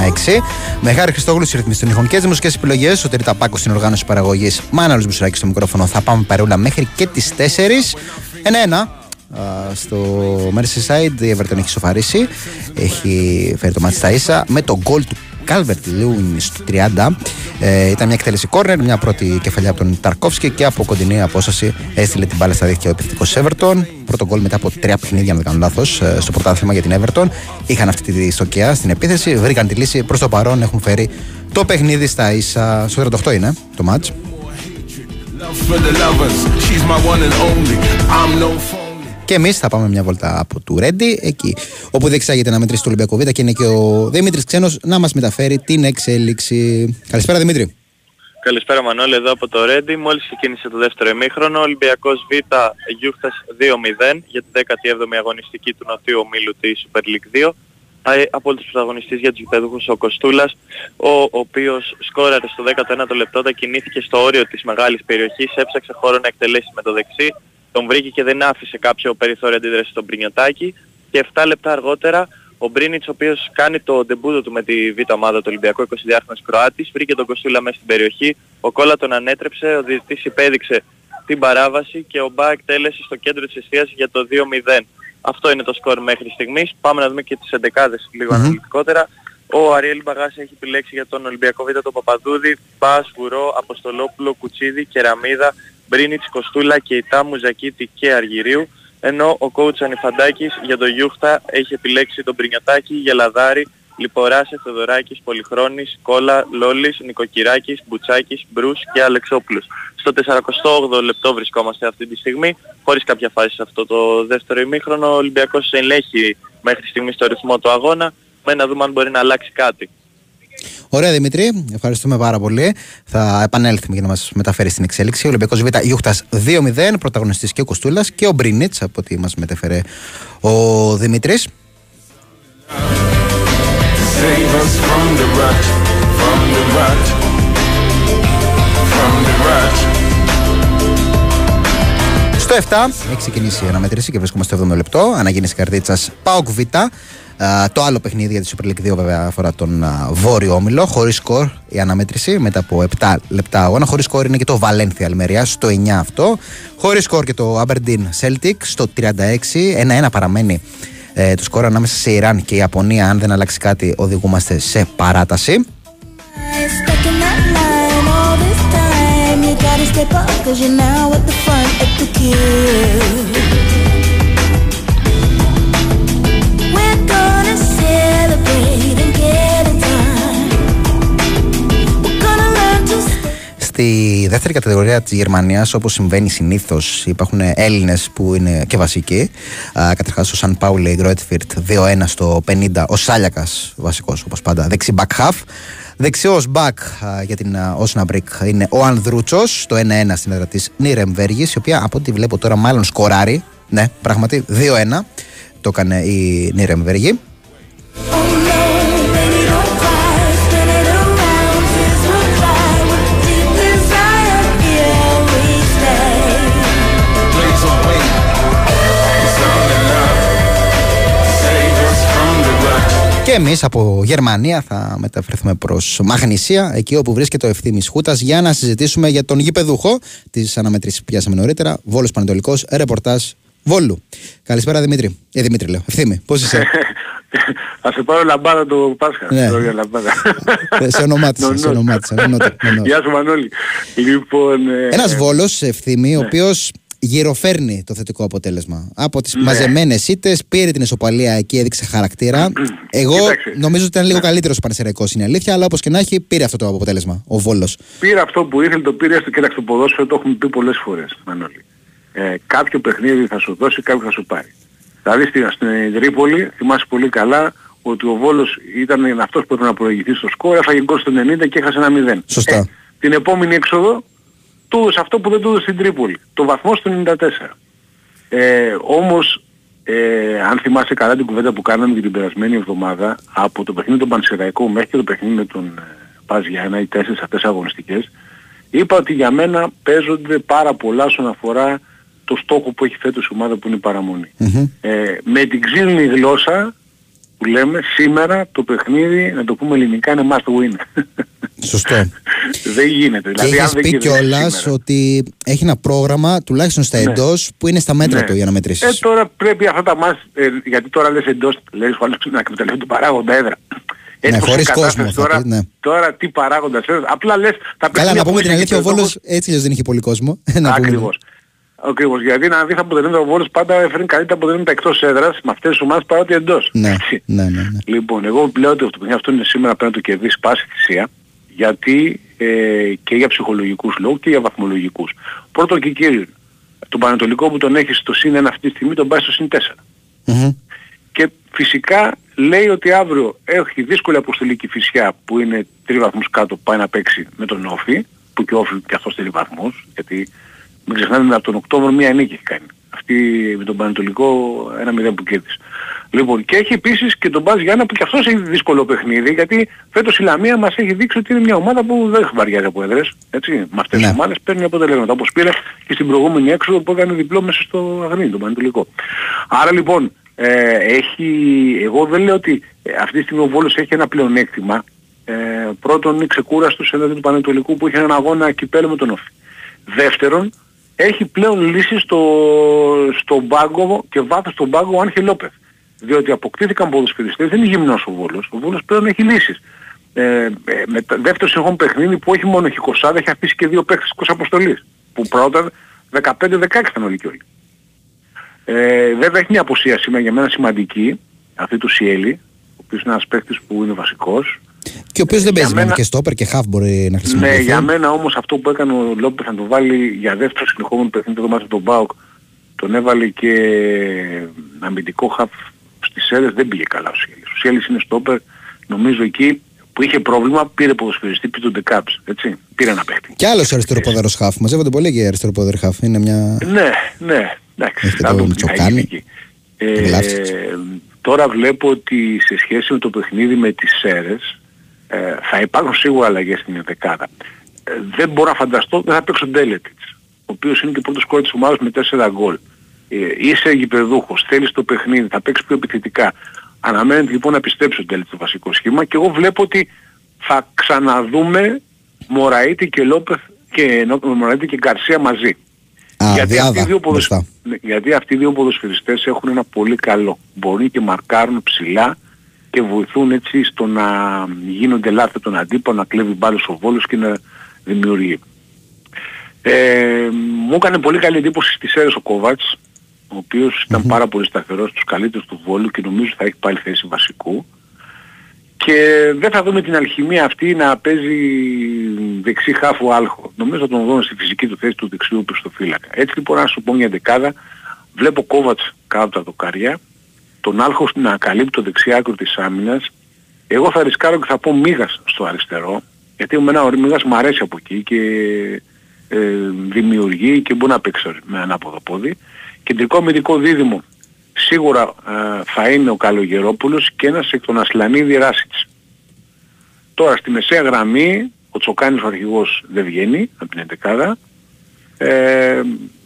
Μένει 4,6. Με χάρη Χριστόγλου στις ρυθμίσεις των ηχών και τι μουσικέ επιλογές. Ο Τερίτα Πάκος στην οργάνωση παραγωγής. Μάναλος Μπουσουράκη στο μικρόφωνο. Θα πάμε παρούλα μέχρι και τις 4. 1-1. Α, στο Merseyside η Everton έχει σοφαρίσει. Έχει φέρει το μάτι στα ίσα με το γκολ του Calvert Lewin στο 30. Ε, ήταν μια εκτέλεση κόρνερ, μια πρώτη κεφαλιά από τον Ταρκόφσκι και από κοντινή απόσταση έστειλε την μπάλα στα δίχτυα ο επιθετικός Everton. Πρώτο γκολ μετά από τρία παιχνίδια, αν δεν κάνω λάθος, στο πρωτάθλημα για την Everton. Είχαν αυτή τη στοκιά στην επίθεση, βρήκαν τη λύση. Προς το παρόν έχουν φέρει το παιχνίδι στα ίσα. Στο 38 είναι το match. For the lovers, she's my one and only. I'm no phony. Και εμείς θα πάμε μια βόλτα από του Ρέντι, εκεί όπου διεξάγεται να μετρήσει το Ολυμπιακό Β και είναι και ο Δημήτρης Ξένος να μας μεταφέρει την εξέλιξη. Καλησπέρα Δημήτρη. Καλησπέρα Μανώλη εδώ από το Ρέντι. Μόλις ξεκίνησε το δεύτερο ημίχρονο, Ολυμπιακός Β Γιούχτας 2-0 για την 17η αγωνιστική του Νοτιού Ομίλου της Super League 2. Α, Απόλυτος πρωταγωνιστής για τους γηπέδουχους ο Κοστούλας, ο οποίος σκόραρε στο 19ο λεπτό, τα κινήθηκε στο όριο της μεγάλης περιοχής, έψαξε χώρο να εκτελέσει με το δεξί, τον βρήκε και δεν άφησε κάποιο περιθώριο αντίδρασης στον Πρινιωτάκη και 7 λεπτά αργότερα ο Μπρίνιτς ο οποίος κάνει το ντεμπούτο του με τη β' ομάδα του Ολυμπιακού 22χρονος Κροάτης βρήκε τον Κοστούλα μέσα στην περιοχή, ο Κόλλα τον ανέτρεψε, ο διαιτητής υπέδειξε την παράβαση και ο Μπα εκτέλεσε στο κέντρο της εστίασης για το 2-0. Αυτό είναι το σκορ μέχρι στιγμής. Πάμε να δούμε και τις εντεκάδες λίγο αναλυτικότερα. Ο Αριέλ Μπαγάς έχει επιλέξει για τον Ολυμπιακό Β' τον Παπαδούδη, Πας, Βουρό, Αποστολόπουλο, Κουτσίδη, Κεραμίδα, Μπρίνιτς, Κοστούλα, Κεϊτά, Μουζακίτη και Αργυρίου. Ενώ ο coach Ανιφαντάκης για τον Γιούχτα έχει επιλέξει τον Πρινιωτάκη, Γελαδάρη, Λιποράση, Θεοδωράκης, Πολυχρόνης, Κόλλα, Λόλης, Νικοκυράκης, Μπουτσάκης, Μπρούς και Αλεξόπουλος. Στο 48ο λεπτό βρισκόμαστε αυτή τη στιγμή, χωρίς κάποια φάση σε αυτό το δεύτερο ημίχρονο. Ο Ολυμπιακός ελέγχει μέχρι στιγμής στο ρυθμό του αγώνα, με να δούμε αν μπορεί να αλλάξει κάτι. Ωραία Δημήτρη, ευχαριστούμε πάρα πολύ. Θα επανέλθουμε για να μας μεταφέρει στην εξέλιξη. Ο Ολυμπιακός Β Ιούχτα 2-0, πρωταγωνιστής και ο Κοστούλας και ο Μπρίνιτ, από ό,τι μας μετέφερε ο Δημήτρης. Save us from the rut, from the rut, from the rut. Στο 7 έχει ξεκινήσει η αναμέτρηση και βρίσκομαστε στο 7ο λεπτό. Αναγέννηση καρδίτσας Πάοκ Β. Α, το άλλο παιχνίδι για τη Super League 2 βέβαια αφορά τον α, Βόρειο Όμιλο. Χωρίς σκορ η αναμέτρηση μετά από 7 λεπτά αγώνα. Χωρίς σκορ είναι και το Valencia Αλμερία στο 9 αυτό. Χωρίς σκορ και το Aberdeen Celtic στο 36. 1-1 παραμένει ε, το σκορ ανάμεσα σε Ιράν και Ιαπωνία. Αν δεν αλλάξει κάτι, οδηγούμαστε σε παράταση. Stuck in that line all this time. You Στη δεύτερη κατηγορία της Γερμανίας, όπως συμβαίνει συνήθως, υπάρχουν Έλληνες που είναι και βασικοί. Καταρχάς, ο Σαν Πάουλε, η Γκρόετφιρτ 2-1 στο 50. Ο Σάλιακας, βασικός όπως πάντα, δεξί back half. Δεξιός back α, για την Όσναμπρικ είναι ο Ανδρούτσος, το 1-1 στην έδρα της Νίρεμβέργη, η οποία από ό,τι βλέπω τώρα μάλλον σκοράρει. Ναι, πράγματι, 2-1 το έκανε η Νίρεμβέργη. Baby, Και εμείς από Γερμανία θα μεταφερθούμε προς Μαγνησία, εκεί όπου βρίσκεται ο ευθύνη Χούτας, για να συζητήσουμε για τον γηπεδούχο της αναμετρήσης που πιάσαμε νωρίτερα. Βόλος Πανετολικός, ρεπορτάζ Βόλου. Καλησπέρα Δημήτρη. Ε, Δημήτρη λέω. Ευθύμη, πώς είσαι; <laughs> Θα σε πάρω λαμπάδα το Πάσχα. Ναι. Λόγια λαμπάδα. Ε, σε ονομάτισα. σε ονομάτισα. ναι, νότε, ναι, νότε. Γεια σου Μανώλη. Λοιπόν... ε, Ένας Βόλος ευθύμη, ο ναι. Οποίο γυροφέρνει το θετικό αποτέλεσμα. Από τις Ναι. μαζεμένες ήττες πήρε την ισοπαλία εκεί, έδειξε χαρακτήρα. <clears throat> Εγώ Κοίταξε. νομίζω ότι ήταν λίγο καλύτερος ο Πανεσαιρικό, είναι αλήθεια, αλλά όπως και να έχει, πήρε αυτό το αποτέλεσμα ο Βόλος. Πήρε αυτό που ήθελε, το πήρε στο κοίταξε το ποδόσφαιρο, το έχουμε πει πολλές φορές, Μανώλη. Ε, κάποιο παιχνίδι θα σου δώσει, κάποιο θα σου πάρει. Δηλαδή στην, στην Τρίπολη, θυμάσαι πολύ καλά, ότι ο Βόλος ήταν αυτός που έπρεπε να προηγηθεί στο σκορ, έφαγε γκολ στο 90 και έχασε ένα 0. Σωστά. Ε, την επόμενη έξοδο τους έδωσε αυτό που δεν του έδωσε στην Τρίπολη. Το βαθμό στο 94. Ε, όμως, ε, αν θυμάσαι καλά την κουβέντα που κάναμε και την περασμένη εβδομάδα, από το παιχνίδι του Πανσεραϊκού μέχρι και το παιχνίδι με τον ε, Πας για ένα ή τέσσερις αυτές αγωνιστικές, είπα ότι για μένα παίζονται πάρα πολλά όσον αφορά το στόχο που έχει φέτος η ομάδα που είναι η παραμονή. Ε, με την ξύλινη γλώσσα που λέμε σήμερα το παιχνίδι, να το πούμε ελληνικά, είναι must win. Σωστό. <laughs> δεν γίνεται. Και Δηλαδή, αν έχεις δεν πει κερδίσεις κιόλας σήμερα- ότι έχει ένα πρόγραμμα τουλάχιστον στα Ναι. εντός που είναι στα μέτρα Ναι. του για να μετρήσεις. Ε, τώρα πρέπει αυτά τα μας, ε, γιατί τώρα λες εντός, λες ο άλλος να εκμεταλλευτεί τον παράγοντα έδρα. Ναι, πως χωρίς είναι η κατάσταση κόσμο θα τώρα, πει, ναι. τώρα τι παράγοντας έδρας. Απλά λες τα Καλά, παιχνίδια να που πούμε την είσαι αλήθεια, ο γηπεδούχος- Βόλος έτσι αλλιώς δεν είχε πολύ κόσμο. Να πούμε. Ακριβώς. Ακριβώς. Γιατί να δεις τα αποτελέσματα ο Βόλος πάντα έφερνει καλύτερα αποτελέσματα εκτός έδρας με αυτές τις ομάδες παρά ότι εντός. Ναι, Έτσι. ναι, ναι. ναι. Λοιπόν, εγώ λέω ότι αυτό το παιχνίδι αυτό είναι σήμερα πρέπει να το κερδίσει πάση θυσία Γιατί ε, και για ψυχολογικούς λόγους και για βαθμολογικούς. Πρώτον και κύριο, τον Πανατολικό που τον έχει στο συν 1 αυτή τη στιγμή τον πάει στο συν 4. Και φυσικά λέει ότι αύριο έχει δύσκολη αποστολή και η Φυσιά που είναι τρεις βαθμούς κάτω πάει να παίξει με τον Όφη που και ο Όφη και αυτός τρεις βαθμούς γιατί μην ξεχνάμε από τον Οκτώβριο μία νίκη έχει κάνει. Αυτή με τον Πανατολικό ένα μηδέν που κέρδισε. Λοιπόν, και έχει επίσης και τον Μπάζ Γιάννα που και αυτός έχει δύσκολο παιχνίδι γιατί φέτος η Λαμία μας έχει δείξει ότι είναι μια ομάδα που δεν έχει βαριάζει από έδρες. Έτσι, με αυτές τις ομάδες παίρνει αποτελέσματα όπως πήρε και στην προηγούμενη έξοδο που έκανε διπλό μέσα στο Αγνί, τον Πανατολικό. Άρα λοιπόν, ε, έχει, εγώ δεν λέω ότι ε, αυτή τη στιγμή ο Βόλος έχει ένα πλεονέκτημα. Ε, πρώτον είναι ξεκούραστος έναντι του Πανατολικού που είχε έναν αγώνα κυπέλο με τον Όφη. Δεύτερον, έχει πλέον λύσει στο, στον πάγκο και βάθος στον πάγκο ο Άγχε Λόπεθ. Διότι αποκτήθηκαν ποδοσφαιριστές, δεν είναι γυμνός ο Βόλος. Ο Βόλος πλέον έχει λύσεις. Ε, ε, με τα- δεύτερος συγχών παιχνίδι που όχι μόνο έχει κοσάδα, έχει αφήσει και δύο παίκτες της αποστολής. Που πρώτα 15-16 ήταν όλοι και όλοι. Ε, βέβαια έχει μια αποσία σήμερα για μένα σημαντική, αυτή του Σιέλη, ο οποίος είναι ένας παίκτης που είναι βασικός. Και ο οποίος δεν παίζει μόνο μένα- και στόπερ και χαφ μπορεί να χρησιμοποιηθεί. Ναι, για μένα όμως αυτό που έκανε ο Λόπεθ να τον βάλει για δεύτερο συνεχόμενο παιχνίδι το μάτι τον Μπάουκ, τον έβαλε και αμυντικό χαφ στις αίρες, δεν πήγε καλά ο Σιέλης. Ο Σιέλης είναι στόπερ, νομίζω εκεί που είχε πρόβλημα πήρε ποδοσφαιριστή, πήρε τον Ντεκάψ, έτσι. Πήρε ένα παίχτη. Και άλλος αριστεροπόδαρος χαφ. Μαζεύονται πολύ και αριστεροπόδαρο χαφ. Είναι μια. Ναι, ναι, εντάξει. Έχετε θα το δούμε τι θα Μητσοκάνη. γίνει εκεί. Ε, Γλάφτιτς. τώρα βλέπω ότι σε σχέση με το παιχνίδι με τις ΣΕΡΕΣ ε, θα υπάρχουν σίγουρα αλλαγές στην δεκάδα. Ε, δεν μπορώ να φανταστώ, δεν θα παίξει ο Ντέλετιτς, ο οποίος είναι και πρώτος κόρη της ομάδας με 4 γκολ. Ε, είσαι γηπεδούχος, θέλεις το παιχνίδι, θα παίξεις πιο επιθετικά. Αναμένεται λοιπόν να πιστέψει ο Ντέλετιτς το βασικό σχήμα και εγώ βλέπω ότι θα ξαναδούμε Μωραήτη και Λόπεθ και ενώ- Μωραήτη και Γκαρσία μαζί. Α, γιατί, αυτοί οι διάδα δύο ποδοσ... μπροστά. Ναι, γιατί αυτοί οι δύο ποδοσφαιριστές έχουν ένα πολύ καλό. Μπορεί και μαρκάρουν ψηλά και βοηθούν έτσι στο να γίνονται λάθη από τον αντίπαλο, να κλέβει μπάλες ο Βόλος και να δημιουργεί. Ε, μου έκανε πολύ καλή εντύπωση στις αίρες ο Κόβατς, ο οποίος ήταν πάρα πολύ σταθερός στους καλύτερους του Βόλου και νομίζω θα έχει πάλι θέση βασικού. Και δεν θα δούμε την αλχημία αυτή να παίζει δεξί χάφου άλχο. Νομίζω θα τον δούμε στη φυσική του θέση του δεξιού πιστοφύλακα. Έτσι λοιπόν να σου πω μια δεκάδα, βλέπω Κόβατς κάτω από τα δοκάρια, τον άλχος να καλύπτει το δεξί άκρο της άμυνας. Εγώ θα ρισκάρω και θα πω Μίγας στο αριστερό, γιατί εμένα ο Μίγας μου αρέσει από εκεί και ε, δημιουργεί και μπορεί να παίξει με ανάποδο πόδι. Κεντρικό αμυντικό δίδυμο σίγουρα ε, θα είναι ο Καλογερόπουλος και ένας εκ των Ασλανίδη Ράσιτς. Τώρα στη μεσαία γραμμή ο Τσοκάνης ο αρχηγός δεν βγαίνει από την 11 ε,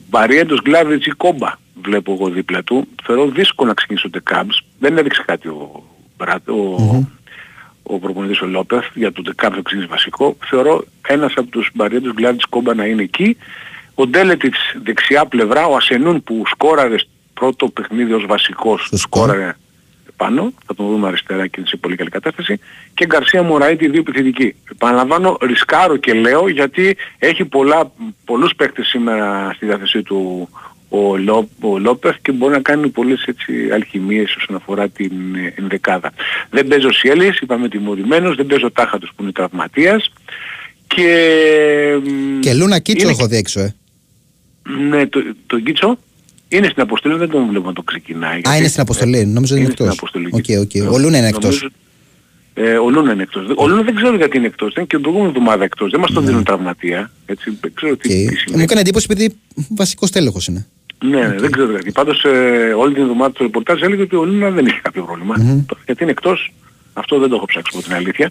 Μπαριέντος Γκλάβιτς ή Κόμπα βλέπω εγώ δίπλα του. Θεωρώ δύσκολο να ξεκινήσει ο Ντεκάμπς. Δεν έδειξε κάτι ο, Μπράτ, ο, ο προπονητής ο Λόπεθ για το Ντεκάμπς να ξεκινήσει βασικό. Θεωρώ ένας από τους Μπαριέντος Γκλάβιτς Κόμπα να είναι εκεί. Ο Ντέλετιτς δεξιά πλευρά, ο Ασενούν που σκόραρε στο πρώτο παιχνίδι ως βασικός, σκόραρε πάνω, θα τον δούμε αριστερά και είναι σε πολύ καλή κατάσταση, και Γκαρσία Μωραήτη δύο επιθετικοί. Επαναλαμβάνω, ρισκάρω και λέω γιατί έχει πολλά, πολλούς παίκτες σήμερα στη διάθεσή του ο, Λό, ο Λόπεθ και μπορεί να κάνει πολλές έτσι αλχημίες όσον αφορά την ε, ενδεκάδα. Δεν παίζει ο Σιέλης, είπαμε τιμωρημένος, δεν παίζει ο Τάχατος που είναι τραυματίας και... Και Λούνα Κίτσο είναι- έχω δει έξω, ε. Ναι, το, το Κίτσο είναι στην αποστολή, δεν τον βλέπω να το ξεκινάει. Α, γιατί- είναι στην αποστολή. Νόμιζα είναι είναι στην εκτός. αποστολή. OK, OK. Ο Λούνα είναι εκτός. Νομίζω- Ε, ο Λούνα είναι εκτός. Ο Λούνα δεν ξέρω γιατί είναι εκτός. Ήταν και την προηγούμενη εβδομάδα εκτός. Δεν μας τον δίνουν τραυματία. Έτσι, δεν ξέρω τι, τι Ναι. Μου σημαίνει. έκανε εντύπωση επειδή βασικό στέλεχος είναι. Ναι, ναι, δεν ξέρω γιατί. Πάντως ε, όλη την εβδομάδα το ρεπορτάζ έλεγε ότι ο Λούνα δεν είχε κάποιο πρόβλημα. Το- Γιατί είναι εκτός. Αυτό δεν το έχω ψάξει από την αλήθεια.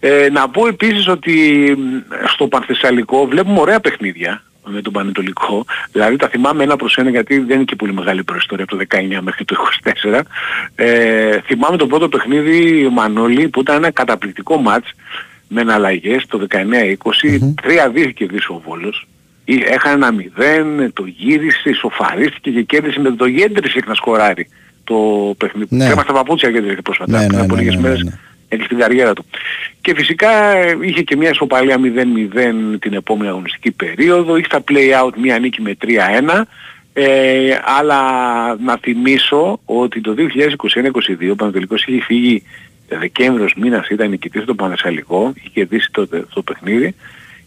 Ε, να πω επίσης ότι μ, στο Πανθεσσαλικό βλέπουμε ωραία παιχνίδια με τον Πανετολικό. Δηλαδή τα θυμάμαι ένα προς ένα γιατί δεν είναι και πολύ μεγάλη προϊστορία από το 19 μέχρι το 24. Ε, θυμάμαι το πρώτο παιχνίδι Μανώλη που ήταν ένα καταπληκτικό μάτς με εναλλαγές το 19-20. 3-2 είχε κερδίσει ο Βόλος. Ή- Έχανε ένα 0, το γύρισε, ισοφαρίστηκε και κέρδισε με το γέντρισε να σκοράρει το παιχνίδι. Ναι. Θέμα στα παπούτσια γέντρισε πρόσφατα. Ναι, ναι, πριν από ναι, λίγες ναι, μέρες ναι. έκλεισε την καριέρα του. Και φυσικά ε, είχε και μια ισοπαλία 0-0 την επόμενη αγωνιστική περίοδο, είχε στα play-out μια νίκη με 3-1 Ε, αλλά να θυμίσω ότι το 2021-2022 ο Πανατολικός είχε φύγει Δεκέμβριος μήνας ήταν νικητής στο Πανασαλικό, είχε κερδίσει το, το παιχνίδι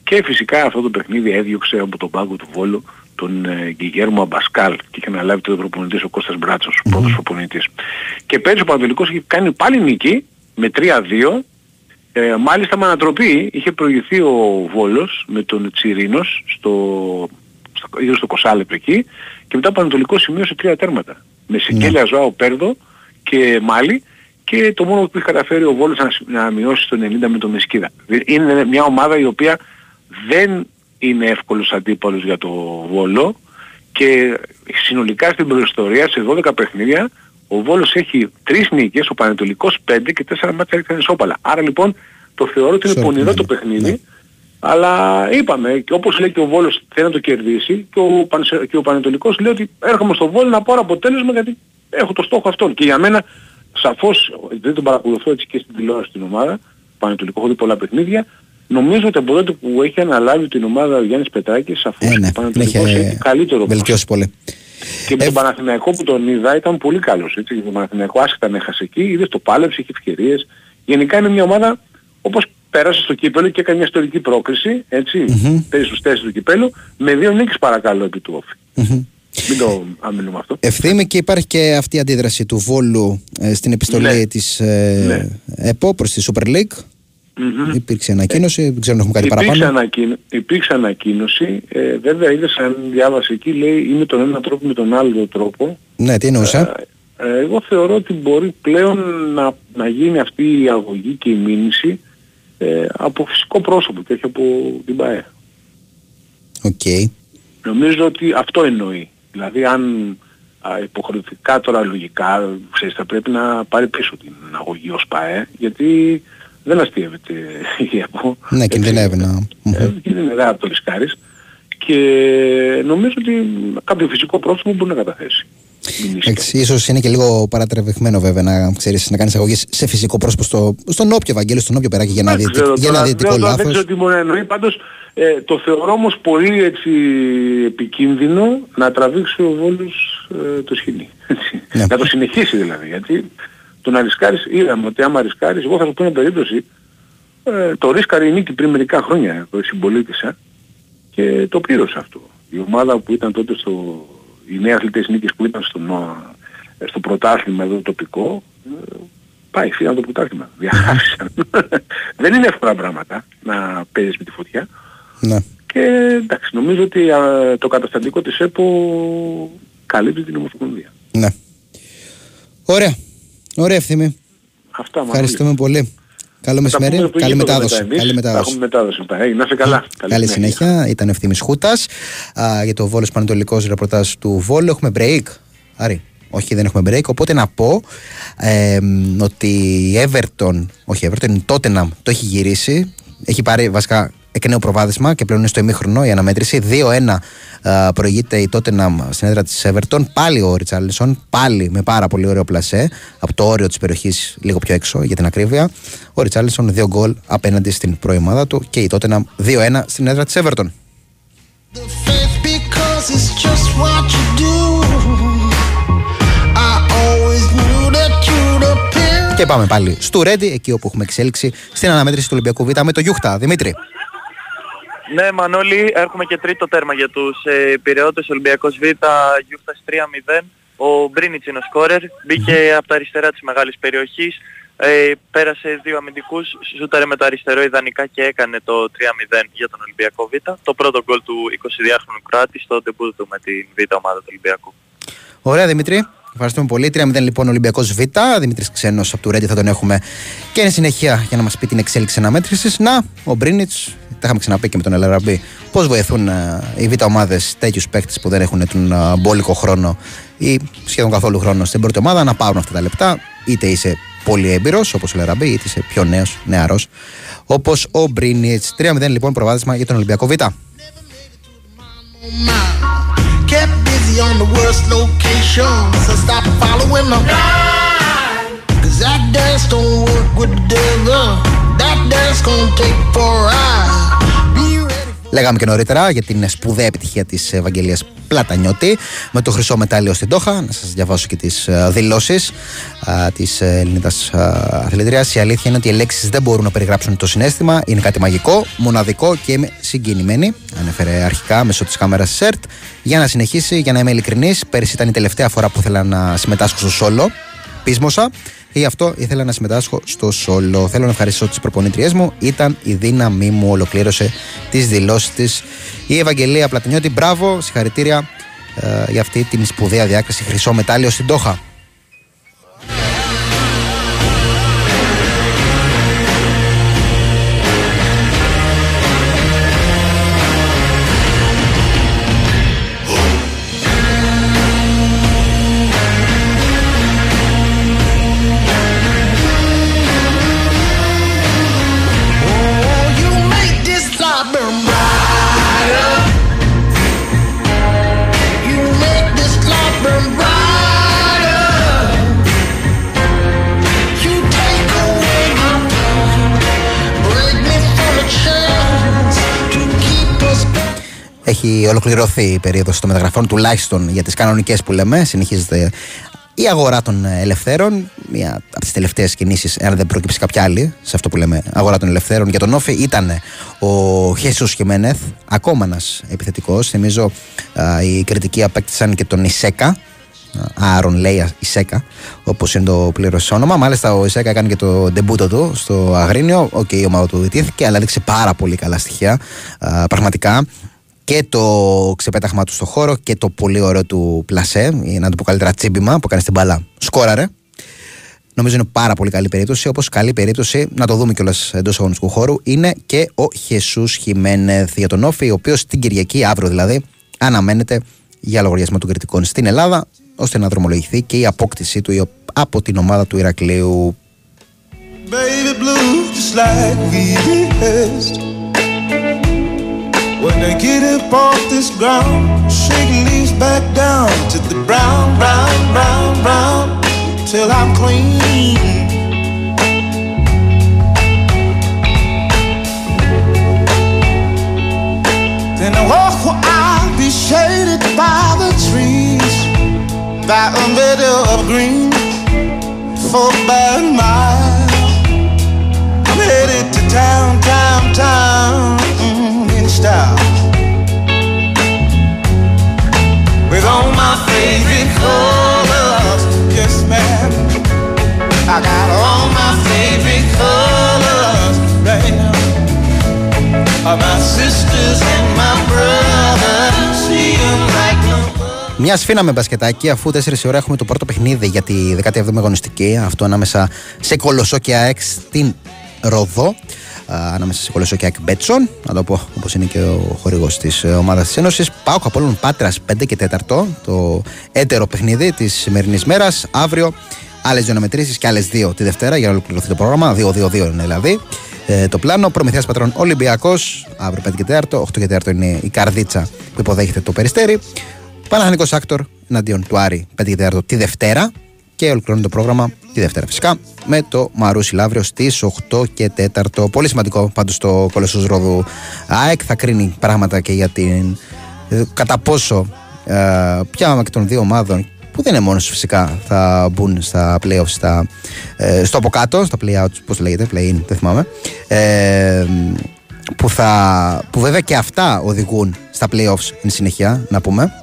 και φυσικά αυτό το παιχνίδι έδιωξε από τον πάγκο του Βόλου τον ε, Γκυγέρμο Αμπασκάλ και είχε αναλάβει το προπονητής ο Κώστας Μπράτσος, ο πρώτος προπονητής. Και πέρυσι ο Πανατολικός είχε κάνει πάλι νίκη με 3-2 ε, μάλιστα με ανατροπή είχε προηγηθεί ο Βόλος με τον Τσιρίνος στο, στο, στο, στο Κοσάλεπ εκεί και μετά ο Πανατολικός σημείωσε τρία τέρματα. Με Σικέλια Ναι. Ζωάο Πέρδο και Μάλι και το μόνο που είχε καταφέρει ο Βόλος να, σ- να μειώσει στο 90 με τον Μεσκίδα. Είναι μια ομάδα η οποία δεν είναι εύκολος αντίπαλος για το Βόλο και συνολικά στην προϊστορία σε 12 παιχνίδια ο Βόλος έχει 3 νίκες, ο Πανετολικός 5 και 4 μάτια ήταν ισόπαλα. Άρα λοιπόν το θεωρώ ότι είναι πονηρό το παιχνίδι αλλά είπαμε και όπως λέει και ο Βόλος θέλει να το κερδίσει και ο, Πανσε- και ο Πανετολικός λέει ότι έρχομαι στο Βόλο να πάρω αποτέλεσμα γιατί έχω το στόχο αυτόν. Και για μένα σαφώς δεν τον παρακολουθώ έτσι και στην τηλεόραση την ομάδα, Πανετολικό έχω δει πολλά παιχνίδια, νομίζω ότι από τότε που έχει αναλάβει την ομάδα ο Γιάννης Πετράκης σαφώς Ε, ναι, ο την Πανετολικός είχε έχει καλύτερο βελτιώσει πολύ. και με τον Παναθηναϊκό που τον είδα ήταν πολύ καλός. Έτσι. Και τον Παναθηναϊκό άσχετα να έχασε εκεί, είδες το πάλεψε, είχε ευκαιρίες. Γενικά είναι μια ομάδα όπως πέρασε στο κύπελο και έκανε μια ιστορική πρόκριση, έτσι, παίζει στους τέσσερις του κυπέλου, με δύο νίκες παρακαλώ επί του όφη. Μην το αμήνουμε αυτό. Ευθύμη και υπάρχει και αυτή η αντίδραση του Βόλου ε, στην επιστολή Ναι. της ε, ΕΠΟ προς τη Super League. Μμμ. Υπήρξε ανακοίνωση, δεν ξέρω αν έχουμε κάτι Υπήρξε, παραπάνω. ανακοίνω, υπήρξε ανακοίνωση, ε, βέβαια είδες αν διάβασε εκεί, λέει ή με τον ένα τρόπο ή με τον άλλο τρόπο. Ναι, τι εννοούσε. Ε, εγώ θεωρώ ότι μπορεί πλέον να, να γίνει αυτή η αγωγή και η μήνυση ε, από φυσικό πρόσωπο και όχι από την ΠαΕ. Οκ. Νομίζω ότι αυτό εννοεί. Δηλαδή αν α, υποχρεωτικά τώρα λογικά ξέρεις, θα πρέπει να πάρει πίσω την αγωγή ως ΠΑΕ γιατί δεν αστειεύεται η ΕΠΟ. Ναι, κινδυνεύει να. Ε, κινδυνεύει από το ρισκάρεις και νομίζω ότι κάποιο φυσικό πρόσωπο μπορεί να καταθέσει. Εντάξει, ίσως είναι και λίγο παρατραβηγμένο βέβαια να, ξέρεις, να κάνεις αγωγή σε φυσικό πρόσωπο στο, στον όποιο Βαγγέλη, στον όποιο περάκι για να, δει, ξέρω για τώρα, ένα διαιτητικό δεν- Δεν λάθος. ξέρω τι μπορεί να εννοεί. Πάντως ε, το θεωρώ όμως πολύ έτσι επικίνδυνο να τραβήξει ο Βόλος ε, το σκηνή. έτσι. Ναι. Να το συνεχίσει δηλαδή. Γιατί το να ρισκάρεις, είδαμε ότι άμα ρισκάρεις, εγώ θα σου πω μια περίπτωση, ε, το ρίσκαρε η νίκη πριν μερικά χρόνια, το συμπολίτησα και το πλήρωσε αυτό. Η ομάδα που ήταν τότε στο, οι νέοι αθλητές νίκες που ήταν στο, νο- ε, στο πρωτάθλημα εδώ τοπικό, ε, πάει, φύγαν το πρωτάθλημα. Διαχάρισαν. <laughs> Δεν είναι εύκολα πράγματα να παίζεις με τη φωτιά. Ναι. Και εντάξει, νομίζω ότι α, το καταστατικό της ΕΠΟ καλύπτει την Ομοσπονδία. ναι. Ωραία. Ωραία ευθύμη. Αυτά μάλλον. Ευχαριστούμε πολύ. Καλό μεσημέρι. πούμε στο Καλή γήπεδο μετάδοση. μετά εμείς. Καλή Θα μετάδοση. έχουμε μετάδοση μετά. Hey, να είσαι καλά. Καλή συνέχεια. Ήταν ο Ευθύμης Χούτας α, για το Βόλος Πανατολικός ρεπορτάζ του Βόλου. Έχουμε break. Άρη. Όχι, δεν έχουμε break. Οπότε να πω ε, μ, ότι η Everton, όχι η Everton, η Tottenham το έχει γυρίσει. Έχει πάρει βασικά εκ νέου προβάδισμα και πλέον είναι στο ημίχρονο η αναμέτρηση. 2-1 α, προηγείται η Tottenham στην έδρα της Everton. Πάλι ο Ριτσάλισον, πάλι με πάρα πολύ ωραίο πλασέ από το όριο της περιοχής λίγο πιο έξω για την ακρίβεια. Ο Ριτσάλισον δύο γκολ απέναντι στην προημάδα του και η Tottenham 2-1 στην έδρα της Everton. because it's just what you do. I always knew that you'd appear. Και πάμε πάλι στο Ρέντι, εκεί όπου έχουμε εξέλιξη στην αναμέτρηση του Ολυμπιακού Β με το Γιούχτα. Δημήτρη. Ναι, Μανώλη, έχουμε και τρίτο τέρμα για τους ε, Πειραιώτες. Ολυμπιακός Β, Γιούφτας 3-0. Ο Μπρίνιτς είναι ο σκόρερ. Μπήκε από τα αριστερά της μεγάλης περιοχής. Ε, πέρασε δύο αμυντικούς, σούταρε με το αριστερό ιδανικά και έκανε το 3-0 για τον Ολυμπιακό Β. Το πρώτο γκολ του 22χρονου Κράτη στο ντεμπούτ του με την Β ομάδα του Ολυμπιακού. Ωραία, Δημήτρη. Ευχαριστούμε πολύ. 3-0 λοιπόν Ολυμπιακός Β. Δημήτρης Ξένος από του Ρέντη θα τον έχουμε και εν συνεχεία για να μας πει την εξέλιξη αναμέτρησης. Να, ο Μπρίνιτς, τα είχαμε ξαναπεί και με τον Ελαραμπή, πώς βοηθούν ε, οι Β ομάδες τέτοιους παίκτες που δεν έχουν τον ε, μπόλικο χρόνο ή σχεδόν καθόλου χρόνο στην πρώτη ομάδα να πάρουν αυτά τα λεπτά. Είτε είσαι πολύ έμπειρος όπως ο Ελαραμπή, είτε είσαι πιο νέος, νεαρός όπως ο Μπρίνιτς. 3-0 λοιπόν προβάδισμα για τον Ολυμπιακό Β. On the worst location. So stop following them. Cause that dance don't work with the devil. That dance gonna take a Λέγαμε και νωρίτερα για την σπουδαία επιτυχία της Ευαγγελίας Πλατανιώτη με το χρυσό μετάλλιο στην Τόχα. Να σας διαβάσω και τις δηλώσεις της Ελληνίδας αθλητρίας. Η αλήθεια είναι ότι οι λέξεις δεν μπορούν να περιγράψουν το συνέστημα. Είναι κάτι μαγικό, μοναδικό και είμαι συγκινημένη. Ανέφερε αρχικά μέσω της κάμερας ΣΕΡΤ. Για να συνεχίσει, για να είμαι ειλικρινής, πέρυσι ήταν η τελευταία φορά που ήθελα να συμμετάσχω στο σόλο. Πείσμωσα και γι' αυτό ήθελα να συμμετάσχω στο σόλο. Θέλω να ευχαριστήσω τις προπονήτριέ μου. Ήταν η δύναμή μου. Ολοκλήρωσε τις δηλώσεις της η Ευαγγελία Πλατινιώτη. Μπράβο, συγχαρητήρια ε, για αυτή την σπουδαία διάκριση. Χρυσό μετάλλιο στην Τόχα. Έχει ολοκληρωθεί η περίοδος των μεταγραφών, τουλάχιστον για τις κανονικές που λέμε. Συνεχίζεται η αγορά των ελευθέρων. Μία από τις τελευταίες κινήσεις, αν δεν προκύψει κάποια άλλη, σε αυτό που λέμε αγορά των ελευθέρων. Για τον ΟΦΗ ήταν ο Χέσους Χιμένεθ, ακόμα ένας επιθετικός. Θυμίζω α, οι Κρητικοί απέκτησαν και τον Ισέκα. Άαρον Λέγια Ισέκα, όπως είναι το πλήρες όνομα. Μάλιστα, ο Ισέκα έκανε και το ντεμπούτο του στο Αγρίνιο. Οκ, η ομάδα του ηττήθηκε, αλλά έδειξε πάρα πολύ καλά στοιχεία. Α, πραγματικά και το ξεπέταγμα του στο χώρο και το πολύ ωραίο του πλασέ, ή να το πω καλύτερα τσίμπημα που κάνει στην μπαλά. Σκόραρε. Νομίζω είναι πάρα πολύ καλή περίπτωση. Όπως καλή περίπτωση, να το δούμε κιόλας εντός αγωνιστικού χώρου, είναι και ο Χεσούς Χιμένεθ για τον Όφη, ο οποίος την Κυριακή, αύριο δηλαδή, αναμένεται για λογαριασμό των κριτικών στην Ελλάδα, ώστε να δρομολογηθεί και η απόκτησή του από την ομάδα του Ηρακλείου. Baby blue, just like we rehearsed. Get up off this ground, shake leaves back down to the brown, brown, brown, brown, till I'm clean. Then I walk where I'll be shaded by the trees, by a meadow of green, for about a I got all my favorite colors right now. Are my sisters and my brothers, see 'em like no Μια σφίνα με μπασκετάκι, αφού 4 ώρα έχουμε το πρώτο παιχνίδι για τη 17η αγωνιστική. Αυτό ανάμεσα σε Κολοσσό και ΑΕΚ στην Ροδό. Α, ανάμεσα σε Κολοσσό και ΑΕΚ Μπέτσον. Να το πω όπως είναι και ο χορηγός της ομάδας της Ένωσης. Πάω Απόλλων Πάτρας 5 και 4. Το έτερο παιχνίδι της σημερινής μέρας. Αύριο άλλες δύο αναμετρήσεις και άλλες δύο τη Δευτέρα για να ολοκληρωθεί το πρόγραμμα. 2-2-2 είναι δηλαδή. Ε, το πλάνο. Προμηθεία Πατρών Ολυμπιακός. Αύριο 5 και 4. 8 και 4 είναι η Καρδίτσα που υποδέχεται το περιστέρι. Παναθανικό Άκτορ εναντίον του Άρη 5 και 4 τη Δευτέρα. Και ολοκληρώνει το πρόγραμμα τη Δευτέρα φυσικά με το Μαρούσι Λαύριο στις 8 και 4. Πολύ σημαντικό πάντως το Κολοσσός Ρόδου ΑΕΚ. Θα κρίνει πράγματα και για την. ε, κατά πόσο ε, ποια εκ των δύο ομάδων που δεν είναι μόνος φυσικά θα μπουν στα playoffs στα, ε, στο από κάτω, στα play-outs, πώς το λέγεται, play-in, δεν θυμάμαι ε, που, θα, που βέβαια και αυτά οδηγούν στα playoffs εν συνεχεία, να πούμε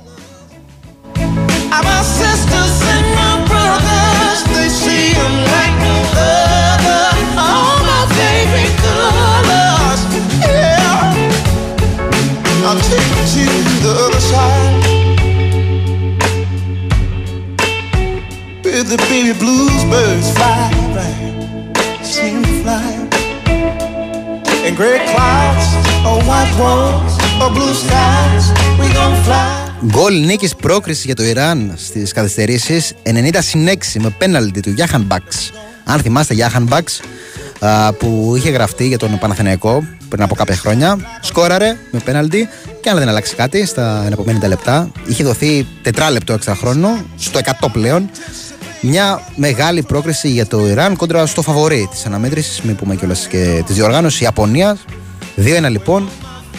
the baby blues birds fly, right? See 'em fly. And gray clouds, or white walls, or blue skies, we gon' fly. Γκολ νίκης πρόκριση για το Ιράν στις καθυστερήσεις 90 συν 6 με πέναλτι του Γιάχαν Μπαξ. Αν θυμάστε, Γιάχαν Μπαξ που είχε γραφτεί για τον Παναθηναϊκό πριν από κάποια χρόνια. Σκόραρε με πέναλτι και αν δεν αλλάξει κάτι στα επόμενα 50 λεπτά, είχε δοθεί τετράλεπτο έξτρα χρόνο, στο 100 πλέον. Μια μεγάλη πρόκριση για το Ιράν κόντρα στο φαβορή της αναμέτρησης, μην πούμε κιόλας και της διοργάνωσης Ιαπωνία. 2-1 λοιπόν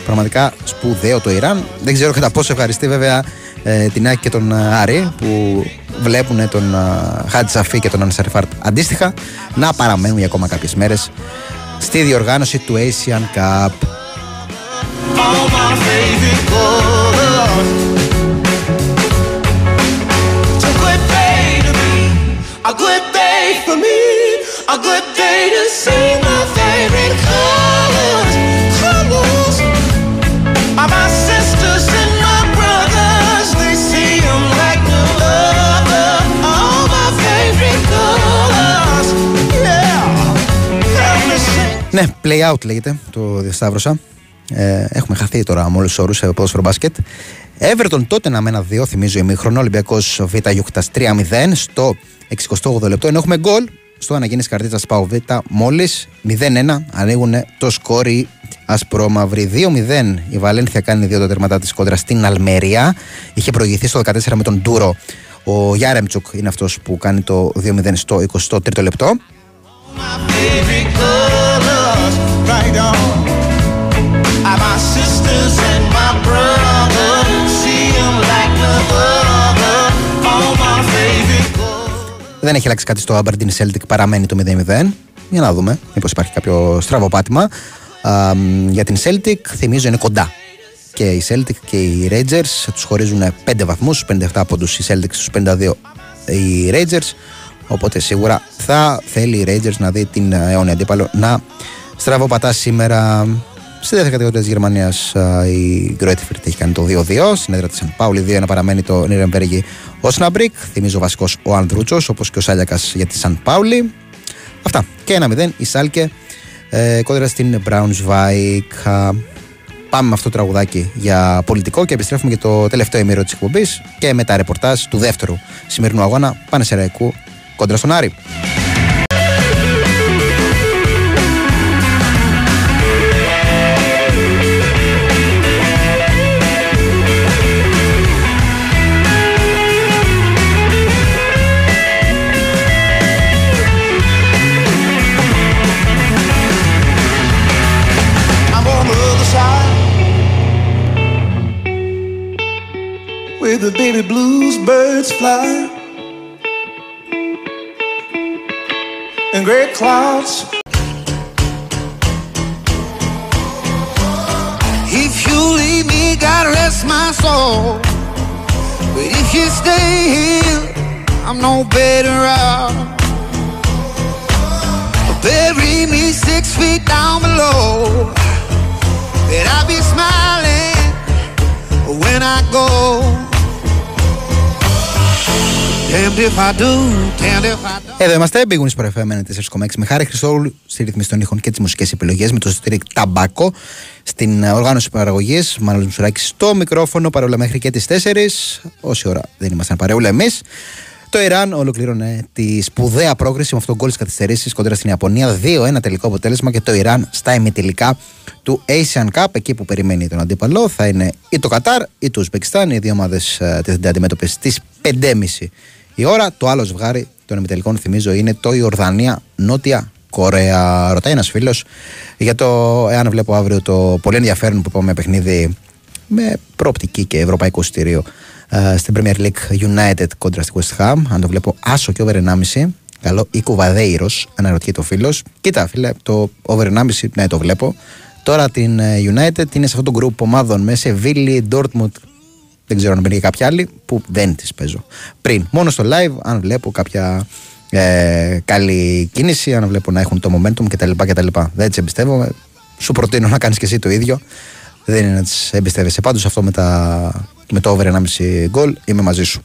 Πραγματικά σπουδαίο το Ιράν. Δεν ξέρω κατά πόσο ευχαριστεί βέβαια ε, την Άκη και τον ε, Άρη που βλέπουν τον ε, Χάτζη Σαφή και τον Ανσαριφάρτ αντίστοιχα να παραμένουν για ακόμα κάποιες μέρες στη διοργάνωση του Asian Cup. Ναι, play out λέγεται, το διασταύρωσα. Ε, έχουμε χαθεί τώρα με όλους τους όρους σε ποδόσφαιρο μπάσκετ. Everton τότε να με ένα 2, θυμίζω ημίχρονο. Ολυμπιακός Β Γιούχτας 3-0 στο 68 λεπτό. Ενώ έχουμε γκολ στο αναγέννηση καρτίτσα Πάου Β μόλις 0-1. Ανοίγουν το σκόρ οι ασπρόμαυροι. 2-0 η Βαλένθια κάνει δύο τα τερματά της κόντρα στην Αλμερία. Είχε προηγηθεί στο 14 με τον Ντούρο. Ο Γιάρεμτσουκ είναι αυτός που κάνει το 2-0 στο 23ο λεπτό. favorite Δεν έχει αλλάξει κάτι στο Aberdeen Celtic, παραμένει το 0-0. Για να δούμε, μήπως υπάρχει κάποιο στραβοπάτημα. Α, μ, για την Celtic, θυμίζω είναι κοντά. Και οι Celtic και οι Rangers τους χωρίζουν 5 βαθμούς, 57 πόντους οι Celtic στους 52 οι Rangers. Οπότε σίγουρα θα θέλει οι Rangers να δει την ε, αιώνια αντίπαλο να στραβοπατά σήμερα. Στη δεύτερη κατηγορία της Γερμανίας η Γκρόιτερ Φιρτ έχει κάνει το 2-2. Στην έδρα της Σαν Πάουλη 2-1 παραμένει το Νίρεμπεργκ η Όσναμπρικ. Θυμίζω βασικός ο Ανδρούτσος όπως και ο Σάλιακα για τη Σαν Πάουλη. Αυτά. Και 1-0 η Σάλκε ε, κόντρα στην Braunschweig. Α, Πάμε με αυτό το τραγουδάκι για πολιτικό και επιστρέφουμε για το τελευταίο ημίρο της εκπομπής και με τα ρεπορτάζ του δεύτερου σημερινού αγώνα Πανεσαιραϊκού κόντρα στον Άρη. The baby blues birds fly. And great clouds. If you leave me, God rest my soul. But if you stay here, I'm no better off. Bury me six feet down below. That I'll be smiling when I go. Εδώ είμαστε, bwin ΣΠΟΡ FM 94,6 με Χάρη Χριστόλου στη ρύθμιση των ήχων και τις μουσικές επιλογές με το Στρίκ Ταμπάκο στην ε, οργάνωση παραγωγής. Μανώλη Μουσουράκη στο μικρόφωνο, παρεούλα μέχρι και τις 4. Όση ώρα δεν ήμασταν παρεούλα εμείς. Το Ιράν ολοκλήρωνε τη σπουδαία πρόκριση με αυτό το γκολ στις καθυστερήσεις κόντρα στην Ιαπωνία. 2-1 τελικό αποτέλεσμα και το Ιράν στα ημιτελικά του Asian Cup. Εκεί που περιμένει τον αντίπαλο θα είναι ή το Κατάρ ή το Ουσμπεκιστάν. Οι δύο ομάδες τίθενται αντιμέτωπες στις 5.30 η ώρα. Το άλλο ζευγάρι των ημιτελικών, θυμίζω, είναι το Ιορδανία Νότια Κορέα. Ρωτάει ένας φίλος για το εάν βλέπω αύριο το πολύ ενδιαφέρον που είπαμε παιχνίδι με προοπτική και ευρωπαϊκό εισιτήριο ε, στην Premier League United κόντρα στη West Ham. Αν το βλέπω άσο και over 1,5. Καλό ή κουβαδέιρος, αναρωτιέται ο φίλος. Κοίτα, φίλε, το over 1,5 ναι, το βλέπω. Τώρα την ε, United είναι σε αυτό το group ομάδων με Σεβίλη, Dortmund, δεν ξέρω αν υπήρχε κάποια άλλη που δεν τις παίζω. Πριν, μόνο στο live, αν βλέπω κάποια ε, καλή κίνηση, αν βλέπω να έχουν το momentum κτλ. κτλ. Δεν τις εμπιστεύομαι. Σου προτείνω να κάνεις και εσύ το ίδιο. Δεν είναι να τις εμπιστεύεσαι. Πάντως αυτό με, τα, με το over 1,5 γκολ είμαι μαζί σου.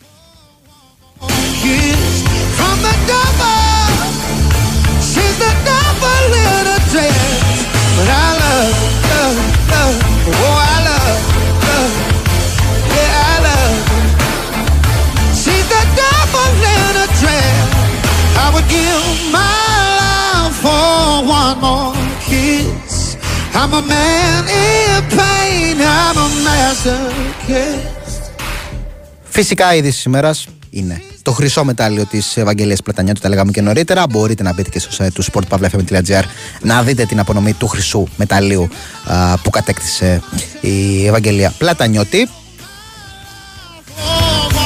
I'm a man in pain, I'm a master kiss. Φυσικά η είδηση της ημέρας είναι το χρυσό μετάλλιο της Ευαγγελίας Πλατανιώτου, τα λέγαμε και νωρίτερα. Μπορείτε να μπείτε και στο site του sportpavlafm.gr να δείτε την απονομή του χρυσού μεταλλίου α, που κατέκτησε η Ευαγγελία Πλατανιώτη. From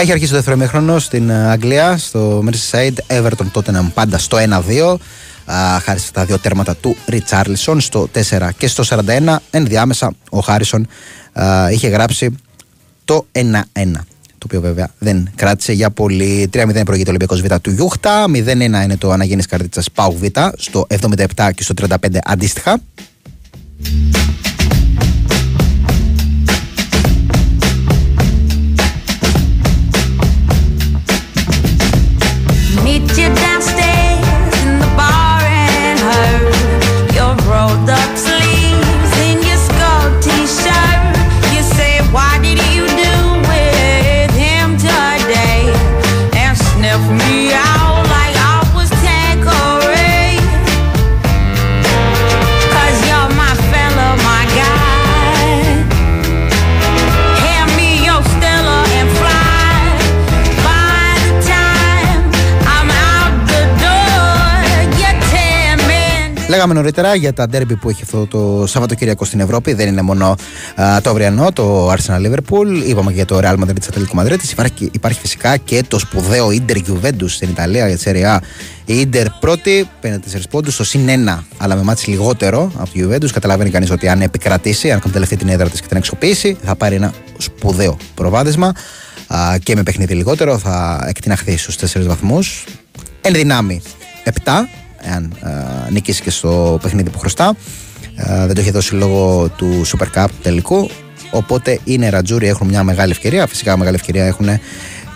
Έχει αρχίσει το δεύτερο ημίχρονο στην ε, Αγγλία, στο Merseyside, Everton Tottenham πάντα στο 1-2. Α, χάρη στα δύο τέρματα του Ριτσάρλισον στο 4 και στο 41. Ενδιάμεσα ο Χάρισον α, είχε γράψει το 1-1. Το οποίο βέβαια δεν κράτησε για πολύ. 3-0 προηγείται ο Ολυμπιακός Β του Γιούχτα. 0-1 είναι το αναγέννης καρδίτσα Πάου Β στο 77 και στο 35 αντίστοιχα. Λέγαμε νωρίτερα για τα ντέρμπι που έχει αυτό το Σαββατοκύριακο στην Ευρώπη. Δεν είναι μόνο α, το αυριανό, το Arsenal Liverpool. Είπαμε και για το Real Madrid Ατλαντικό Μαδρίτη. Υπάρχει, υπάρχει φυσικά και το σπουδαίο Inter Juventus στην Ιταλία για τη Serie A. Η Inter πρώτη, 54 πόντους, στο συν 1, αλλά με μάτς λιγότερο από τη Juventus. Καταλαβαίνει κανείς ότι αν επικρατήσει, αν καταληφθεί την έδρα της και την εξοπλίσει, θα πάρει ένα σπουδαίο προβάδισμα. Α, και με παιχνίδι λιγότερο θα εκτιναχθεί στους 4 βαθμούς. Εν δυνάμει 7, εάν α, νικήσει και στο παιχνίδι που χρωστά. Α, δεν το έχει δώσει λόγω του Super Cup του τελικού. Οπότε είναι ρατζούρι, έχουν μια μεγάλη ευκαιρία. Φυσικά μεγάλη ευκαιρία έχουν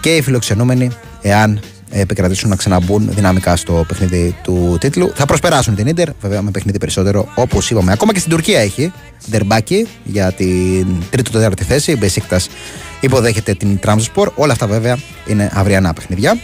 και οι φιλοξενούμενοι, εάν επικρατήσουν να ξαναμπούν δυναμικά στο παιχνίδι του τίτλου. Θα προσπεράσουν την Ίντερ, βέβαια με παιχνίδι περισσότερο όπως είπαμε. Ακόμα και στην Τουρκία έχει ντερμπάκι για την τρίτη-τέταρτη θέση. Η Μπεσίκτα υποδέχεται την Τραμσπορ. Όλα αυτά βέβαια είναι αυριανά παιχνιδιά.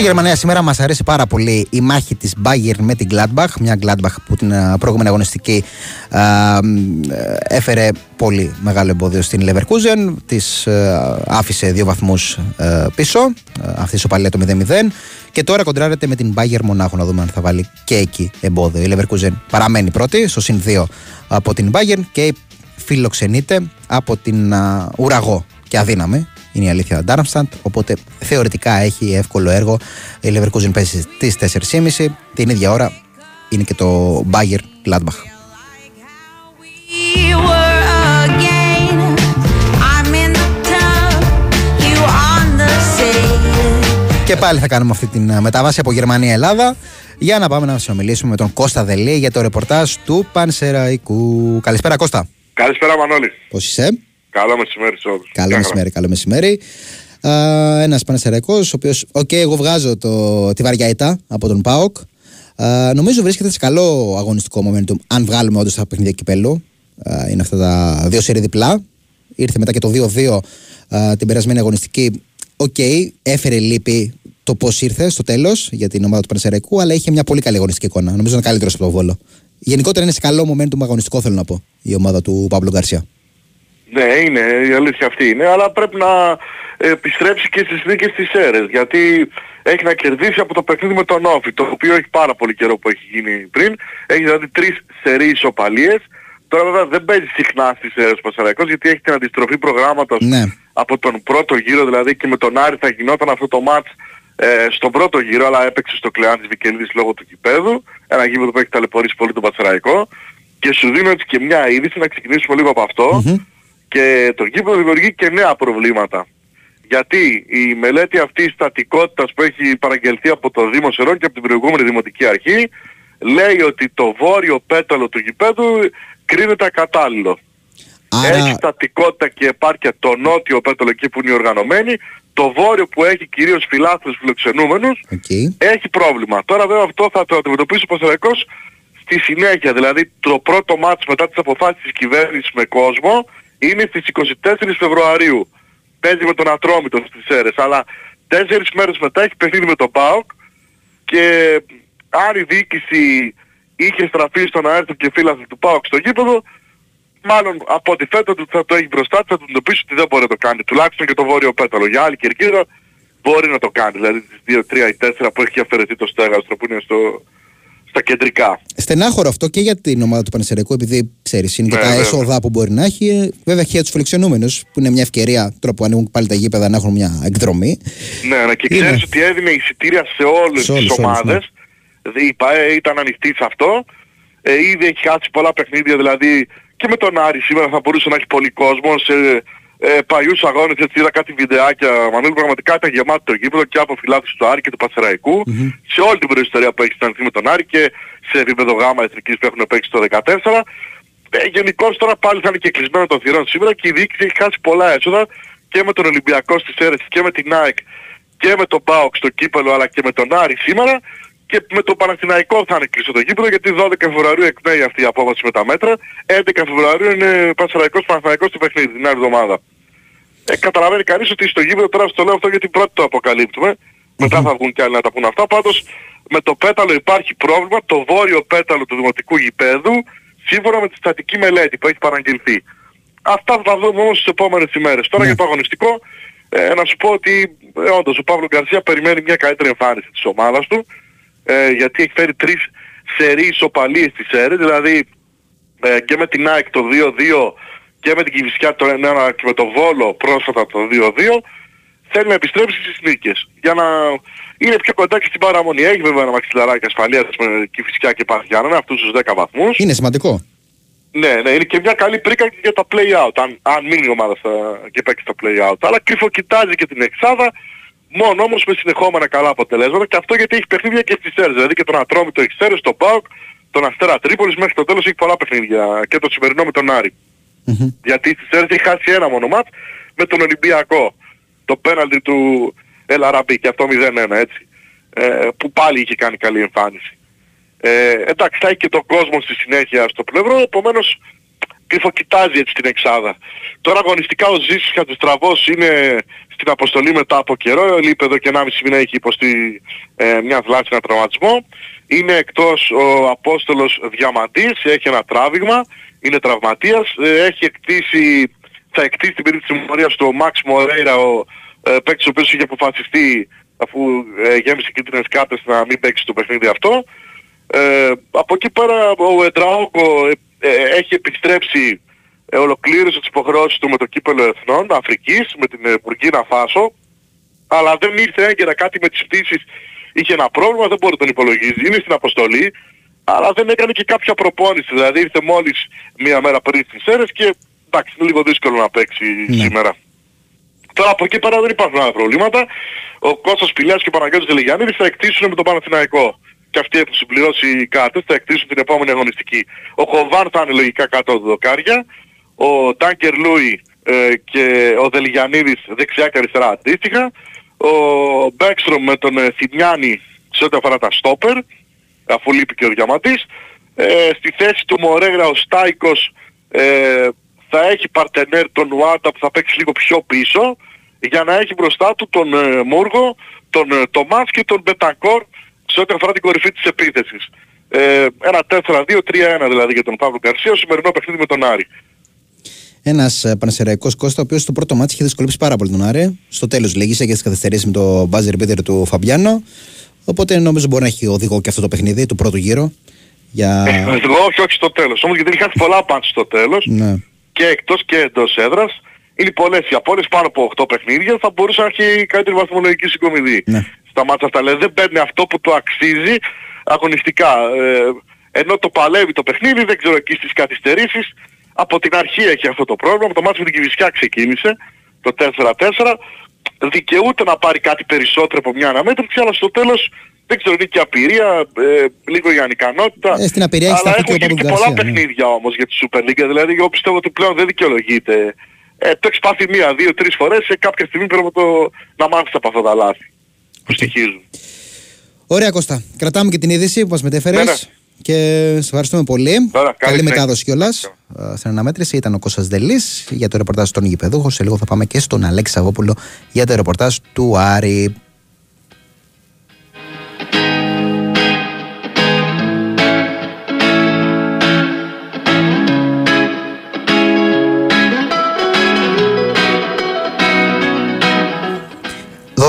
Στη Γερμανία σήμερα μας αρέσει πάρα πολύ η μάχη της Bayern με την Gladbach. Μια Gladbach που την α, προηγούμενη αγωνιστική α, μ, ε, έφερε πολύ μεγάλο εμπόδιο στην Leverkusen. Της ε, άφησε δύο βαθμούς ε, πίσω. Ε, αυτή η σοπαλία το 0-0. Και τώρα κοντράρεται με την Bayern Μονάχου να δούμε αν θα βάλει και εκεί εμπόδιο. Η Leverkusen παραμένει πρώτη στο συν 2 από την Bayern και φιλοξενείται από την α, Ουραγό και αδύναμη. Είναι η αλήθεια Ντάρμσταντ. Οπότε θεωρητικά έχει εύκολο έργο. Η Leverkusen παίζει στις 4.30. Την ίδια ώρα είναι και το Bayern Gladbach. We were again. I'm in the tub, you on the sea. Και πάλι θα κάνουμε αυτή την α, μετάβαση από Γερμανία-Ελλάδα για να πάμε να συνομιλήσουμε με τον Κώστα Δελή για το ρεπορτάζ του Πανσεραϊκού. Καλησπέρα Κώστα. Καλησπέρα Μανώλη. Πώς είσαι; Καλό μεσημέρι σε όλους. Καλό Γεια χαρά. μεσημέρι, καλό μεσημέρι. Ένας Πανσερραϊκός, ο οποίος, οκ, εγώ βγάζω το, τη βαριά ήττα από τον Πάοκ. Α, νομίζω βρίσκεται σε καλό αγωνιστικό momentum, αν βγάλουμε όντως τα παιχνίδια κυπέλου. Α, είναι αυτά τα δύο σερί διπλά. Ήρθε μετά και το 2-2 α, την περασμένη αγωνιστική. Οκ, έφερε λύπη το πώς ήρθε στο τέλος για την ομάδα του Πανσερραϊκού, αλλά είχε μια πολύ καλή αγωνιστική εικόνα. Νομίζω είναι καλύτερος από το Βόλο. Γενικότερα είναι σε καλό momentum αγωνιστικό, θέλω να πω, η ομάδα του Πάμπλο Γκαρσία. Ναι, είναι, η αλήθεια αυτή είναι, αλλά πρέπει να επιστρέψει και στις νίκες στις Σέρρες, γιατί έχει να κερδίσει από το παιχνίδι με τον Όφη, το οποίο έχει πάρα πολύ καιρό που έχει γίνει πριν, έχει δηλαδή τρεις σερί ισοπαλίες, τώρα βέβαια δεν παίζει συχνά στις αίρες ο Πασαραϊκός, γιατί έχει την αντιστροφή προγράμματος Ναι. από τον πρώτο γύρο, δηλαδή και με τον Άρη θα γινόταν αυτό το μάτς ε, στον πρώτο γύρο, αλλά έπαιξε στο κλεάν της Βικελίδης λόγω του κηπέδου, ένα γήπεδο που έχει ταλαιπωρήσει πολύ τον Πασαραϊκό, και σου δίνω έτσι και μια είδηση να ξεκινήσουμε λίγο από αυτό και το γήπεδο δημιουργεί και νέα προβλήματα. Γιατί η μελέτη αυτή στατικότητας που έχει παραγγελθεί από το Δήμο Σερών και από την προηγούμενη Δημοτική Αρχή λέει ότι το βόρειο πέταλο του γηπέδου κρίνεται ακατάλληλο. Έχει στατικότητα και επάρκεια το νότιο πέταλο εκεί που είναι οργανωμένη. Το βόρειο που έχει κυρίως φιλάθλους φιλοξενούμενους έχει πρόβλημα. Τώρα βέβαια αυτό θα το αντιμετωπίσει ο Πασαραϊκός στη συνέχεια, δηλαδή το πρώτο μάτς μετά τις αποφάσεις της κυβέρνησης με κόσμο είναι στις 24 Φεβρουαρίου. Παίζει με τον Ατρόμητο στις Σέρες, αλλά τέσσερις μέρες μετά έχει παιχνίδι με τον ΠΑΟΚ και αν η διοίκηση είχε στραφεί στο να έρθουν και φίλαθλοι του ΠΑΟΚ στο γήπεδο, μάλλον από ό,τι φαίνεται ότι θα το έχει μπροστά του, θα του εντοπίσει ότι δεν μπορεί να το κάνει. Τουλάχιστον και το βόρειο πέταλο. Για άλλη κερκίδα μπορεί να το κάνει. Δηλαδή τις 2, 3 ή 4 που έχει αφαιρεθεί το στέγαστρο που είναι στο, στα κεντρικά. Στενάχωρο αυτό και για την ομάδα του Πανεσαιρικού, επειδή ξέρεις, είναι και Ναι, τα βέβαια. έσοδα που μπορεί να έχει. Ε, Βέβαια και για τους φιλοξενούμενους, που είναι μια ευκαιρία τώρα που ανοίγουν πάλι τα γήπεδα να έχουν μια εκδρομή. Ναι, ναι, και Είναι. ξέρεις ότι έδινε εισιτήρια σε όλες Σε όλες, τις όλες, ομάδες. Δηλαδή, η ΠαΕ ήταν ανοιχτή σε αυτό. Ε, ήδη έχει χάσει πολλά παιχνίδια, δηλαδή και με τον Άρη σήμερα θα μπορούσε να έχει πολύ κόσμο. Σε ε, παλιούς αγώνες έτσι είδα κάτι βιντεάκια. Μανώλης πραγματικά ήταν γεμάτο το γήπεδο και από φιλάθλους του Άρη και του Πασεραϊκού. Σε όλη την προϊστορία που έχει αισθανθεί με τον Άρη και σε επίπεδο γάμα εθνικής που έχουν παίξει το 14. Ε, γενικώς τώρα πάλι θα είναι και κλεισμένο το θυρών σήμερα και η διοίκηση έχει χάσει πολλά έσοδα και με τον Ολυμπιακό στις Έρες και με την ΑΕΚ και με τον ΠΑΟΚ στο κύπελο αλλά και με τον Άρη σήμερα και με το Παναθηναϊκό θα είναι κλειστό το γήπεδο γιατί 12 Φεβρουαρίου εκπνέει αυτή η απόφαση με τα μέτρα. 11 Φεβρουαρίου είναι Παναθηναϊκός Παναθηναϊκός στο παιχνίδι την άλλη εβδομάδα. Ε, καταλαβαίνει κανείς ότι στο γήπεδο τώρα στο λέω αυτό γιατί πρώτο το αποκαλύπτουμε. Μετά θα βγουν και άλλοι να τα πούν αυτά. Πάντως με το πέταλο υπάρχει πρόβλημα. Το βόρειο πέταλο του δημοτικού γηπέδου σύμφωνα με τη στατική μελέτη που έχει παραγγελθεί. Αυτά θα τα δούμε όμως τις επόμενες ημέρες. Τώρα για το αγωνιστικό, ε, να σου πω ότι ε, όντως ο Παύλο Γκαρσία περιμένει μια καλύτερη εμφάνιση της ομάδας του, ε, γιατί έχει φέρει τρεις σερί ισοπαλίες στις αίρες, δηλαδή ε, και με την ΑΕΚ το 2-2 και με την Κιβισιά το 1-1 και με το Βόλο πρόσφατα το 2-2, θέλει να επιστρέψει στις νίκες. Για να είναι πιο κοντά και στην παραμονή. Έχει βέβαια ένα μαξιλαράκι ασφαλείας με Κιβισιά και Παθιάννα, αυτούς τους 10 βαθμούς. Είναι σημαντικό. Ναι, ναι, είναι και μια καλή πρίκα και για τα play-out, αν, αν μείνει η ομάδα στα, και παίξει τα play-out. Αλλά κρυφοκοιτάζει και την εξάδα, μόνο όμως με συνεχόμενα καλά αποτελέσματα και αυτό γιατί έχει παιχνίδια και στις Σέρες, δηλαδή και τον Ατρόμητο έχει Σέρες, τον ΠΑΟΚ, τον Αστέρα Τρίπολης, μέχρι το τέλος έχει πολλά παιχνίδια και το σημερινό με τον Άρη. Γιατί στις Σέρες έχει χάσει ένα μόνο μάτς με τον Ολυμπιακό. Το πέναλτι του Ελαραμπή και αυτό 0-1 έτσι. Ε, που πάλι είχε κάνει καλή εμφάνιση. Ε, εντάξει, θα έχει και τον κόσμο στη συνέχεια στο πλευρό, επομένως κρυφοκοιτάζει έτσι την εξάδα. Τώρα αγωνιστικά ο Ζήσης Χατζηστραβός είναι στην αποστολή μετά από καιρό, λείπει εδώ και 1,5 μήνα έχει υποστεί ε, μια θλάση, ένα τραυματισμό. Είναι εκτός ο Απόστολος Διαμαντής, έχει ένα τράβηγμα, είναι τραυματίας, ε, έχει εκτίσει, θα εκτίσει την περίπτωση της συμμορίας του Μαξ Μορέιρα, ο ε, παίκτης ο οποίος είχε αποφασιστεί αφού ε, γέμισε κίτρινες κάρτες να μην παίξει το παιχνίδι αυτό. Ε, από εκεί πέρα ο Εντραόκο ε, ε, έχει επιστρέψει, ε, ολοκλήρωσε τις υποχρεώσεις του με το κύπελο εθνών Αφρικής, με την ε, Μπουργκίνα Φάσο, αλλά δεν ήρθε έγκαιρα κάτι με τις πτήσεις, είχε ένα πρόβλημα, δεν μπορεί να τον υπολογίζει, είναι στην αποστολή, αλλά δεν έκανε και κάποια προπόνηση, δηλαδή ήρθε μόλις μία μέρα πριν στις αίρες και εντάξει είναι λίγο δύσκολο να παίξει σήμερα. Τώρα από εκεί πέρα δεν υπάρχουν άλλα προβλήματα. Ο Κώστας Πηλιάς και ο Παναγιώτης Δελεγιαννίδης θα εκτίσουν με τον Παναθηναϊκό. Και αυτοί έχουν συμπληρώσει οι κάρτες, θα εκτίσουν την επόμενη αγωνιστική. Ο Χοβάν θα είναι λογικά κάτω από δοκάρια. Ο Τάνκερ Λούι ε, και ο Δελιγιαννίδης δεξιά και αριστερά αντίστοιχα. Ο Μπέκστρομ με τον ε, Θημιάνη σε ό,τι αφορά τα στόπερ, αφού λείπει και ο Διαμαντής. Ε, στη θέση του Μορέγρα ο Στάικος ε, θα έχει παρτενέρ τον Ουάντα που θα παίξει λίγο πιο πίσω για να έχει μπροστά του τον ε, Μούργο, τον ε, Τομάς και τον Μπετακόρ σε ό,τι αφορά την κορυφή της επίθεσης. Ε, ένα 4-2-3-1 δηλαδή για τον Παύλο Γκαρσία, ο σημερινό παιχνίδι με τον Άρη. Ένας Πανεσαιραϊκό Κώστα, ο οποίος στο πρώτο μάτι είχε δυσκολέψει πάρα πολύ τον Άρη. Στο τέλος λέγησε και τις καθυστερήσεις με το μπάζερ μπίδερ του Φαμπιάνο. Οπότε νομίζω μπορεί να έχει οδηγό και αυτό το παιχνίδι του πρώτου γύρου. Για... Εγώ όχι, όχι στο τέλος. Όμως γιατί έχει χάσει πολλά πάντς στο τέλος ναι. και εκτός και εντός έδρας. Είναι πολλές οι απόλυες πάνω από 8 παιχνίδια θα μπορούσε να έχει καλύτερη βαθμολογική συγκομιδή. Ναι. Στα μάτια αυτά. Δηλαδή δεν παίρνει αυτό που το αξίζει αγωνιστικά. Ε, ενώ το παλεύει το παιχνίδι, δεν ξέρω εκεί στις καθυστερήσεις. Από την αρχή έχει αυτό το πρόβλημα. Το μάτι με την Κιβισιά ξεκίνησε το 4-4. Δικαιούται να πάρει κάτι περισσότερο από μια αναμέτρηση, αλλά στο τέλος δεν ξέρω, είναι και απειρία, ε, λίγο η ανικανότητα. Ε, στην απειρία έχει αλλά σταθεί και έχουν ο γίνει και Παπουγκαρσία, πολλά ναι. παιχνίδια όμως για τη Super League. Δηλαδή εγώ πιστεύω ότι πλέον δεν δικαιολογείται. Ε, το έχεις πάθει μία, δύο, τρεις φορές και κάποια στιγμή πρέπει να, το, να μάθεις από αυτά τα λάθη που στοιχίζουν. Ωραία Κώστα, κρατάμε και την είδηση που μας μετέφερες. Ναι, ναι. Και σε ευχαριστούμε πολύ. Τώρα, καλή Καλή συνέχεια. μετάδοση κιόλας. Στην αναμέτρηση ήταν ο Κώστας Δελής για το ρεπορτάζ των γηπεδούχων. Σε λίγο θα πάμε και στον Αλέξη Σαββόπουλο για το ρεπορτάζ του Άρη.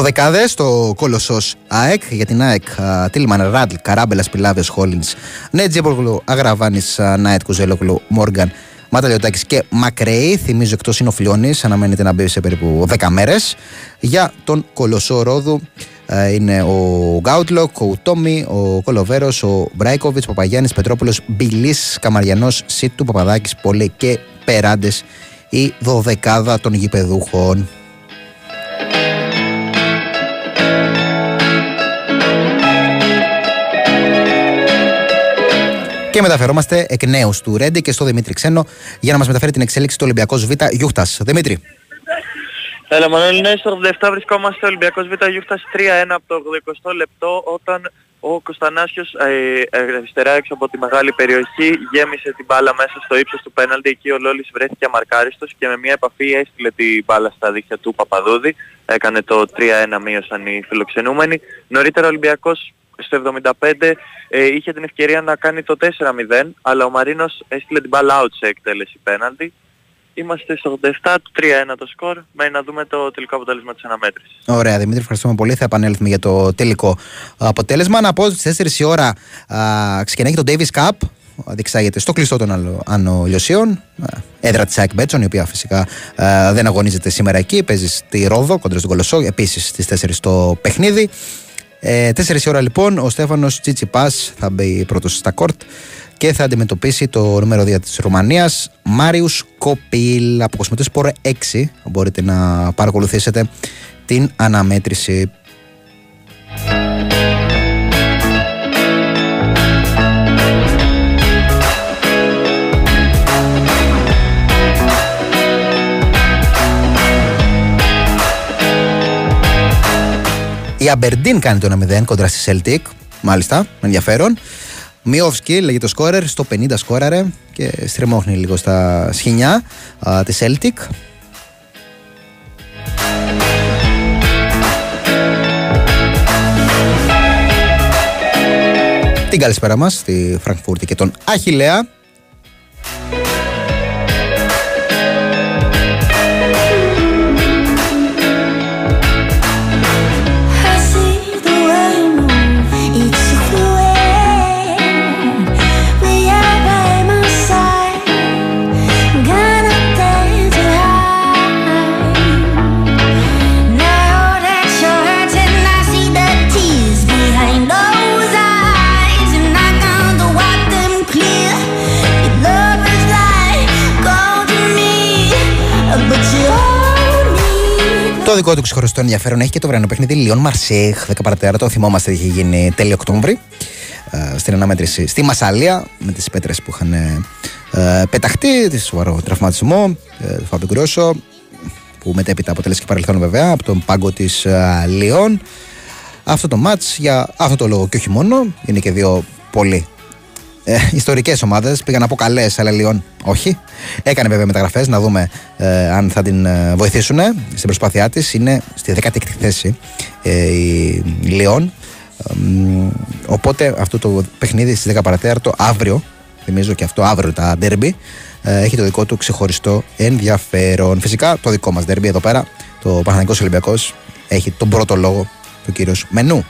Δωδεκάδε στο κόλοσο ΑΕΚ για την ΑΕΚ α, Τίλμαν Ράντλ, Καράμπελα Πιλάβιο Χόλιν, Νέτζιμποργλου Αγραβάνη Νάιτ Κουζέλογλου Μόργαν Ματαλιωτάκη και Μακρέη. Θυμίζω εκτός είναι ο Φιλιώνης, αναμένεται να μπει σε περίπου 10 μέρες. Για τον κολοσσό Ρόδου α, είναι ο Γκάουτλοκ, ο Τόμι, ο Κολοβέρος, ο Μπράικοβιτς, Παπαγιάννης Πετρόπουλος, Μπιλής, Καμαριανός, Σίτου, Παπαδάκης, Πολέ και Περάντες. Η δωδεκάδα των γηπεδούχων. Και μεταφερόμαστε εκ νέους του Ρέντι και στο Δημήτρη Ξένο για να μας μεταφέρει την εξέλιξη του Ολυμπιακού Β Γιούχτας. Δημήτρη. Έλα Μανώλη, ναι, στο 87 βρισκόμαστε Ολυμπιακός Β' Γιούχτας 3-1 από το 80 λεπτό όταν ο Κωνστανάσιος ε, ε, αριστερά έξω από τη μεγάλη περιοχή γέμισε την μπάλα μέσα στο ύψος του πέναλτι. Εκεί ο Λόλης βρέθηκε αμαρκάριστος και με μια επαφή έστειλε την μπάλα στα δίχτυα του Παπαδούδη. Έκανε το 3-1 μείωσαν οι φιλοξενούμενοι. Νωρίτερα ο Ολυμπιακός στο 75 ε, είχε την ευκαιρία να κάνει το 4-0 αλλά ο Μαρίνος έστειλε την μπάλα out σε εκτέλεση πέναλτι. Είμαστε στο 87, το 3-1 το σκορ, μένει να δούμε το τελικό αποτέλεσμα της αναμέτρησης. Ωραία, Δημήτρη, ευχαριστούμε πολύ. Θα επανέλθουμε για το τελικό αποτέλεσμα. Να πω ότι στις 4 η ώρα α, ξεκινάει και το Davis Cup. Διεξάγεται στο κλειστό των Ανο- Ανολιωσίων. Α, Έδρα της ΑΕΚ Μπέτσον, η οποία φυσικά α, δεν αγωνίζεται σήμερα εκεί. Παίζει στη Ρόδο, κοντά στον Κολοσσό. Επίσης στις 4 το παιχνίδι. Ε, 4 η ώρα λοιπόν, ο Στέφανος Τσίτσιπα θα μπει πρώτος στα κόρτ και θα αντιμετωπίσει το νούμερο 2 της Ρουμανίας Μάριους Κοπίλ. Από Κοσμοτές Σπορ 6 μπορείτε να παρακολουθήσετε την αναμέτρηση Η Αμπερντίν κάνει το 1-0 κοντρα στη Celtic. Μάλιστα, ενδιαφέρον. Μιόφσκι λέγεται το σκόρερ, στο 50 σκόραρε και στριμώχνει λίγο στα σχοινιά α, της Celtic. Την καλησπέρα μας στη Φραγκφούρτη και τον Αχιλέα. Δικό του ξεχωριστό ενδιαφέρον έχει και το βρανό παιχνίδι Λιόν Μαρσίχ, 10 παρατέρα. Το θυμόμαστε είχε γίνει τέλειο Οκτώβρη. ε, στην αναμέτρηση στη Μασαλία με τις πέτρες που είχαν ε, πεταχτεί, τη σοβαρό τραυματισμό ε, του Φάμπιο Γκρόσο που μετέπειτα αποτέλεσε και παρελθόν βέβαια από τον πάγκο της ε, Λιόν. Αυτό το μάτς για αυτό το λόγο και όχι μόνο, είναι και δύο πολύ ε, ιστορικές ομάδες. Πήγαν από καλές, αλλά Λιόν όχι. Έκανε βέβαια μεταγραφές, να δούμε ε, αν θα την ε, βοηθήσουν στην προσπάθειά της. Είναι στη 16η θέση ε, η Λιόν. Ε, μ, οπότε αυτό το παιχνίδι στις 10 παρατέταρτο αύριο, θυμίζω και αυτό αύριο τα ντέρμπι, ε, έχει το δικό του ξεχωριστό ενδιαφέρον. Φυσικά το δικό μας ντέρμπι εδώ πέρα, το Παναθανικό Ολυμπιακός, έχει τον πρώτο λόγο του κύριο Μενού.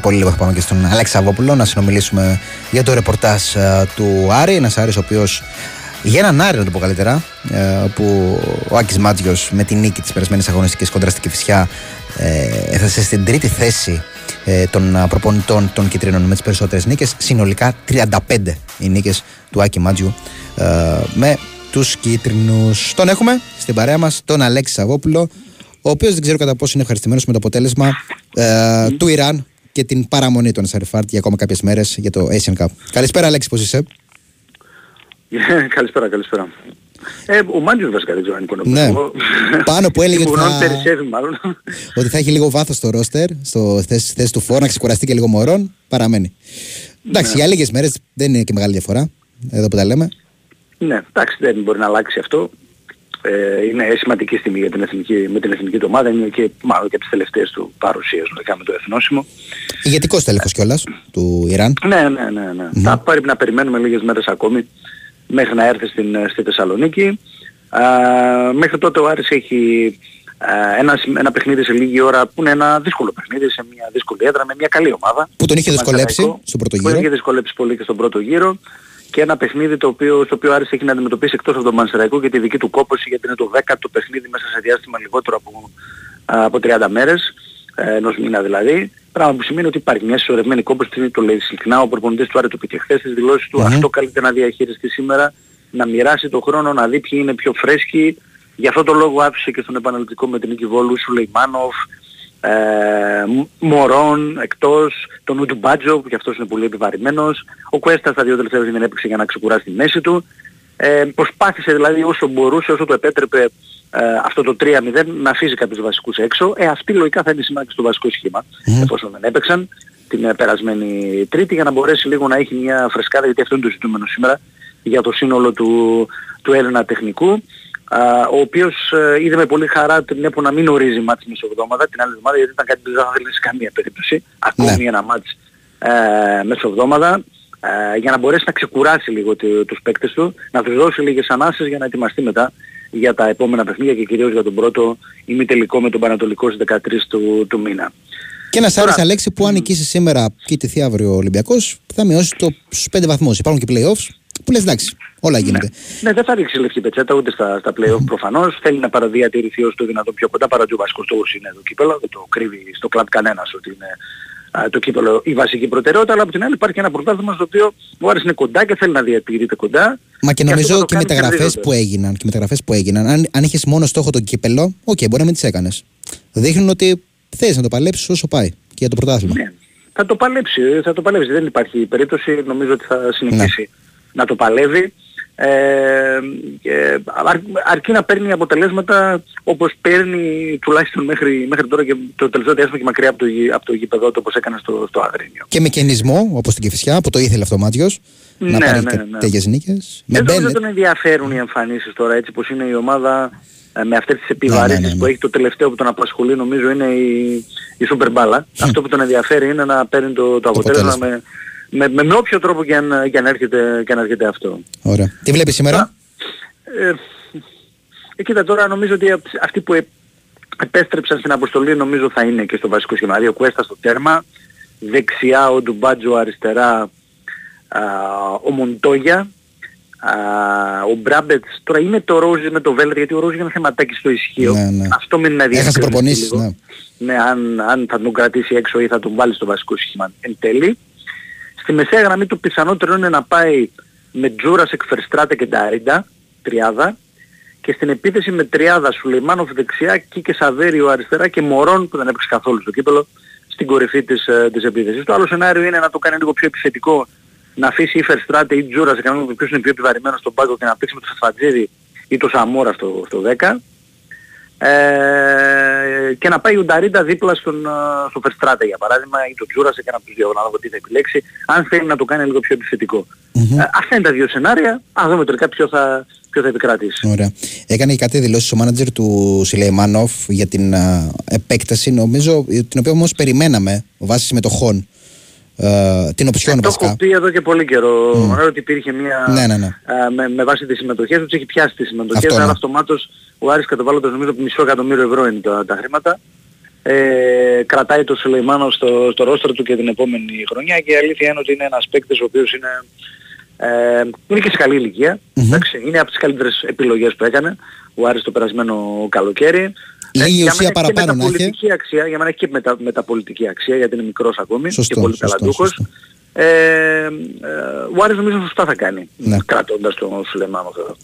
Πολύ λίγο θα πάμε και στον Αλέξη Σαββόπουλο να συνομιλήσουμε για το ρεπορτάζ ε, του Άρη. Ένας Άρης ο οποίος για έναν Άρη, να το πω καλύτερα, ε, που ο Άκης Μάτζιος με τη νίκη της περασμένης αγωνιστικής κόντρα στην Κυφυσιά ε, έφτασε στην τρίτη θέση ε, των α, προπονητών των Κιτρίνων με τις περισσότερες νίκες. Συνολικά 35 οι νίκες του Άκη Μάτζιου ε, με τους Κίτρινους. Τον έχουμε στην παρέα μας, τον Αλέξη Σαββόπουλο, ο οποίος δεν ξέρω κατά πόσο είναι ευχαριστημένος με το αποτέλεσμα ε, του Ιράν και την παραμονή των Σαριφάρτ για ακόμα κάποιες μέρες για το Asian Cup. Καλησπέρα, Αλέξη, πώς είσαι; <laughs> καλησπέρα, καλησπέρα. Ε, ο Μάντιος βασικά δεν ξέρω αν είναι Ναι. Πάνω που έλεγε ότι Μουρών θα- περισσεύει μάλλον. ότι θα έχει λίγο βάθος στο ρόστερ, στο θέση, θέση του φόρ, να ξεκουραστεί και λίγο μωρών, παραμένει. Εντάξει, για λίγες μέρες δεν είναι και μεγάλη διαφορά. Εδώ που τα λέμε. ναι, εντάξει δεν μπορεί να αλλάξει αυτό. Ε, είναι σημαντική στιγμή για την εθνική, με την εθνική του ομάδα, είναι και μάλλον και από τις τελευταίες του παρουσίες λογικά με το εθνόσημο. Ηγετικός τέλεχος κιόλας του Ιράν. Ναι, ναι, ναι. ναι. Θα πρέπει να περιμένουμε λίγες μέρες ακόμη μέχρι να έρθει στην, στη Θεσσαλονίκη. Α, μέχρι τότε ο Άρης έχει α, ένα, συμ- ένα παιχνίδι σε λίγη ώρα που είναι ένα δύσκολο παιχνίδι σε μια δύσκολη έδρα με μια καλή ομάδα. Που τον είχε Το δυσκολέψει Πανσεραϊκό, στον πρώτο Που γύρο. είχε δυσκολέψει πολύ και στον πρώτο γύρο και ένα παιχνίδι το οποίο, στο οποίο ο Άρης έχει να αντιμετωπίσει εκτός από τον Μανσεραϊκό και τη δική του κόπωση γιατί είναι το 10ο παιχνίδι μέσα σε διάστημα λιγότερο από, α, από 30 μέρες, ε, ενός μήνα δηλαδή. Πράγμα που σημαίνει ότι υπάρχει μια συσσωρευμένη κόπωση, το λέει ειλικρινά, ο προπονητής του Άρη το είπε και χθες στις δηλώσεις του, Μμμ. αυτό καλείται να διαχειριστεί σήμερα, να μοιράσει το χρόνο, να δει ποιοι είναι πιο φρέσκοι. Γι' αυτό το λόγο άφησε και στον επαναληπτικό με την Νίκη Βόλου, Σουλεϊμάνοφ, ε, Μ- Μωρόν εκτός, τον Νούτου Μπάτζο που και αυτός είναι πολύ επιβαρημένος, ο Κουέστα στα δύο τελευταία δεν έπαιξε για να ξεκουράσει τη μέση του. Ε, προσπάθησε δηλαδή όσο μπορούσε, όσο το επέτρεπε ε, αυτό το 3-0 να αφήσει κάποιους βασικούς έξω. Ε, αυτή λογικά θα είναι σήμερα και στο βασικό σχήμα, εφόσον δεν έπαιξαν την ε, περασμένη Τρίτη για να μπορέσει λίγο να έχει μια φρεσκάδα γιατί αυτό είναι το ζητούμενο σήμερα για το σύνολο του, του Έλληνα τεχνικού α, ο οποίος ε, είδε με πολύ χαρά την ΕΠΟ να μην ορίζει μάτς μεσοβδόμαδα την άλλη εβδομάδα γιατί ήταν κάτι που δεν θα θέλεις σε καμία περίπτωση ακόμη ένα μάτς ε, μεσοβδόμαδα ε, για να μπορέσει να ξεκουράσει λίγο το- τους παίκτες του, να τους δώσει λίγες ανάσες για να ετοιμαστεί μετά για τα επόμενα παιχνίδια και κυρίως για τον πρώτο ημιτελικό με τον Πανατολικό στις 13 του, του μήνα. Και ένας Άρης Αλέξη που αν νικήσει σήμερα και τηθεί αύριο ο Ολυμπιακός θα μειώσει το στους 5 βαθμούς. Υπάρχουν και playoffs που λες εντάξει, όλα γίνεται. Ναι, δεν θα ρίξει λευκή πετσέτα ούτε στα, στα play-off προφανώς. Θέλει να παραδιατηρηθεί όσο το δυνατόν πιο κοντά παρά ότι ο βασικός στόχος είναι το κύπελο. Δεν το κρύβει στο κλαμπ κανένας ότι είναι α, το κύπελο η βασική προτεραιότητα. Αλλά από την άλλη υπάρχει και ένα πρωτάθλημα στο οποίο ο Άρης είναι κοντά και θέλει να διατηρείται κοντά. Μα και αυτό νομίζω θα το και οι κάνει μεταγραφές κερδίζοντας. που έγιναν, και οι μεταγραφές που έγιναν αν, αν είχες μόνο στόχο το κύπελο, οκ, μπορεί να μην τις έκανες. Δείχνουν ότι θες να το παλέψεις όσο πάει και για το πρωτάθλημα. Ναι. Θα το παλέψει, θα το παλέψει. Δεν υπάρχει περίπτωση. Νομίζω ότι θα συνεχίσει Ναι. Να το παλεύει. Ε, και αρ- αρκεί να παίρνει αποτελέσματα όπως παίρνει τουλάχιστον μέχρι, μέχρι τώρα και το τελευταίο διάστημα και μακριά από το, γη- από το γήπεδο του όπως έκανε στο, στο Αγρίνιο. Και με κενισμό, όπως την Κεφισιά, που το ήθελε αυτό ο Μάτζιο, να Ναι, πάρει ναι, τε- ναι. τέτοιες νίκες. Με Δεν νομίζω Μπένετ. τον ενδιαφέρουν οι εμφανίσεις τώρα έτσι πως είναι η ομάδα ε, με αυτές τις Ναι, επιβαρύνσεις ναι, ναι, ναι. που έχει το τελευταίο που τον απασχολεί νομίζω είναι η, η Super Μπάλα. Αυτό που τον ενδιαφέρει είναι να παίρνει το, το, αποτέλεσμα με, με, με, με όποιο τρόπο και αν, και αν, έρχεται, και αν έρχεται αυτό. Ωραία. Τι βλέπεις σήμερα; Ε, ε, κοίτα τώρα νομίζω ότι αυ- αυτοί που ε- επέστρεψαν στην αποστολή νομίζω θα είναι και στο βασικό σχήμα. Δηλαδή ο Κουέστα στο τέρμα, δεξιά ο Ντουμπάτζο, αριστερά α, ο Μοντόγια, α, ο Μπράμπετς. Τώρα είναι το Ρόζι με το Βέλερ γιατί ο Ρόζι είναι ένα θεματάκι στο ισχύο. Ναι, ναι. Αυτό μένει να Έχασε διευκρινιστεί προπονήσεις, λίγο. ναι. Ναι, αν, αν θα τον κρατήσει έξω ή θα τον βάλει στο βασικό σχήμα εν τέλει. Στη μεσαία γραμμή το πιθανότερο είναι να πάει με Τζούρας, Εκφερστράτε και Νταρίντα, τριάδα. Και στην επίθεση με τριάδα Σουλεϊμάνοφ δεξιά, Κίκε Σαβέριο αριστερά και Μωρόν που δεν έπαιξε καθόλου στο κύπελο στην κορυφή της, ε, της επίθεσης. Το άλλο σενάριο είναι να το κάνει λίγο πιο επιθετικό, να αφήσει ή Φερστράτε ή Τζούρα σε κανένα ποιος είναι πιο επιβαρημένος στον πάγκο και να παίξει με το Φατζίδη ή το Σαμόρα στο, στο 10. Ε, και να πάει ο Νταρίντα δίπλα στον, ε, στο Φερστράτε για παράδειγμα ή τον Τζούρασε και να τους δύο να δω τι θα επιλέξει αν θέλει να το κάνει λίγο πιο επιθετικό. Ε, αυτά είναι τα δύο σενάρια. Α δούμε τελικά ποιο θα, ποιο θα επικρατήσει. Ωραία. Έκανε και κάτι δηλώσεις ο μάνατζερ του Σιλεϊμάνοφ για την α, επέκταση, νομίζω, την οποία όμως περιμέναμε βάσει συμμετοχών. Ε, την οψιόν Το βασικά. έχω πει εδώ και πολύ καιρό mm. ότι υπήρχε μια Ναι, ναι, ναι. α, με, με βάση τις συμμετοχές τους έχει πιάσει τις συμμετοχές Αυτό, άρα ναι. αυτομάτως ο Άρης καταβάλλοντας νομίζω μισό εκατομμύριο ευρώ είναι τα, τα χρήματα ε, κρατάει το Σουλεϊμάνο στο, στο ρόστρο του και την επόμενη χρονιά και η αλήθεια είναι ότι είναι ένας παίκτης ο οποίος είναι, ε, είναι και σε καλή ηλικία. Εντάξει, είναι από τις καλύτερες επιλογές που έκανε ο Άρης το περασμένο καλοκαίρι. Λίγη για ουσία μένα έχει και παραπάνω να έχει. μεταπολιτική αξία, για μένα έχει και μετα, μεταπολιτική αξία γιατί είναι μικρός ακόμη Σωστό, και πολύ σωστό, ταλαντούχος. σωστό. Ε, ε, ο Άρης νομίζω σωστά θα κάνει Ναι. κρατώντας τον Σουλεϊμάνο εδώ.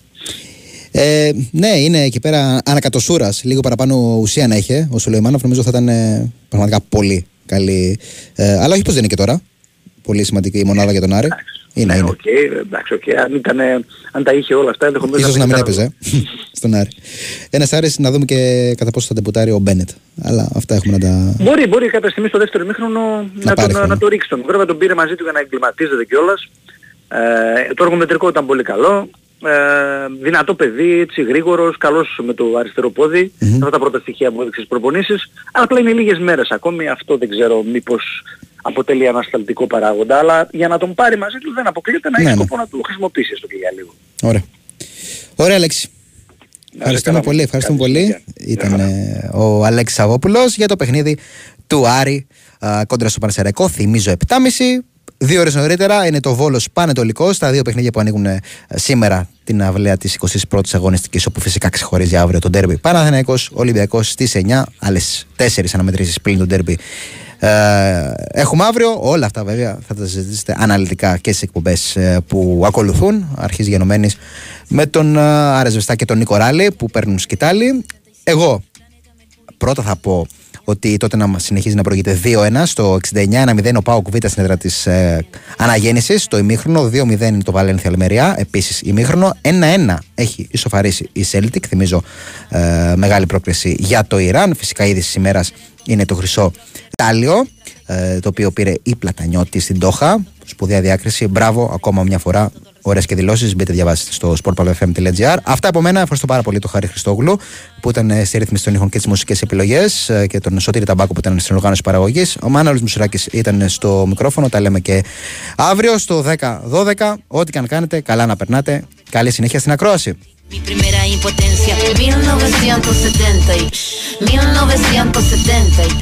Ε, ναι, είναι εκεί πέρα ανακατοσούρας. Λίγο παραπάνω ουσία να είχε. Ο Σουλεϊμάνοφ νομίζω θα ήταν ε, πραγματικά πολύ καλή. Ε, αλλά όχι πως δεν είναι και τώρα. Πολύ σημαντική η μονάδα για τον Άρη. Είναι, είναι. Οκ, εντάξει, οκ. Αν, ήταν, αν τα είχε όλα αυτά, ενδεχομένως Ίσως να μην ήταν- έπαιζε <laughs> στον Άρη. Ένας Άρης να δούμε και κατά πόσο θα ντεμπουτάρει ο Μπένετ. Αλλά αυτά έχουμε να τα. Μπορεί, μπορεί κάποια στιγμή στο δεύτερο ημίχρονο να, πάρει τον, χρόνο. να το ρίξει τον μικρό, βέβαια τον πήρε μαζί του για να εγκλιματίζεται κιόλας. Ε, το εργομετρικό ήταν πολύ καλό. Ε, δυνατό παιδί, έτσι γρήγορος, καλός με το αριστερό πόδι. Αυτά τα πρώτα στοιχεία που έδειξε στις προπονήσεις. Αλλά απλά είναι λίγες μέρες ακόμη. Αυτό δεν ξέρω μήπως αποτελεί ανασταλτικό παράγοντα. Αλλά για να τον πάρει μαζί του δεν αποκλείεται να έχει Ναι, ναι. σκοπό να του χρησιμοποιήσει έστω και για λίγο. Ωραία. Ωραία, Αλέξη. Ευχαριστούμε καλά, πολύ. Ευχαριστούμε πολύ. Ήταν ε, ο Αλέξης Σαββόπουλος για το παιχνίδι του Άρη α, κόντρα στο Πανσεραϊκό. Θυμίζω 7.30. Δύο ώρες νωρίτερα είναι το Βόλος Πανετολικός. Τα δύο παιχνίδια που ανοίγουν ε, σήμερα την αυλαία της 21η αγωνιστικής, όπου φυσικά ξεχωρίζει αύριο το ντέρμπι. Παναθηναϊκός Ολυμπιακός στις 9. Άλλες 4 αναμετρήσεις πλην το ντέρμπι ε, έχουμε αύριο. Όλα αυτά βέβαια θα τα συζητήσετε αναλυτικά και στις εκπομπές που ακολουθούν. Αρχίζει γενομένης με τον ε, Άρε Ζεστά και τον Νίκο Ράλη που παίρνουν σκητάλη. Εγώ πρώτα θα πω ότι τότε να συνεχίζει να προηγείται 2-1 στο 69-1-0 ο Πάοκ Β στην έδρα της ε, αναγέννησης. Το ημίχρονο 2-0 είναι το Βαλένθια Αλμεριά. Επίσης ημίχρονο 1-1 έχει ισοφαρίσει η Celtic. Θυμίζω ε, μεγάλη πρόκληση για το Ιράν. Φυσικά ήδη της ημέρας είναι το χρυσό τάλιο ε, το οποίο πήρε η Πλατανιώτη στην Τόχα. Σπουδαία διάκριση. Μπράβο ακόμα μια φορά. Ωραίες και δηλώσεις. Μπείτε διαβάστε στο sportpalfm.gr. Αυτά από μένα. Ευχαριστώ πάρα πολύ τον Χάρη Χριστόγλου που ήταν ε, στη ρύθμιση των ήχων και τις μουσικές επιλογές και τον Σωτήρη Ταμπάκο που ήταν στην οργάνωση παραγωγής. Ο Μάναλος Μουσουράκη ήταν στο μικρόφωνο. Τα λέμε και αύριο στο 10-12. Ό,τι και αν κάνετε, καλά να περνάτε. Καλή συνέχεια στην ακρόαση. Mi primera impotencia, 1970 y 1970 y